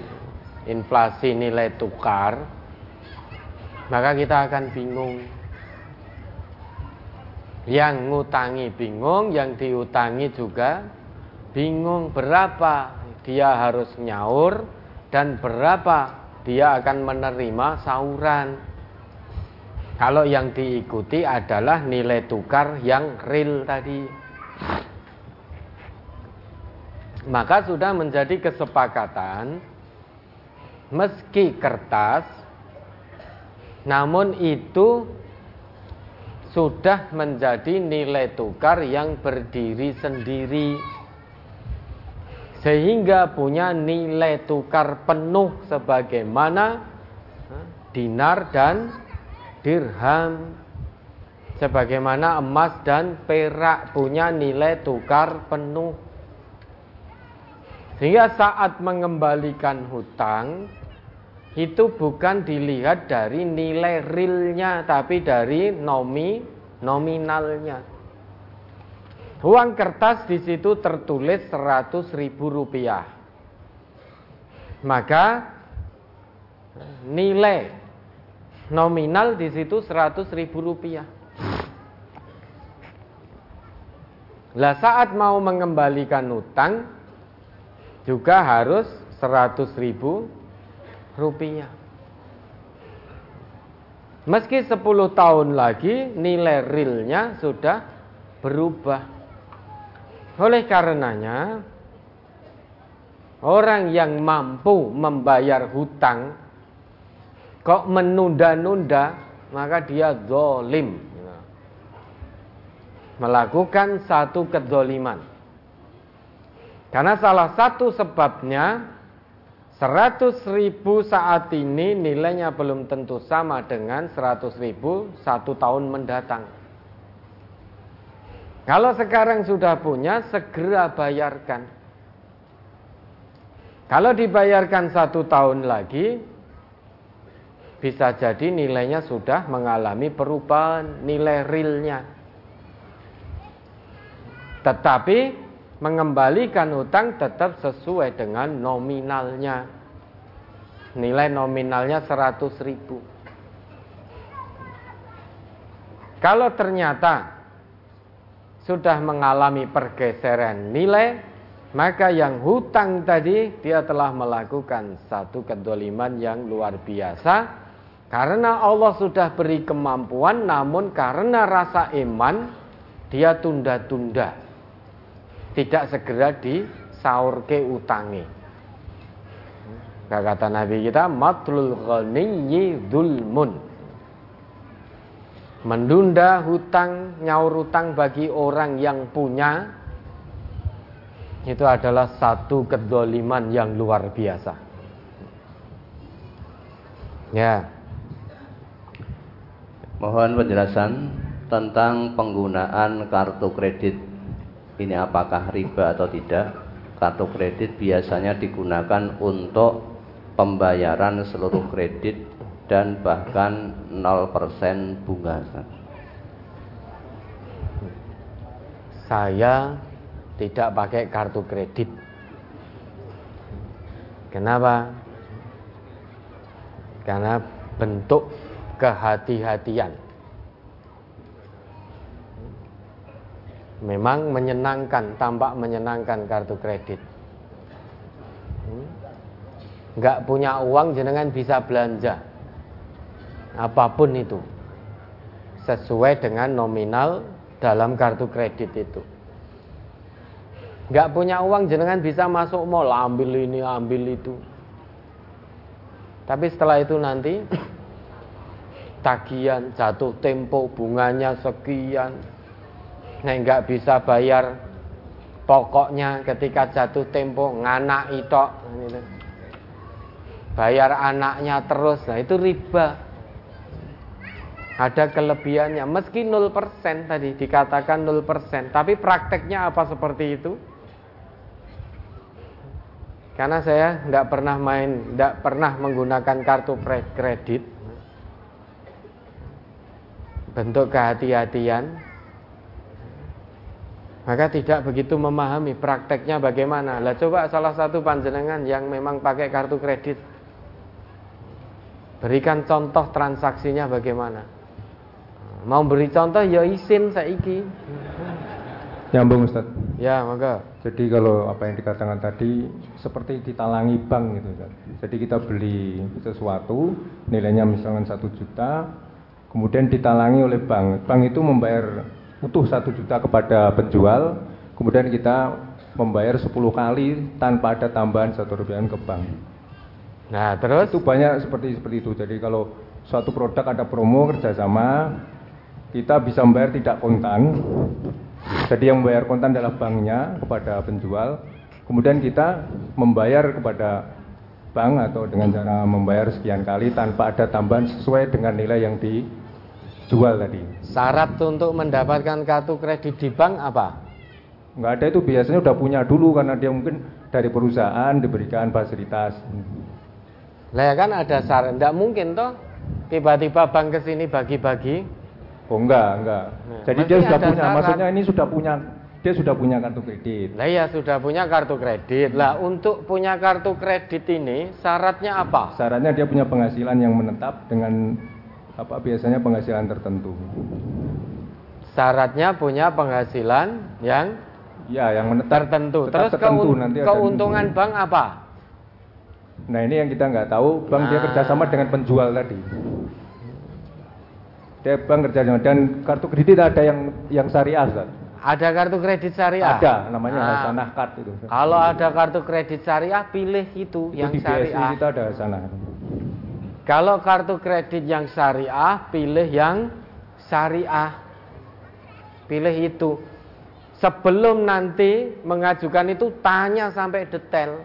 inflasi nilai tukar maka kita akan bingung yang ngutangi bingung yang diutangi juga bingung berapa dia harus nyaur dan berapa dia akan menerima sauran. Kalau yang diikuti adalah nilai tukar yang real tadi. Maka sudah menjadi kesepakatan meski kertas namun itu sudah menjadi nilai tukar yang berdiri sendiri sehingga punya nilai tukar penuh sebagaimana dinar dan dirham sebagaimana emas dan perak punya nilai tukar penuh Sehingga saat mengembalikan hutang itu bukan dilihat dari nilai realnya tapi dari nomi nominalnya. Uang kertas di situ tertulis 100 ribu rupiah. Maka nilai nominal di situ 100 ribu rupiah. Lah saat mau mengembalikan utang juga harus 100 ribu rupiah. Meski 10 tahun lagi nilai realnya sudah berubah. Oleh karenanya orang yang mampu membayar hutang kok menunda-nunda maka dia zolim melakukan satu kezoliman karena salah satu sebabnya 100 ribu saat ini nilainya belum tentu sama dengan 100 ribu satu tahun mendatang kalau sekarang sudah punya segera bayarkan kalau dibayarkan satu tahun lagi bisa jadi nilainya sudah mengalami perubahan nilai realnya. Tetapi mengembalikan utang tetap sesuai dengan nominalnya. Nilai nominalnya 100 ribu. Kalau ternyata sudah mengalami pergeseran nilai, maka yang hutang tadi dia telah melakukan satu kedoliman yang luar biasa karena Allah sudah beri kemampuan namun karena rasa iman dia tunda-tunda. Tidak segera disaur ke utangi. Kata Nabi kita matlul ghaniyyi dzulmun. Menunda hutang, nyaur hutang bagi orang yang punya itu adalah satu kedoliman yang luar biasa. Ya. Mohon penjelasan tentang penggunaan kartu kredit. Ini apakah riba atau tidak? Kartu kredit biasanya digunakan untuk pembayaran seluruh kredit dan bahkan 0% bunga. Saya tidak pakai kartu kredit. Kenapa? Karena bentuk kehati-hatian. Memang menyenangkan, tampak menyenangkan kartu kredit. Hmm? punya uang jenengan bisa belanja. Apa pun itu. Sesuai dengan nominal dalam kartu kredit itu. Enggak punya uang jenengan bisa masuk mall ambil ini ambil itu. Tapi setelah itu nanti tagihan jatuh tempo bunganya sekian nek nggak bisa bayar pokoknya ketika jatuh tempo nganak gitu. bayar anaknya terus nah itu riba ada kelebihannya. Meski 0% tadi dikatakan 0% tapi prakteknya apa seperti itu? Karena saya nggak pernah main nggak pernah menggunakan kartu kredit. Bentuk kehati-hatian. Maka tidak begitu memahami prakteknya bagaimana. Lah coba salah satu panjenengan yang memang pakai kartu kredit. Berikan contoh transaksinya bagaimana mau beri contoh ya izin saiki nyambung Ustaz ya maka jadi kalau apa yang dikatakan tadi seperti ditalangi bank gitu Ustaz. jadi kita beli sesuatu nilainya misalnya satu juta kemudian ditalangi oleh bank. Bank itu membayar utuh satu juta kepada penjual, kemudian kita membayar 10 kali tanpa ada tambahan satu rupiah ke bank. Nah terus? Itu banyak seperti seperti itu. Jadi kalau suatu produk ada promo kerjasama, kita bisa membayar tidak kontan. Jadi yang membayar kontan adalah banknya kepada penjual. Kemudian kita membayar kepada bank atau dengan cara membayar sekian kali tanpa ada tambahan sesuai dengan nilai yang di jual tadi. Syarat untuk mendapatkan kartu kredit di bank apa? Enggak ada itu biasanya udah punya dulu karena dia mungkin dari perusahaan diberikan fasilitas. Lah ya kan ada saran, tidak mungkin toh tiba-tiba bank ke sini bagi-bagi. Oh enggak, enggak. Nah, Jadi dia sudah punya, maksudnya ini sudah punya, dia sudah punya kartu kredit. Lah ya sudah punya kartu kredit. Lah untuk punya kartu kredit ini syaratnya apa? Syaratnya dia punya penghasilan yang menetap dengan apa biasanya penghasilan tertentu. Syaratnya punya penghasilan yang Ya, yang menetap tertentu. tetap Terus tertentu, keun- nanti keuntungan bank apa? Nah ini yang kita nggak tahu, bank dia Nah. kerjasama dengan penjual tadi. Dia bank kerjasama dan kartu kredit ada yang yang syariah, Ustaz. Ada kartu kredit syariah? Ada, namanya Nah, Hasanah Card itu. Kalau ada kartu kredit syariah, pilih itu, Itu yang di syariah. kita ada Hasanah. Kalau kartu kredit yang syariah, pilih yang syariah. Pilih itu. Sebelum nanti mengajukan itu tanya sampai detail.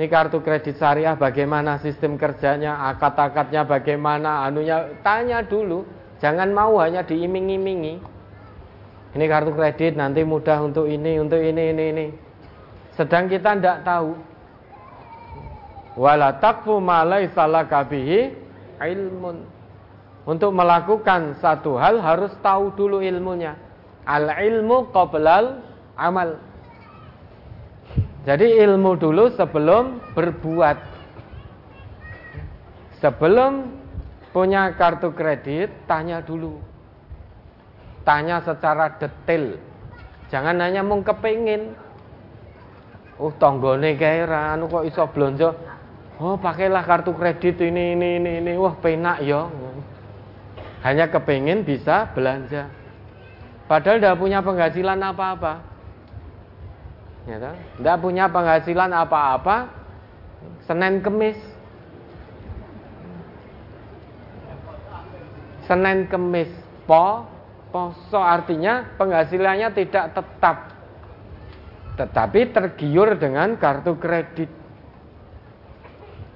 Ini kartu kredit syariah bagaimana sistem kerjanya, akad-akadnya bagaimana, anunya tanya dulu. Jangan mau hanya diiming-imingi. Ini kartu kredit nanti mudah untuk ini, untuk ini, ini, ini. Sedang kita tidak tahu. Wala taqfu ma laisa laka bihi ilmun. Untuk melakukan satu hal harus tahu dulu ilmunya. Al ilmu qoblal amal. Jadi ilmu dulu sebelum berbuat. Sebelum punya kartu kredit, tanya dulu. Tanya secara detail. Jangan hanya mung kepingin. Oh tonggone kae anu kok iso blonjo. Oh pakailah kartu kredit ini ini ini ini. Wah penak ya. Hanya kepingin bisa belanja. Padahal tidak punya penghasilan apa-apa. Ya punya penghasilan apa-apa. Senin Kemis. Senin Kemis. Po poso artinya penghasilannya tidak tetap. Tetapi tergiur dengan kartu kredit.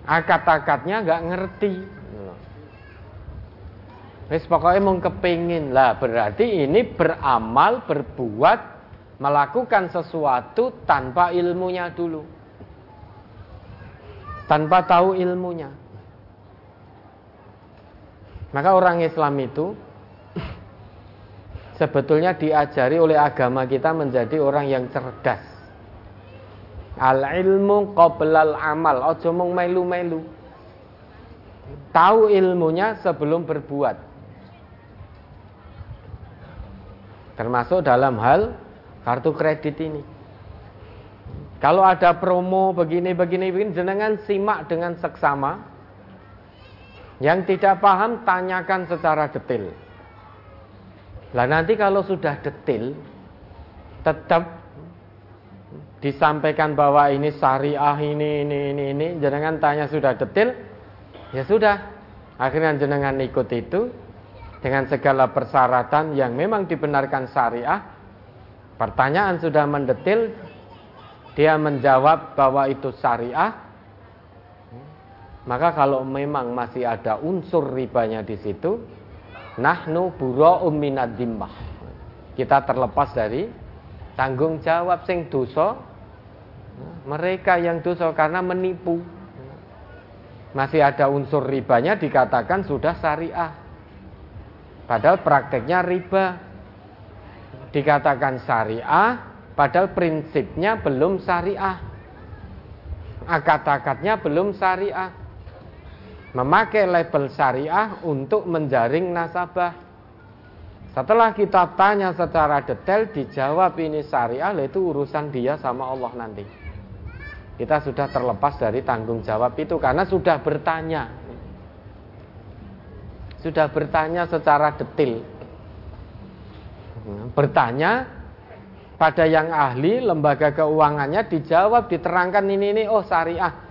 Akad-akadnya nggak ngerti. Wis pokoknya mau kepingin. Lah berarti ini beramal berbuat melakukan sesuatu tanpa ilmunya dulu tanpa tahu ilmunya maka orang Islam itu sebetulnya diajari oleh agama kita menjadi orang yang cerdas. Al ilmu qoblal amal, ojo mung melu-melu. Tahu ilmunya sebelum berbuat. Termasuk dalam hal kartu kredit ini. Kalau ada promo begini begini begini jenengan simak dengan seksama. Yang tidak paham tanyakan secara detail. Lah nanti kalau sudah detail tetap disampaikan bahwa ini syariah ini ini ini ini jenengan tanya sudah detail ya sudah akhirnya jenengan ikut itu dengan segala persyaratan yang memang dibenarkan syariah pertanyaan sudah mendetil dia menjawab bahwa itu syariah maka kalau memang masih ada unsur ribanya di situ nahnu bura'um minad. Kita terlepas dari tanggung jawab sing dosa mereka yang dosa karena menipu. Masih ada unsur ribanya dikatakan sudah syariah. Padahal prakteknya riba. Dikatakan syariah padahal prinsipnya belum syariah. Akad-akadnya belum syariah memakai label syariah untuk menjaring nasabah. Setelah kita tanya secara detail, dijawab ini syariah, itu urusan dia sama Allah nanti. Kita sudah terlepas dari tanggung jawab itu karena sudah bertanya. Sudah bertanya secara detail. Bertanya pada yang ahli lembaga keuangannya dijawab diterangkan ini ini oh syariah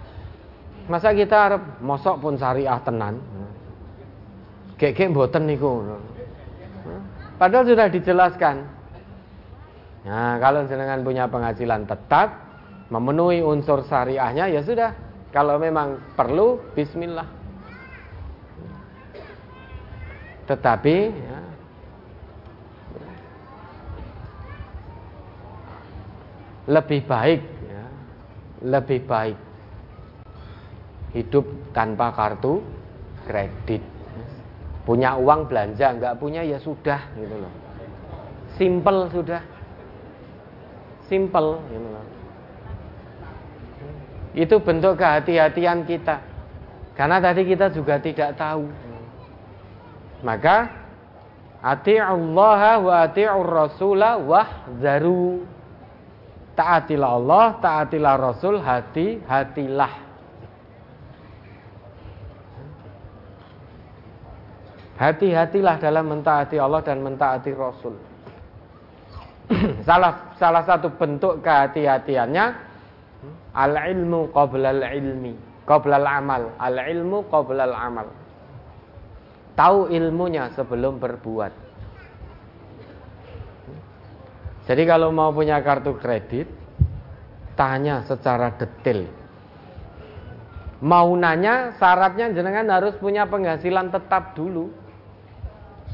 Masa kita harap mosok pun syariah tenan. Kek-kek mboten niku. Padahal sudah dijelaskan. Nah, kalau jenengan punya penghasilan tetap memenuhi unsur syariahnya ya sudah. Kalau memang perlu bismillah. Tetapi ya, lebih baik ya, lebih baik hidup tanpa kartu kredit. Punya uang belanja, nggak punya ya sudah gitu loh. Simple sudah. Simple gitu loh. Itu bentuk kehati-hatian kita. Karena tadi kita juga tidak tahu. Maka Allah wa ati'ur rasula wahzaru. Taatilah Allah, taatilah Rasul, hati-hatilah. Hati-hatilah dalam mentaati Allah dan mentaati Rasul. salah salah satu bentuk kehati-hatiannya al ilmu qabla al ilmi, qabla al amal. Al ilmu qabla al amal. Tahu ilmunya sebelum berbuat. Jadi kalau mau punya kartu kredit, tanya secara detail. Mau nanya, syaratnya jenengan harus punya penghasilan tetap dulu.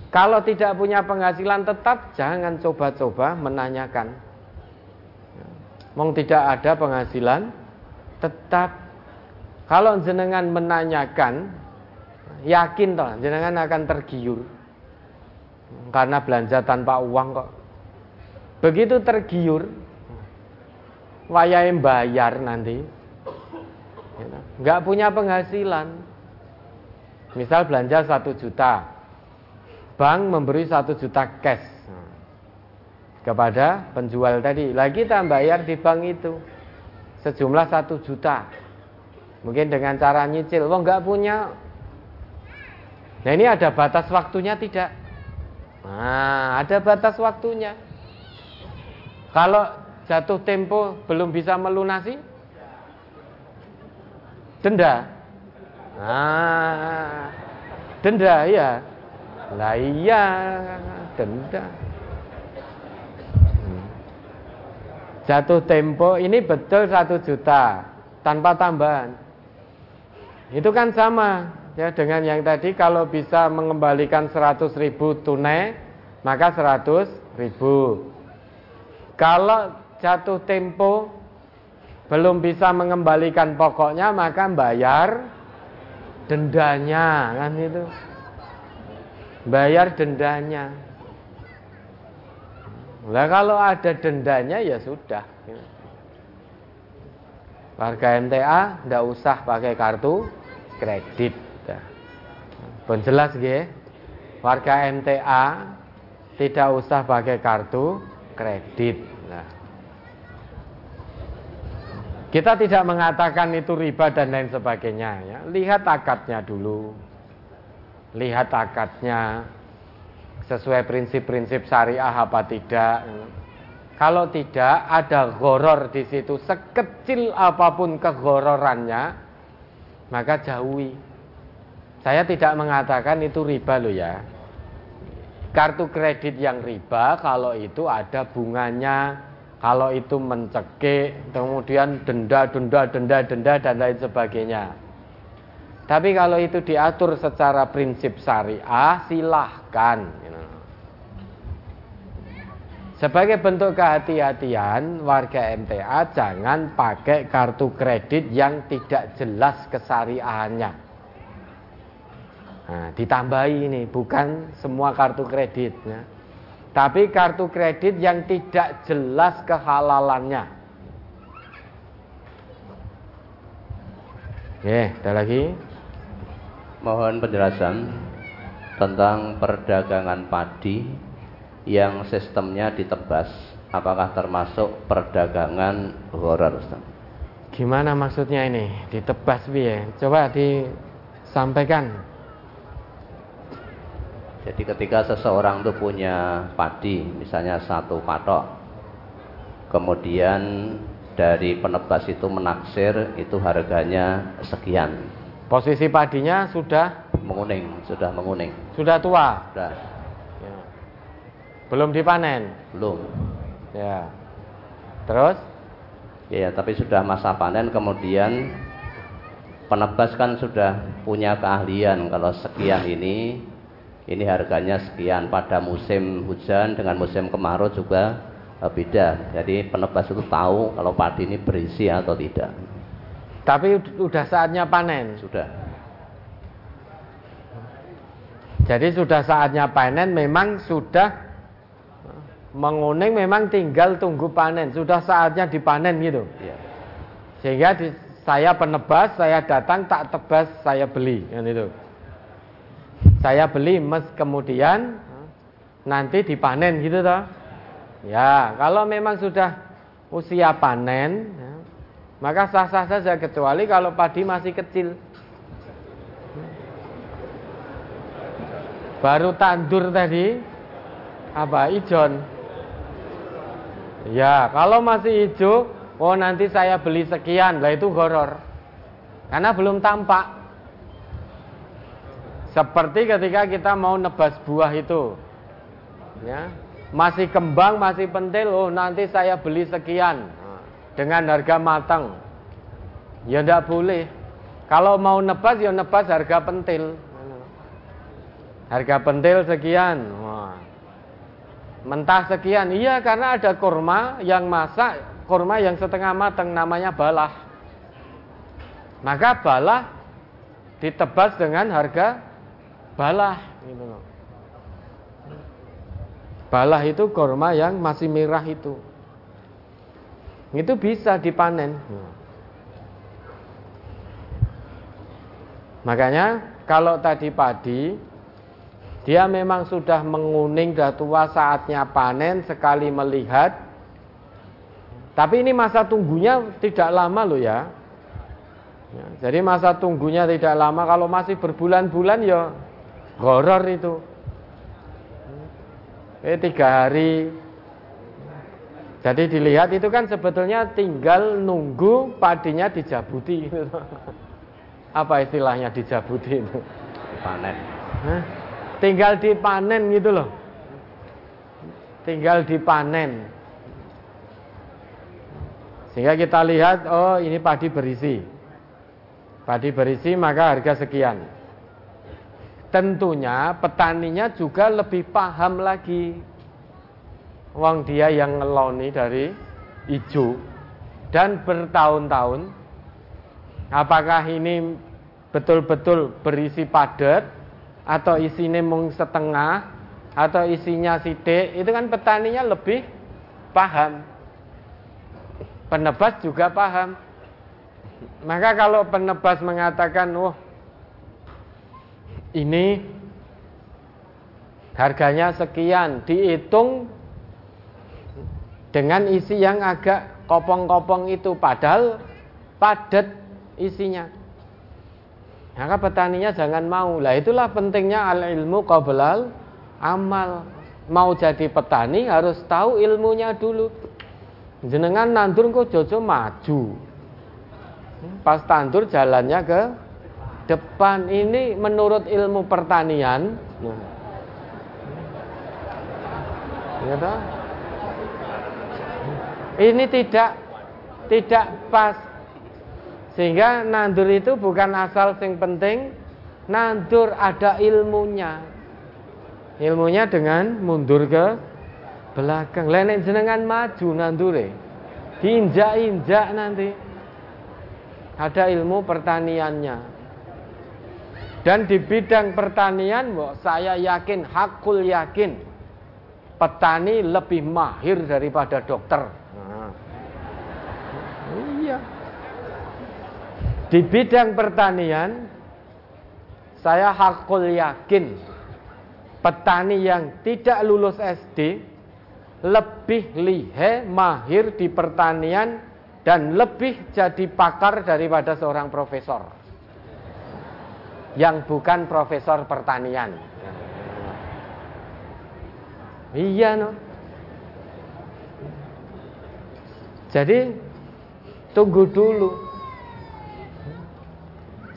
Kalau tidak punya penghasilan tetap, jangan coba-coba menanyakan. Mong tidak ada penghasilan tetap. Kalau jenengan menanyakan, yakin toh jenengan akan tergiur. Karena belanja tanpa uang kok. Begitu tergiur, wayai bayar nanti. Nggak punya penghasilan. Misal belanja satu juta, bank memberi satu juta cash kepada penjual tadi. Lagi kita bayar di bank itu sejumlah satu juta. Mungkin dengan cara nyicil. Wong nggak punya. Nah ini ada batas waktunya tidak? Nah ada batas waktunya. Kalau jatuh tempo belum bisa melunasi, denda. Nah, denda ya. Lah iya, denda. Hmm. Jatuh tempo ini betul satu juta tanpa tambahan. Itu kan sama ya dengan yang tadi kalau bisa mengembalikan 100 ribu tunai maka 100 ribu. Kalau jatuh tempo belum bisa mengembalikan pokoknya maka bayar dendanya kan itu bayar dendanya. Lah kalau ada dendanya ya sudah. Warga MTA tidak usah pakai kartu kredit. Pun jelas ya. Warga MTA tidak usah pakai kartu kredit. Nah. Kita tidak mengatakan itu riba dan lain sebagainya ya. Lihat akadnya dulu lihat akadnya sesuai prinsip-prinsip syariah apa tidak. Kalau tidak ada goror di situ sekecil apa pun kegororannya, maka jauhi. Saya tidak mengatakan itu riba loh ya. Kartu kredit yang riba kalau itu ada bunganya, kalau itu mencekik, kemudian denda, denda, denda, denda dan lain sebagainya. Tapi kalau itu diatur secara prinsip syariah, silahkan. Sebagai bentuk kehati-hatian, warga MTA jangan pakai kartu kredit yang tidak jelas kesariahannya. Nah, ditambahi ini, bukan semua kartu kredit. Tapi kartu kredit yang tidak jelas kehalalannya. Oke, ada lagi? mohon penjelasan tentang perdagangan padi yang sistemnya ditebas. Apakah termasuk perdagangan horor, Ustaz? Gimana maksudnya ini? Ditebas ya? Coba disampaikan. Jadi ketika seseorang itu punya padi, misalnya satu patok, kemudian dari penebas itu menaksir itu harganya sekian Posisi padinya sudah menguning, sudah menguning. Sudah tua. Sudah. Ya. Belum dipanen. Belum. Ya. Terus? Ya, tapi sudah masa panen kemudian penebas kan sudah punya keahlian kalau sekian ini ini harganya sekian pada musim hujan dengan musim kemarau juga Eh, beda. Jadi penebas itu tahu kalau padi ini berisi atau tidak. Tapi udah saatnya panen. Sudah. Jadi sudah saatnya panen memang sudah menguning memang tinggal tunggu panen. Sudah saatnya dipanen gitu. Ya. Sehingga di, saya penebas, saya datang tak tebas, saya beli kan itu. Saya beli mes kemudian nanti dipanen gitu toh. Ya, kalau memang sudah usia panen, ya, maka sah-sah saja kecuali kalau padi masih kecil. Baru tandur tadi apa ijon. Ya, kalau masih hijau, oh nanti saya beli sekian, lah itu horor. Karena belum tampak. Seperti ketika kita mau nebas buah itu. Ya, masih kembang, masih pentil, oh nanti saya beli sekian dengan harga matang. Ya tidak boleh. Kalau mau nebas ya nebas harga pentil. Harga pentil sekian. Wah. Mentah sekian. Iya karena ada kurma yang masak, kurma yang setengah matang namanya balah. Maka balah ditebas dengan harga balah gitu loh. Balah itu kurma yang masih merah itu. Itu bisa dipanen. Makanya kalau tadi padi dia memang sudah menguning, sudah tua saatnya panen sekali melihat. Tapi ini masa tunggunya tidak lama loh ya. ya jadi masa tunggunya tidak lama. Kalau masih berbulan-bulan ya horor itu. Eh tiga hari. Jadi dilihat itu kan sebetulnya tinggal nunggu padinya dijabuti. Apa istilahnya dijabuti itu? Panen. Hah? tinggal dipanen gitu loh tinggal dipanen sehingga kita lihat oh ini padi berisi padi berisi maka harga sekian tentunya petaninya juga lebih paham lagi. Uang dia yang ngeloni dari hijau dan bertahun-tahun apakah ini betul-betul berisi padat atau isinya mung setengah atau isinya sidik itu kan petaninya lebih paham. Penebas juga paham. Maka kalau penebas mengatakan wah ini harganya sekian dihitung dengan isi yang agak kopong-kopong itu padahal padat isinya maka petaninya jangan mau. Lah itulah pentingnya al ilmu qablal amal. Mau jadi petani harus tahu ilmunya dulu. Jenengan nandur kok jojo maju. Pas tandur jalannya ke depan. Ini menurut ilmu pertanian. Ya Ini tidak tidak pas sehingga nandur itu bukan asal sing penting, nandur ada ilmunya. Ilmunya dengan mundur ke belakang. Lenek jenengan maju nandure. Diinjak-injak nanti. Ada ilmu pertaniannya. Dan di bidang pertanian, saya yakin, hakul yakin, petani lebih mahir daripada dokter. Nah. Iya. Di bidang pertanian saya hakul yakin petani yang tidak lulus SD lebih lihe mahir di pertanian dan lebih jadi pakar daripada seorang profesor yang bukan profesor pertanian. Iya no. Jadi tunggu dulu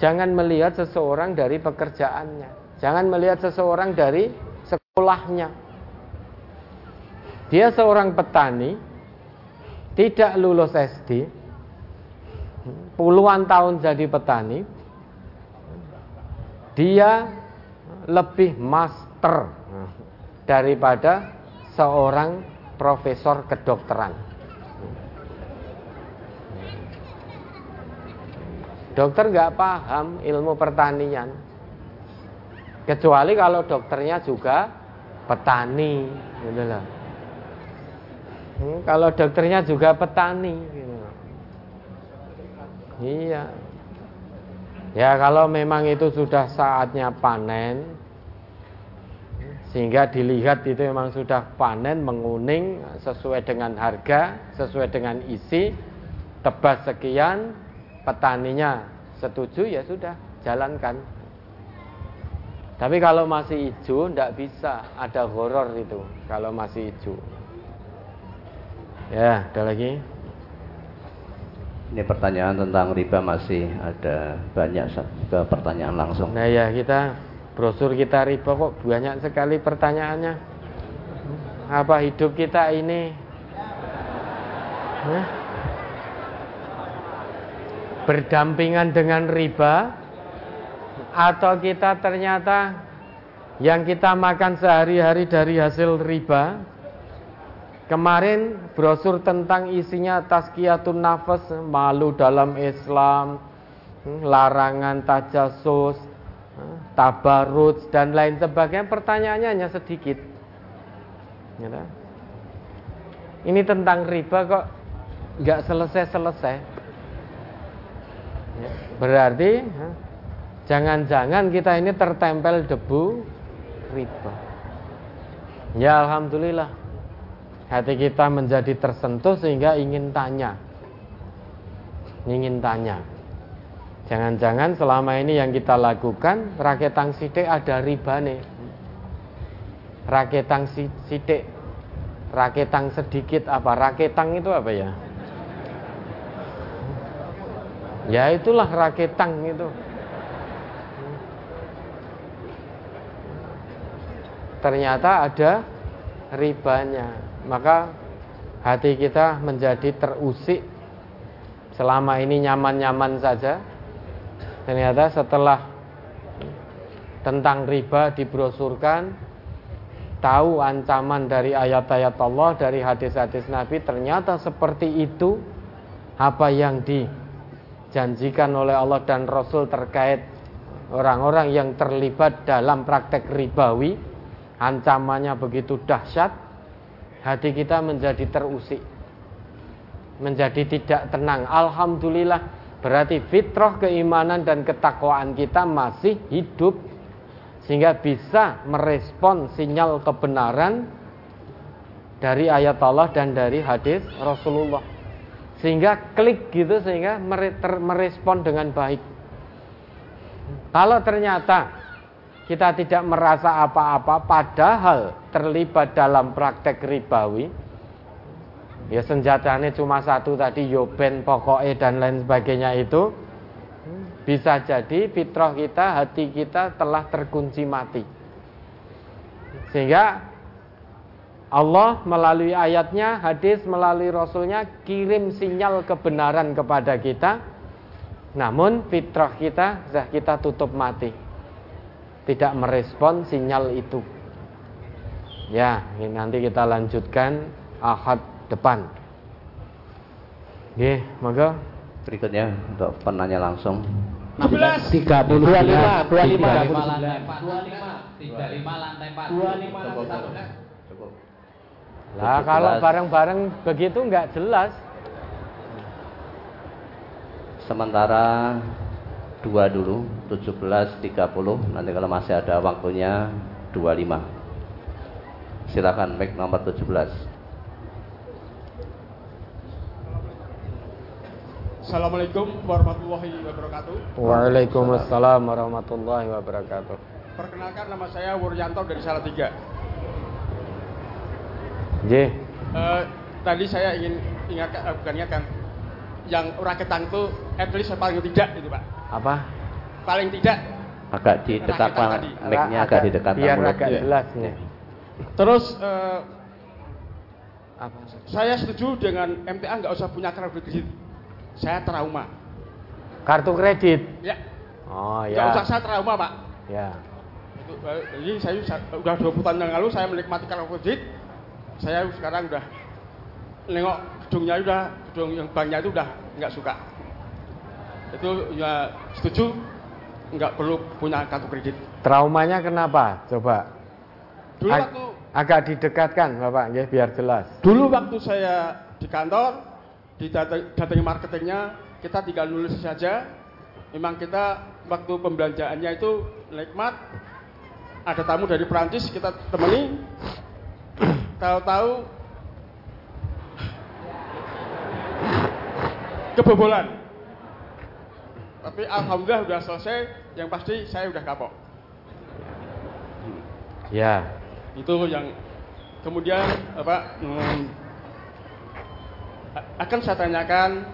Jangan melihat seseorang dari pekerjaannya. Jangan melihat seseorang dari sekolahnya. Dia seorang petani, tidak lulus SD, puluhan tahun jadi petani, dia lebih master daripada seorang profesor kedokteran. Dokter nggak paham ilmu pertanian, kecuali kalau dokternya juga petani, gitu loh. Hmm, kalau dokternya juga petani, gitu. Iya. Ya kalau memang itu sudah saatnya panen, sehingga dilihat itu memang sudah panen menguning sesuai dengan harga, sesuai dengan isi, tebas sekian, petaninya setuju ya sudah jalankan. Tapi kalau masih hijau tidak bisa, ada horor itu kalau masih hijau. Ya, ada lagi. Ini pertanyaan tentang riba masih ada banyak ke pertanyaan langsung. Nah ya kita brosur kita riba kok banyak sekali pertanyaannya. Apa hidup kita ini Hah? berdampingan dengan riba atau kita ternyata yang kita makan sehari-hari dari hasil riba Kemarin brosur tentang isinya tazkiyatun nafas, malu dalam Islam, hmm, larangan tajasus, hmm, tabarut dan lain sebagainya. Pertanyaannya hanya sedikit. Ya Ini tentang riba kok nggak selesai-selesai. Ya, berarti jangan-jangan kita ini tertempel debu riba. Ya alhamdulillah hati kita menjadi tersentuh sehingga ingin tanya. Ingin tanya. Jangan-jangan selama ini yang kita lakukan raketang sidik ada riba nih. Raketang sidik, raketang sedikit apa? Raketang itu apa ya? Ya itulah raketang itu. Ternyata ada ribanya maka hati kita menjadi terusik. Selama ini nyaman-nyaman saja. Ternyata setelah tentang riba dibrosurkan tahu ancaman dari ayat-ayat Allah dari hadis-hadis Nabi ternyata seperti itu apa yang dijanjikan oleh Allah dan Rasul terkait orang-orang yang terlibat dalam praktek ribawi. Ancamannya begitu dahsyat hati kita menjadi terusik, menjadi tidak tenang. Alhamdulillah, berarti fitrah keimanan dan ketakwaan kita masih hidup sehingga bisa merespon sinyal kebenaran dari ayat Allah dan dari hadis Rasulullah. Sehingga klik gitu sehingga merespon dengan baik. Kalau ternyata kita tidak merasa apa-apa padahal terlibat dalam praktek ribawi. Ya senjatanya cuma satu tadi yoben pokoknya dan lain sebagainya itu. Bisa jadi fitrah kita hati kita telah terkunci mati. Sehingga Allah melalui ayatnya, hadis melalui rasulnya kirim sinyal kebenaran kepada kita. Namun fitrah kita sudah kita tutup mati tidak merespon sinyal itu. Ya, ini nanti kita lanjutkan ahad depan. Oke, maka berikutnya untuk penanya langsung. 16 30 25 25 lantai 4 25 35 lantai 4 25 lantai 4 cukup. Lah kalau bareng-bareng begitu nggak jelas. Sementara dua dulu 17.30 nanti kalau masih ada waktunya 25 silakan mic nomor 17 Assalamualaikum warahmatullahi wabarakatuh. Waalaikumsalam warahmatullahi wabarakatuh. Perkenalkan nama saya Wuryanto dari Salatiga. J. Uh, tadi saya ingin ingatkan, uh, bukan ingatkan yang raketan itu at least paling tidak itu pak apa? Paling tidak agak di dekat mic-nya agak di dekat biar mulut. agak jelas ya. Terus uh, apa? Saya setuju dengan MTA nggak usah punya kartu kredit. Saya trauma. Kartu kredit? Ya. Oh ya. Nggak usah saya trauma pak. Ya. Itu, eh, jadi saya sudah dua puluh tahun yang lalu saya menikmati kartu kredit. saya sekarang udah nengok gedungnya udah gedung yang banknya itu udah nggak suka. Itu ya setuju nggak perlu punya kartu kredit. Traumanya kenapa? Coba. Dulu Ag- waktu agak didekatkan Bapak, nggih, biar jelas. dulu waktu saya di kantor di data- marketingnya kita tinggal nulis saja. Memang kita waktu pembelanjaannya itu nikmat. Ada tamu dari Perancis kita temani. Tahu-tahu kebobolan. Tapi alhamdulillah sudah selesai. Yang pasti saya udah kapok. Ya. itu yang kemudian apa hmm, akan saya tanyakan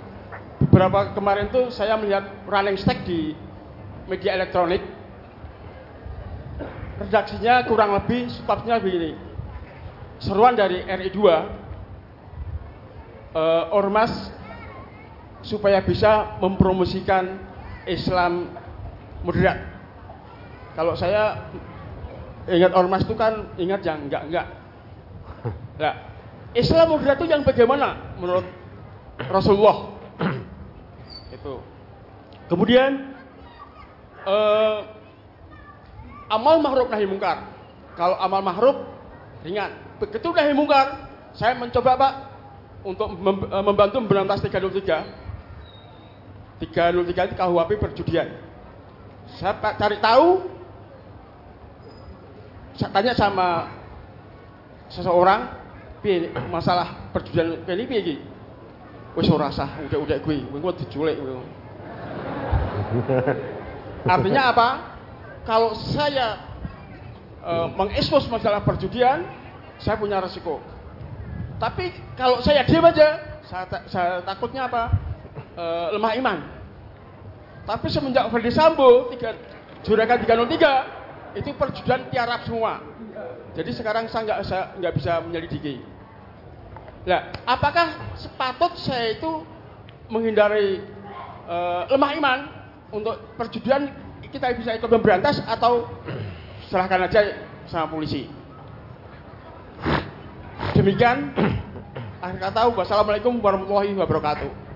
beberapa kemarin tuh saya melihat running stack di media elektronik redaksinya kurang lebih sebabnya begini seruan dari RI 2 eh, ormas supaya bisa mempromosikan Islam moderat kalau saya ingat ormas itu kan ingat yang enggak enggak. Nah, Islam moderat itu yang bagaimana menurut Rasulullah? itu. Kemudian eh, amal mahruf nahi mungkar. Kalau amal mahruf ringan. Begitu nahi mungkar, saya mencoba Pak untuk eh, membantu memberantas 303. 303 itu KUHP perjudian. Saya cari tahu. Saya tanya sama seseorang masalah perjudian ini piye iki? Wis ora sah udah-udah kuwi. Engko diculik artinya apa? Kalau saya eh, mengekspos masalah perjudian saya punya resiko. Tapi kalau saya diam aja saya, saya takutnya apa Eh, lemah iman tapi semenjak Ferdi Sambo tiga juragan 303 itu perjudian tiarap semua. Jadi sekarang saya nggak bisa menyelidiki. Nah, apakah sepatut saya itu menghindari eh, lemah iman untuk perjudian kita bisa ikut memberantas atau serahkan aja sama polisi? Demikian akhir kata wassalamualaikum warahmatullahi wabarakatuh.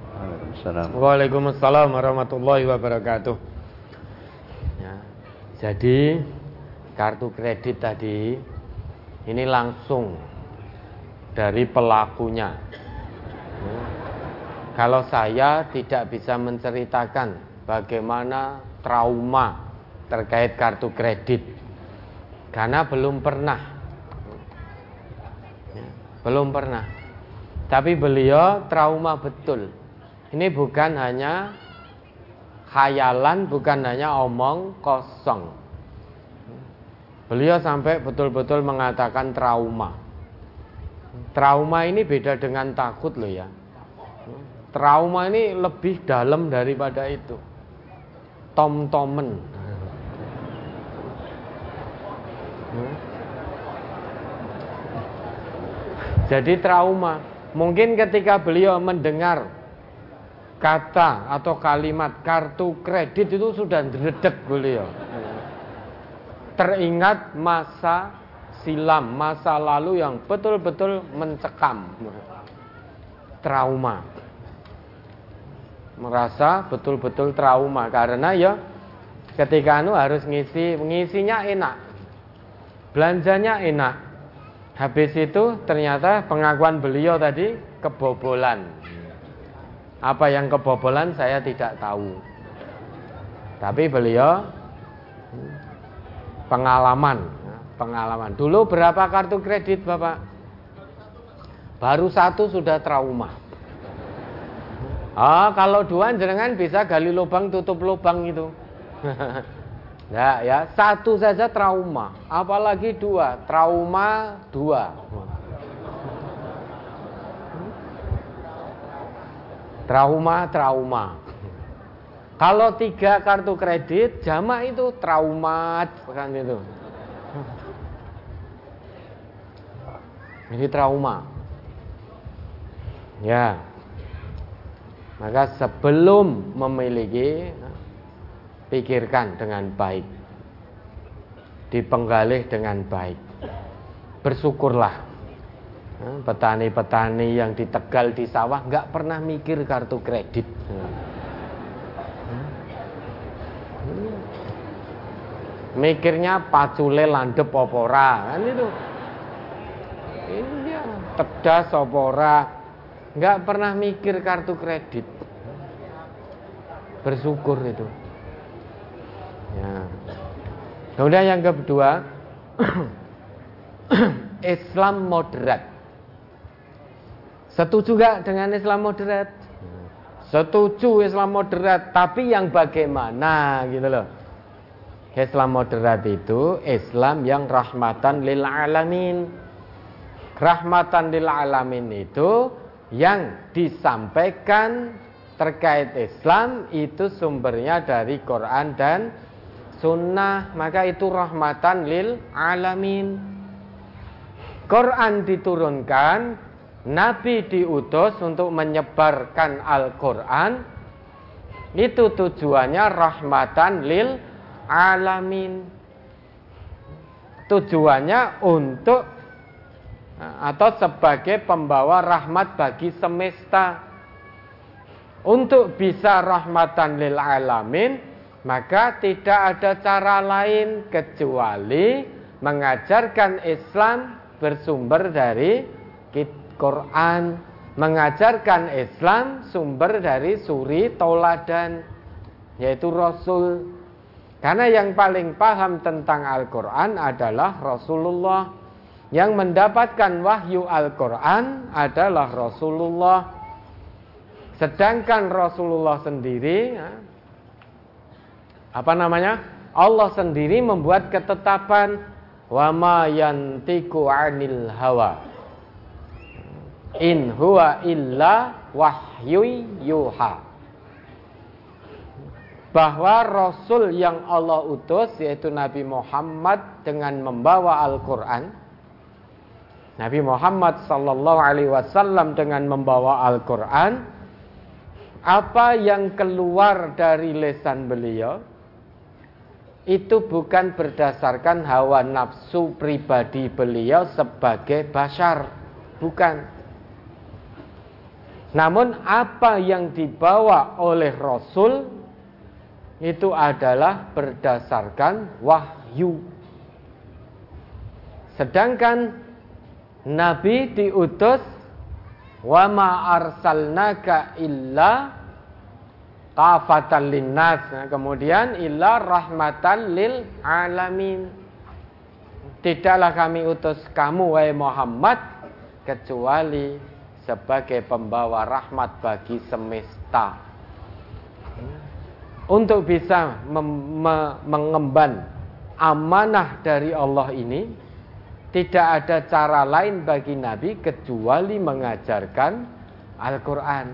Waalaikumsalam. Waalaikumsalam warahmatullahi wabarakatuh. Ya. Jadi kartu kredit tadi ini langsung dari pelakunya. Ya. Kalau saya tidak bisa menceritakan bagaimana trauma terkait kartu kredit karena belum pernah. Ya, belum pernah. Tapi beliau trauma betul. Ini bukan hanya khayalan, bukan hanya omong kosong. Beliau sampai betul-betul mengatakan trauma. Trauma ini beda dengan takut loh ya. Trauma ini lebih dalam daripada itu. Tom-tomen. Jadi trauma. Mungkin ketika beliau mendengar kata atau kalimat kartu kredit itu sudah dredeg beliau. Teringat masa silam, masa lalu yang betul-betul mencekam. Trauma. Merasa betul-betul trauma karena ya ketika anu harus ngisi ngisinya enak. Belanjanya enak. Habis itu ternyata pengakuan beliau tadi kebobolan. Apa yang kebobolan saya tidak tahu. Tapi beliau pengalaman, pengalaman. Dulu berapa kartu kredit Bapak? Baru satu sudah trauma. Ah, kalau dua jenengan bisa gali lubang tutup lubang itu. Ya, ya, satu saja trauma, apalagi dua, trauma dua. Trauma, trauma. Kalau tiga kartu kredit, jamak itu traumat, kan itu. Ini trauma. Ya. Maka sebelum memiliki pikirkan dengan baik. Dipenggalih dengan baik. Bersyukurlah. Petani-petani yang di Tegal di sawah nggak pernah mikir kartu kredit. Mikirnya pacule landep opora kan itu. Iya, tedas opora. Nggak pernah mikir kartu kredit. Bersyukur itu. Ya. Kemudian yang kedua, Islam moderat. Setuju gak dengan Islam moderat? Setuju Islam moderat, tapi yang bagaimana gitu loh. Islam moderat itu Islam yang rahmatan lil alamin. Rahmatan lil alamin itu yang disampaikan terkait Islam itu sumbernya dari Quran dan sunnah. Maka itu rahmatan lil alamin. Quran diturunkan Nabi diutus untuk menyebarkan Al-Quran. Itu tujuannya rahmatan lil alamin. Tujuannya untuk Atau sebagai pembawa rahmat bagi semesta. Untuk bisa rahmatan lil alamin Maka tidak ada cara lain kecuali Mengajarkan Islam bersumber dari kita Quran mengajarkan Islam sumber dari suri toladan yaitu Rasul. Karena yang paling paham tentang Al-Quran adalah Rasulullah. Yang mendapatkan wahyu Al-Quran adalah Rasulullah. Sedangkan Rasulullah sendiri, ya, apa namanya? Allah sendiri membuat ketetapan wa ma yantiku anil hawa in huwa illa wahyu yuha. Bahwa rasul yang Allah utus yaitu Nabi Muhammad dengan membawa Al-Qur'an. Nabi Muhammad sallallahu alaihi wasallam dengan membawa Al-Qur'an. Apa yang keluar dari lesan beliau itu bukan berdasarkan hawa nafsu pribadi beliau sebagai bashar. Bukan namun apa yang dibawa oleh Rasul itu adalah berdasarkan wahyu. Sedangkan Nabi diutus wa ma arsalnaka illa kafatan linnas. Nah, kemudian illa rahmatan lil alamin. Tidaklah kami utus kamu wahai Muhammad kecuali sebagai pembawa rahmat bagi semesta untuk bisa mengemban amanah dari Allah ini tidak ada cara lain bagi Nabi kecuali mengajarkan Al-Quran.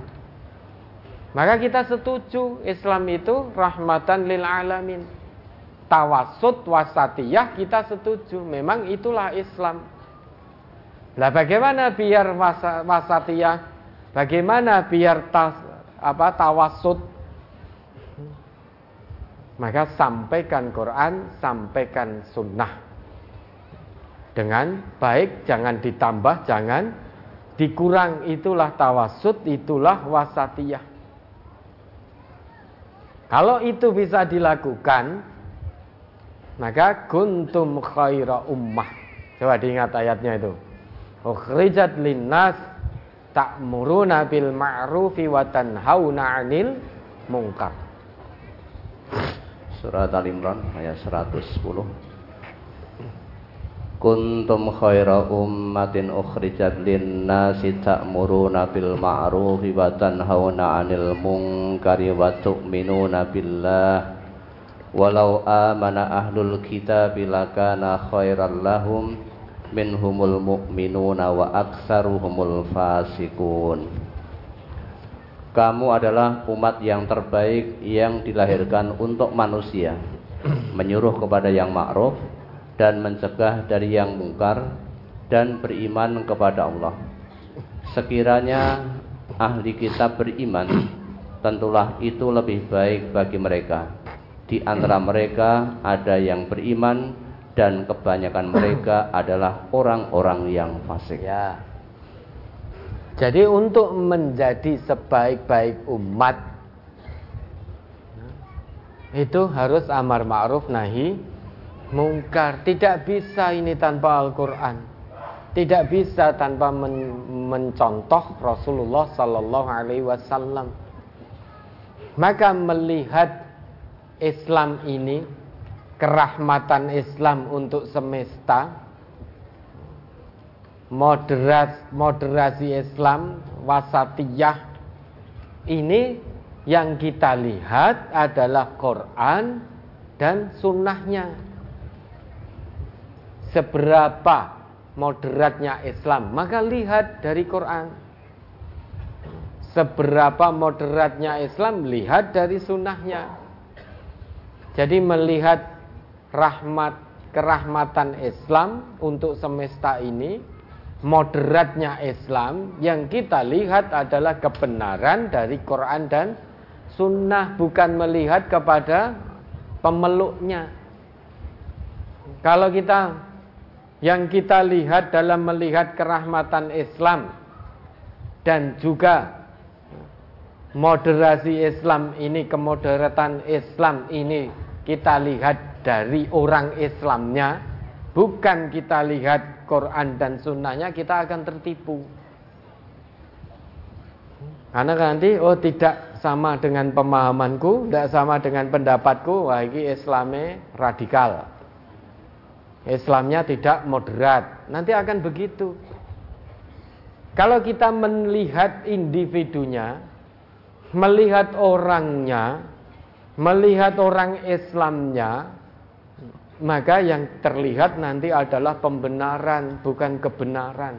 Maka kita setuju Islam itu rahmatan lil alamin. Tawasud wasatiyah kita setuju. Memang itulah Islam. Lah bagaimana biar wasatiyah? Bagaimana biar tas, apa tawasud? Maka sampaikan Quran, sampaikan sunnah. Dengan baik, jangan ditambah, jangan dikurang. Itulah tawasud, itulah wasatiyah. Kalau itu bisa dilakukan, maka kuntum khaira ummah. Coba diingat ayatnya itu ukhrijat linnas ta'muruna bil ma'rufi wa tanhauna 'anil munkar. Surat Al-Imran ayat 110. Kuntum khaira ummatin ukhrijat linnasi ta'muruna bil ma'rufi wa tanhauna 'anil munkari wa tu'minuna billah walau amana ahlul kitabi lakana khairan lahum minhumul mu'minuna wa aksaruhumul fasikun kamu adalah umat yang terbaik yang dilahirkan untuk manusia menyuruh kepada yang ma'ruf dan mencegah dari yang mungkar dan beriman kepada Allah. Sekiranya ahli kitab beriman tentulah itu lebih baik bagi mereka. Di antara mereka ada yang beriman dan kebanyakan mereka adalah orang-orang yang fasik. Ya. Jadi untuk menjadi sebaik-baik umat itu harus amar ma'ruf nahi mungkar. Tidak bisa ini tanpa Al-Qur'an. Tidak bisa tanpa men mencontoh Rasulullah sallallahu alaihi wasallam. Maka melihat Islam ini kerahmatan Islam untuk semesta. Moderat moderasi Islam wasatiyah. Ini yang kita lihat adalah Quran dan sunnahnya. Seberapa moderatnya Islam? Maka lihat dari Quran. Seberapa moderatnya Islam? Lihat dari sunnahnya. Jadi melihat rahmat kerahmatan Islam untuk semesta ini moderatnya Islam yang kita lihat adalah kebenaran dari Quran dan Sunnah bukan melihat kepada pemeluknya. Kalau kita yang kita lihat dalam melihat kerahmatan Islam dan juga moderasi Islam ini kemoderatan Islam ini kita lihat dari orang Islamnya bukan kita lihat Quran dan sunnahnya kita akan tertipu. Karena nanti oh tidak sama dengan pemahamanku, tidak sama dengan pendapatku, wah ini Islamnya radikal. Islamnya tidak moderat. Nanti akan begitu. Kalau kita melihat individunya, melihat orangnya, melihat orang Islamnya, maka yang terlihat nanti adalah pembenaran bukan kebenaran.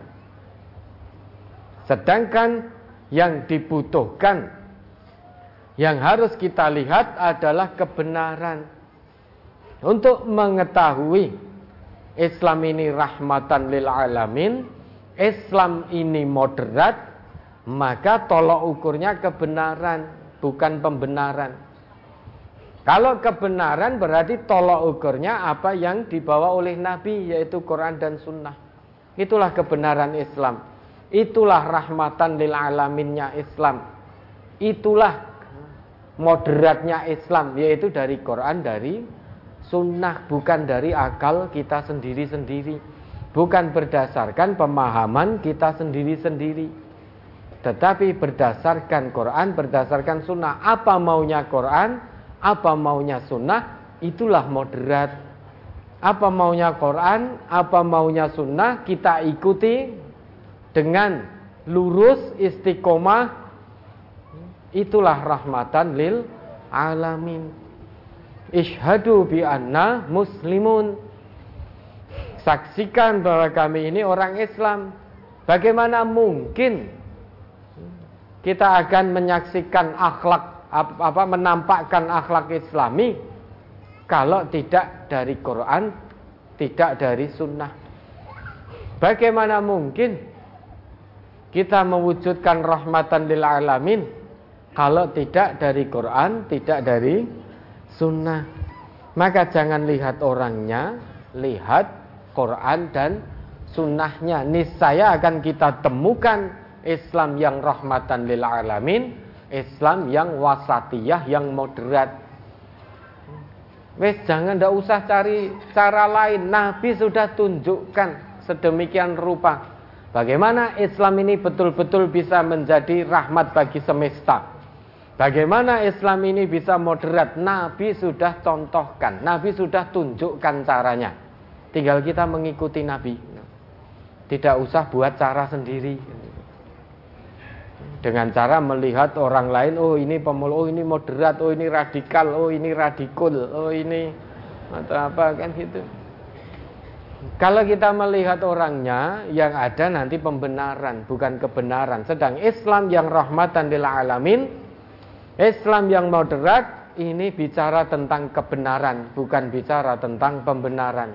Sedangkan yang dibutuhkan yang harus kita lihat adalah kebenaran. Untuk mengetahui Islam ini rahmatan lil alamin, Islam ini moderat, maka tolok ukurnya kebenaran, bukan pembenaran. Kalau kebenaran berarti tolok ukurnya apa yang dibawa oleh Nabi yaitu Quran dan Sunnah. Itulah kebenaran Islam. Itulah rahmatan lil alaminnya Islam. Itulah moderatnya Islam yaitu dari Quran dari Sunnah bukan dari akal kita sendiri-sendiri. Bukan berdasarkan pemahaman kita sendiri-sendiri. Tetapi berdasarkan Quran, berdasarkan Sunnah. Apa maunya Quran? Apa maunya sunnah, itulah moderat. Apa maunya Quran, apa maunya sunnah, kita ikuti dengan lurus istiqomah. Itulah rahmatan lil alamin. Ishadu bi anna muslimun. Saksikan bahwa kami ini orang Islam. Bagaimana mungkin kita akan menyaksikan akhlak apa menampakkan akhlak Islami kalau tidak dari Quran, tidak dari Sunnah. Bagaimana mungkin kita mewujudkan rahmatan lil alamin kalau tidak dari Quran, tidak dari Sunnah? Maka jangan lihat orangnya, lihat Quran dan Sunnahnya. Niscaya akan kita temukan Islam yang rahmatan lil alamin Islam yang wasatiyah, yang moderat. Wes jangan ndak usah cari cara lain. Nabi sudah tunjukkan sedemikian rupa. Bagaimana Islam ini betul-betul bisa menjadi rahmat bagi semesta. Bagaimana Islam ini bisa moderat? Nabi sudah contohkan, Nabi sudah tunjukkan caranya. Tinggal kita mengikuti Nabi. Tidak usah buat cara sendiri dengan cara melihat orang lain oh ini pemul oh ini moderat oh ini radikal oh ini radikul oh ini atau apa kan gitu. Kalau kita melihat orangnya yang ada nanti pembenaran bukan kebenaran. Sedang Islam yang rahmatan lil alamin Islam yang moderat ini bicara tentang kebenaran bukan bicara tentang pembenaran.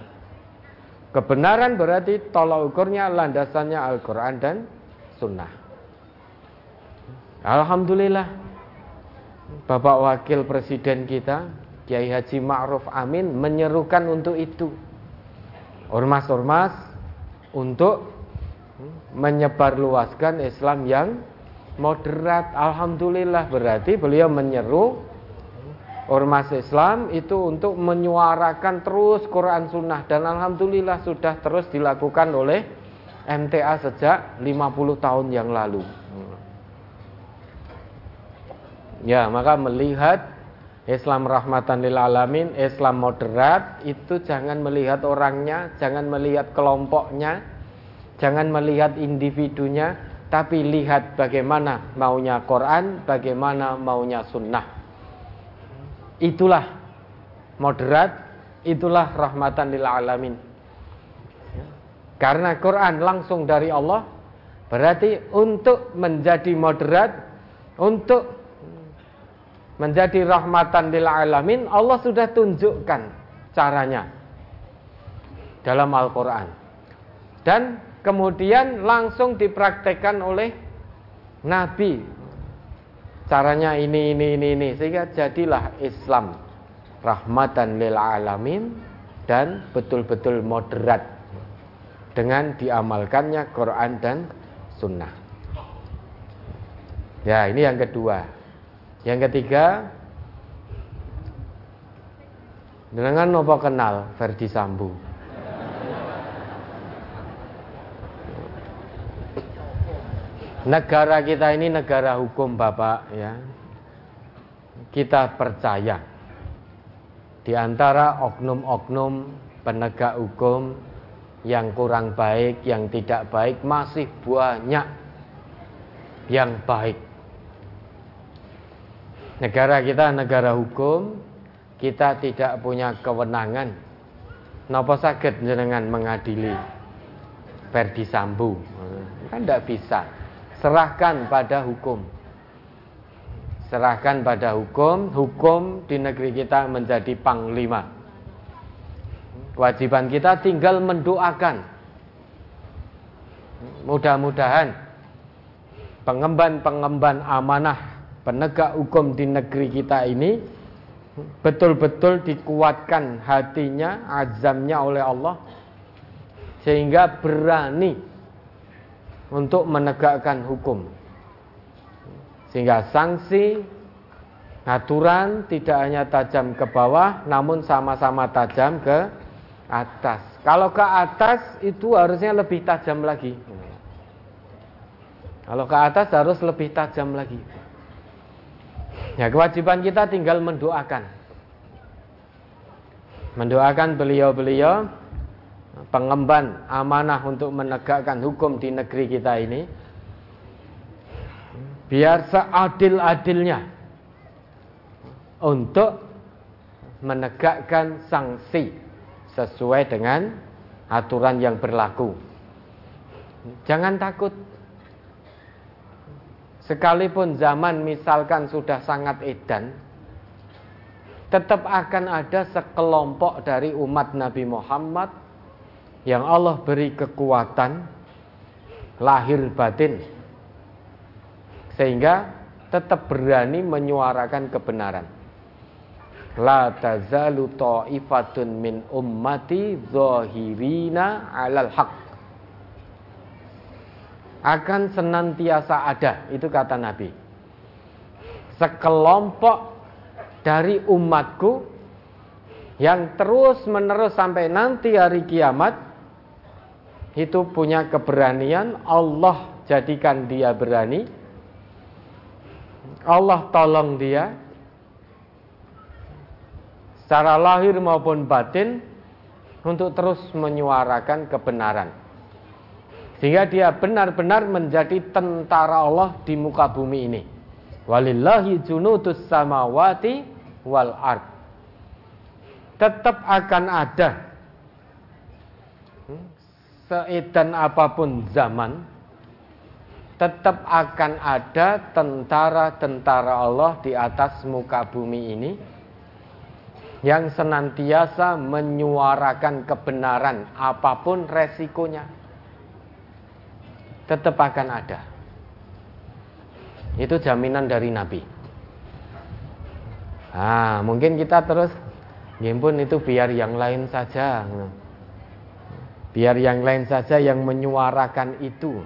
Kebenaran berarti tolak ukurnya landasannya Al-Quran dan Sunnah Alhamdulillah Bapak Wakil Presiden kita Kiai Haji Ma'ruf Amin menyerukan untuk itu Ormas-ormas untuk menyebarluaskan Islam yang moderat. Alhamdulillah berarti beliau menyeru ormas Islam itu untuk menyuarakan terus Quran Sunnah dan Alhamdulillah sudah terus dilakukan oleh MTA sejak 50 tahun yang lalu. Ya, maka melihat Islam rahmatan lil alamin, Islam moderat itu jangan melihat orangnya, jangan melihat kelompoknya, jangan melihat individunya, tapi lihat bagaimana maunya Quran, bagaimana maunya sunnah. Itulah moderat, itulah rahmatan lil alamin. Karena Quran langsung dari Allah, berarti untuk menjadi moderat, untuk menjadi rahmatan lil alamin Allah sudah tunjukkan caranya dalam Al-Qur'an. Dan kemudian langsung dipraktekkan oleh nabi. Caranya ini ini ini ini sehingga jadilah Islam rahmatan lil alamin dan betul-betul moderat dengan diamalkannya Quran dan sunnah. Ya, ini yang kedua. Yang ketiga, dengan nopo kenal Verdi Sambu. Negara kita ini negara hukum Bapak ya. Kita percaya di antara oknum-oknum penegak hukum yang kurang baik, yang tidak baik masih banyak yang baik. Negara kita negara hukum, kita tidak punya kewenangan. Napa sakit jenengan mengadili Verdi Sambu? Kan tidak bisa. Serahkan pada hukum. Serahkan pada hukum, hukum di negeri kita menjadi panglima. Kewajiban kita tinggal mendoakan. Mudah-mudahan pengemban-pengemban amanah penegak hukum di negeri kita ini betul-betul dikuatkan hatinya, azamnya oleh Allah sehingga berani untuk menegakkan hukum. Sehingga sanksi aturan tidak hanya tajam ke bawah namun sama-sama tajam ke atas. Kalau ke atas itu harusnya lebih tajam lagi. Kalau ke atas harus lebih tajam lagi. Ya kewajiban kita tinggal mendoakan. Mendoakan beliau-beliau pengemban amanah untuk menegakkan hukum di negeri kita ini biar seadil-adilnya untuk menegakkan sanksi sesuai dengan aturan yang berlaku. Jangan takut Sekalipun zaman misalkan sudah sangat edan, tetap akan ada sekelompok dari umat Nabi Muhammad yang Allah beri kekuatan lahir batin sehingga tetap berani menyuarakan kebenaran. La tazalu ta'ifatun min ummati zahirina 'alal haqq akan senantiasa ada. Itu kata Nabi. Sekelompok dari umatku yang terus menerus sampai nanti hari kiamat itu punya keberanian Allah jadikan dia berani Allah tolong dia secara lahir maupun batin untuk terus menyuarakan kebenaran sehingga dia benar-benar menjadi tentara Allah di muka bumi ini. Walillahi junudus samawati wal ard. Tetap akan ada hmm, seedan apa pun zaman tetap akan ada tentara-tentara Allah di atas muka bumi ini yang senantiasa menyuarakan kebenaran apa pun resikonya tetap akan ada. Itu jaminan dari Nabi. Ah, mungkin kita terus Gimpun itu biar yang lain saja. Biar yang lain saja yang menyuarakan itu.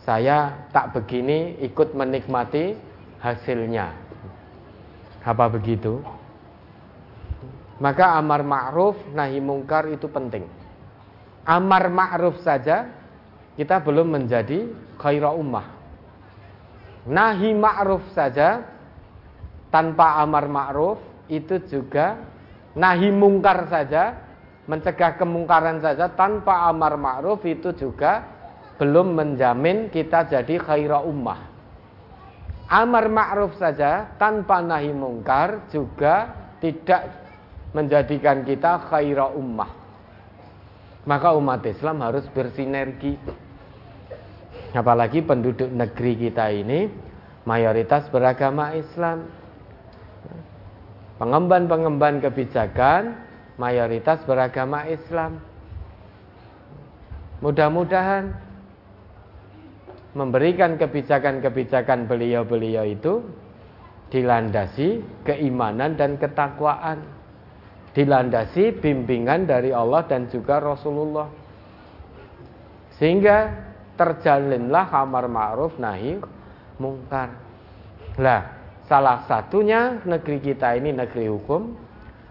Saya tak begini ikut menikmati hasilnya. Apa begitu? Maka amar ma'ruf nahi mungkar itu penting. Amar ma'ruf saja kita belum menjadi khaira ummah. Nahi ma'ruf saja tanpa amar ma'ruf itu juga nahi mungkar saja mencegah kemungkaran saja tanpa amar ma'ruf itu juga belum menjamin kita jadi khaira ummah. Amar ma'ruf saja tanpa nahi mungkar juga tidak menjadikan kita khaira ummah. Maka umat Islam harus bersinergi. Apalagi penduduk negeri kita ini mayoritas beragama Islam. Pengemban-pengemban kebijakan mayoritas beragama Islam. Mudah-mudahan memberikan kebijakan-kebijakan beliau-beliau itu dilandasi keimanan dan ketakwaan dilandasi bimbingan dari Allah dan juga Rasulullah. Sehingga terjalinlah amar ma'ruf nahi mungkar. Lah, salah satunya negeri kita ini negeri hukum.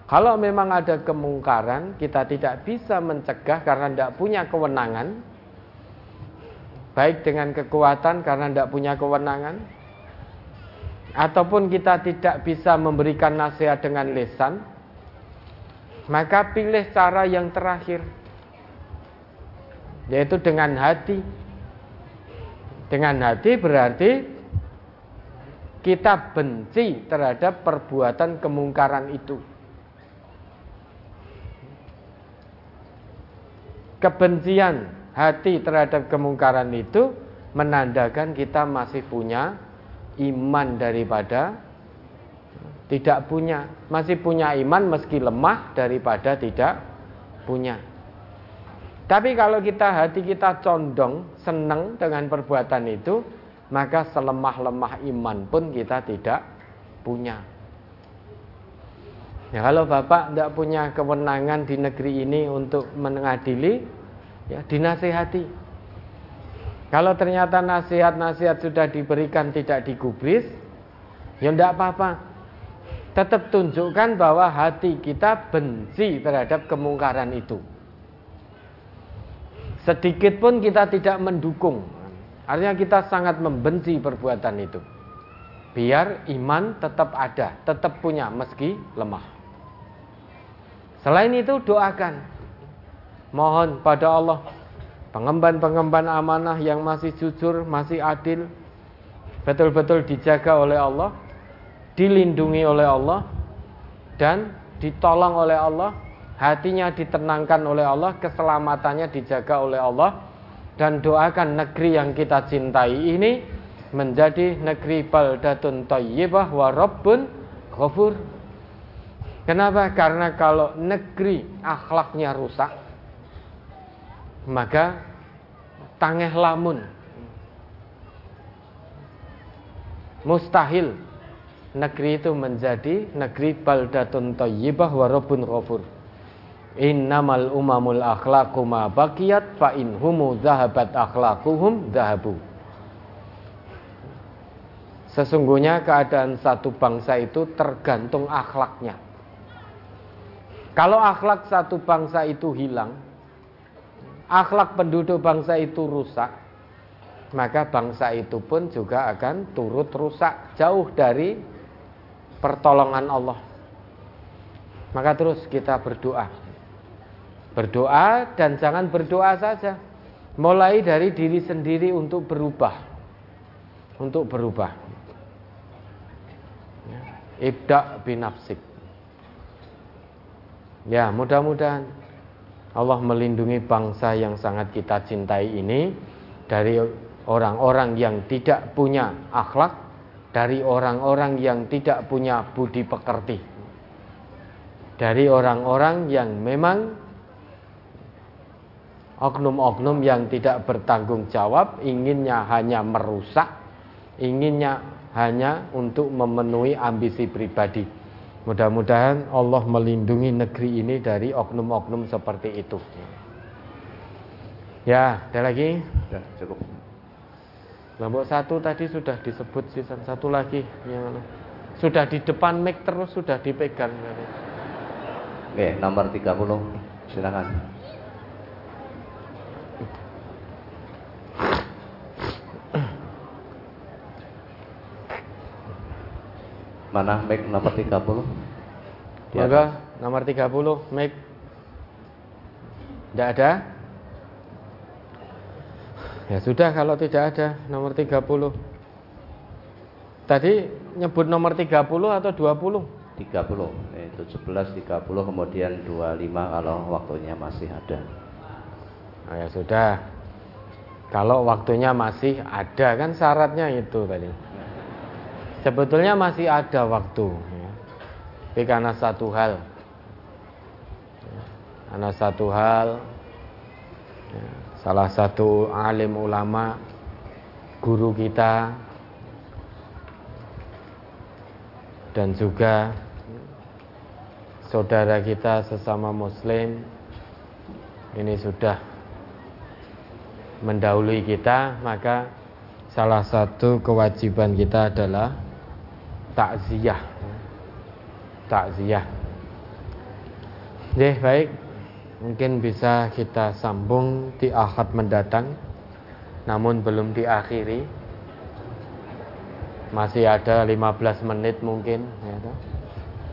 Kalau memang ada kemungkaran, kita tidak bisa mencegah karena tidak punya kewenangan. Baik dengan kekuatan karena tidak punya kewenangan. Ataupun kita tidak bisa memberikan nasihat dengan lesan maka pilih cara yang terakhir yaitu dengan hati. Dengan hati berarti kita benci terhadap perbuatan kemungkaran itu. Kebencian hati terhadap kemungkaran itu menandakan kita masih punya iman daripada tidak punya, masih punya iman meski lemah daripada tidak punya. Tapi kalau kita hati kita condong, senang dengan perbuatan itu, maka selemah-lemah iman pun kita tidak punya. Ya, kalau Bapak tidak punya kewenangan di negeri ini untuk mengadili, ya dinasehati. Kalau ternyata nasihat-nasihat sudah diberikan tidak digubris, ya tidak apa-apa tetap tunjukkan bahwa hati kita benci terhadap kemungkaran itu. Sedikit pun kita tidak mendukung. Artinya kita sangat membenci perbuatan itu. Biar iman tetap ada, tetap punya meski lemah. Selain itu doakan. Mohon pada Allah pengemban-pengemban amanah yang masih jujur, masih adil, betul-betul dijaga oleh Allah dilindungi oleh Allah dan ditolong oleh Allah, hatinya ditenangkan oleh Allah, keselamatannya dijaga oleh Allah dan doakan negeri yang kita cintai ini menjadi negeri baldatun thayyibah wa rabbun ghafur. Kenapa? Karena kalau negeri akhlaknya rusak, maka tangeh lamun mustahil negeri itu menjadi negeri baldatun thayyibah wa rabbun ghafur. Innamal umamul akhlaqu ma baqiyat fa in humu zahabat akhlaquhum zahabu. Sesungguhnya keadaan satu bangsa itu tergantung akhlaknya. Kalau akhlak satu bangsa itu hilang, akhlak penduduk bangsa itu rusak, maka bangsa itu pun juga akan turut rusak jauh dari pertolongan Allah. Maka terus kita berdoa. Berdoa dan jangan berdoa saja. Mulai dari diri sendiri untuk berubah. Untuk berubah. Ibda binafsik. Ya, mudah-mudahan Allah melindungi bangsa yang sangat kita cintai ini dari orang-orang yang tidak punya akhlak dari orang-orang yang tidak punya budi pekerti, dari orang-orang yang memang oknum-oknum yang tidak bertanggung jawab, inginnya hanya merusak, inginnya hanya untuk memenuhi ambisi pribadi. Mudah-mudahan Allah melindungi negeri ini dari oknum-oknum seperti itu. Ya, ada lagi? Sudah cukup. Kelompok satu tadi sudah disebut season satu lagi yang? Sudah di depan mic terus sudah dipegang. Oke, nomor 30. Silakan. Mana mic nomor 30? Di nomor 30 mic. Tidak ada? Ya sudah kalau tidak ada nomor 30. Tadi nyebut nomor 30 atau 20? 30 Itu 17, 30 kemudian 25 kalau waktunya masih ada Nah, ya sudah. Kalau waktunya masih ada kan syaratnya itu tadi. Sebetulnya masih ada waktu. Ya. Tapi karena satu hal, karena satu hal, salah satu alim ulama, guru kita, dan juga saudara kita sesama Muslim ini sudah mendahului kita, maka salah satu kewajiban kita adalah takziah. Takziah. Oke, baik. Mungkin bisa kita sambung di akad mendatang, namun belum diakhiri. Masih ada 15 menit mungkin. Ya.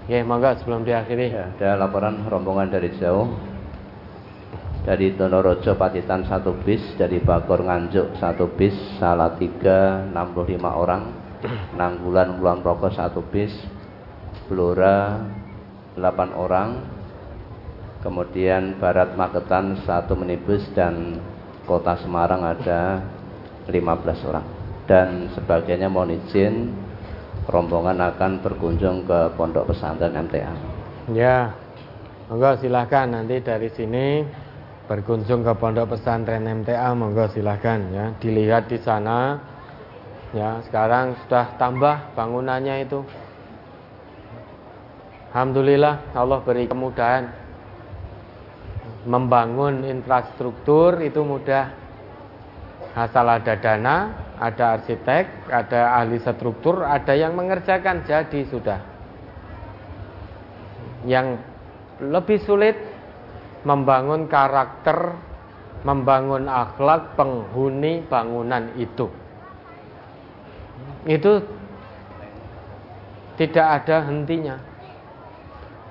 Oke, monggo sebelum diakhiri. ya, Ada laporan rombongan dari jauh Dari Donorojo Patitan satu bis Dari Bagor Nganjuk satu bis Salatiga 65 orang Nanggulan Kulon Progo satu bis Blora 8 orang Kemudian Barat Magetan satu minibus Dan Kota Semarang ada 15 orang Dan sebagainya mohon izin rombongan akan berkunjung ke pondok pesantren MTA. Ya, monggo silahkan nanti dari sini berkunjung ke pondok pesantren MTA, monggo silahkan ya dilihat di sana. Ya, sekarang sudah tambah bangunannya itu. Alhamdulillah Allah beri kemudahan. Membangun infrastruktur itu mudah. Asal ada dana, ada arsitek, ada ahli struktur, ada yang mengerjakan jadi sudah. Yang lebih sulit membangun karakter, membangun akhlak penghuni bangunan itu. Itu tidak ada hentinya.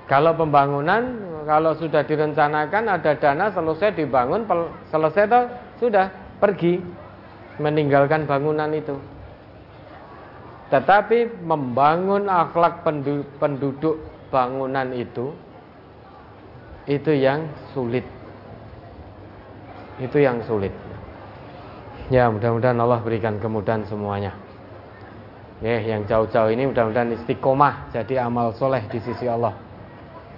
Kalau pembangunan, kalau sudah direncanakan ada dana selesai dibangun, selesai toh sudah pergi meninggalkan bangunan itu. Tetapi membangun akhlak pendu- penduduk bangunan itu itu yang sulit. Itu yang sulit. Ya, mudah-mudahan Allah berikan kemudahan semuanya. Ya, yang jauh-jauh ini mudah-mudahan istiqomah jadi amal soleh di sisi Allah.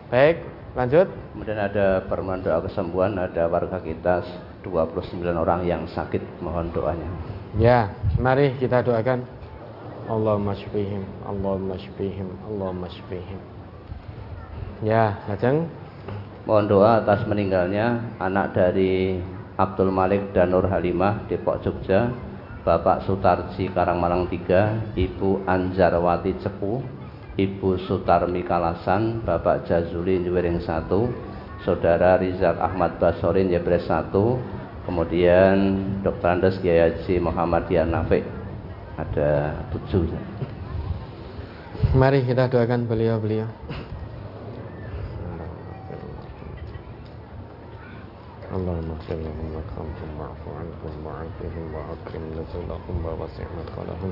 Baik, lanjut. Kemudian ada permohonan doa kesembuhan, ada warga kita 29 orang yang sakit, mohon doanya. Ya, mari kita doakan. Allahumma syfihim, Allahumma syfihim, Allahumma syfihim. Ya, lajeng. Mohon doa atas meninggalnya anak dari Abdul Malik dan Nur Halimah Depok Jogja, Bapak Sutarji Karangmalang 3, Ibu Anjarwati Cepu, Ibu Sutarmi Kalasan, Bapak Jazuli Nywiring 1, Saudara Rizal Ahmad Basorin Yebres 1, kemudian Dr. Andes Kiai Haji Muhammadiyah Nafik ada tujuh Mari kita doakan beliau-beliau. اللهم اغفر لهم وارحمهم واعف عنهم وعافهم واكرم نزلهم ووسع مدخلهم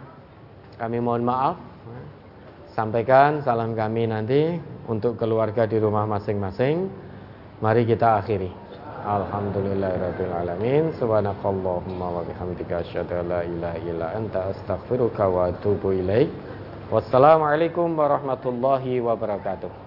kami mohon maaf. Sampaikan salam kami nanti untuk keluarga di rumah masing-masing. Mari kita akhiri. Alhamdulillahirabbil alamin. Subhanakallahumma wa bihamdika asyhadu la ilaha illa anta astaghfiruka wa atubu ilaik. Wassalamualaikum warahmatullahi wabarakatuh.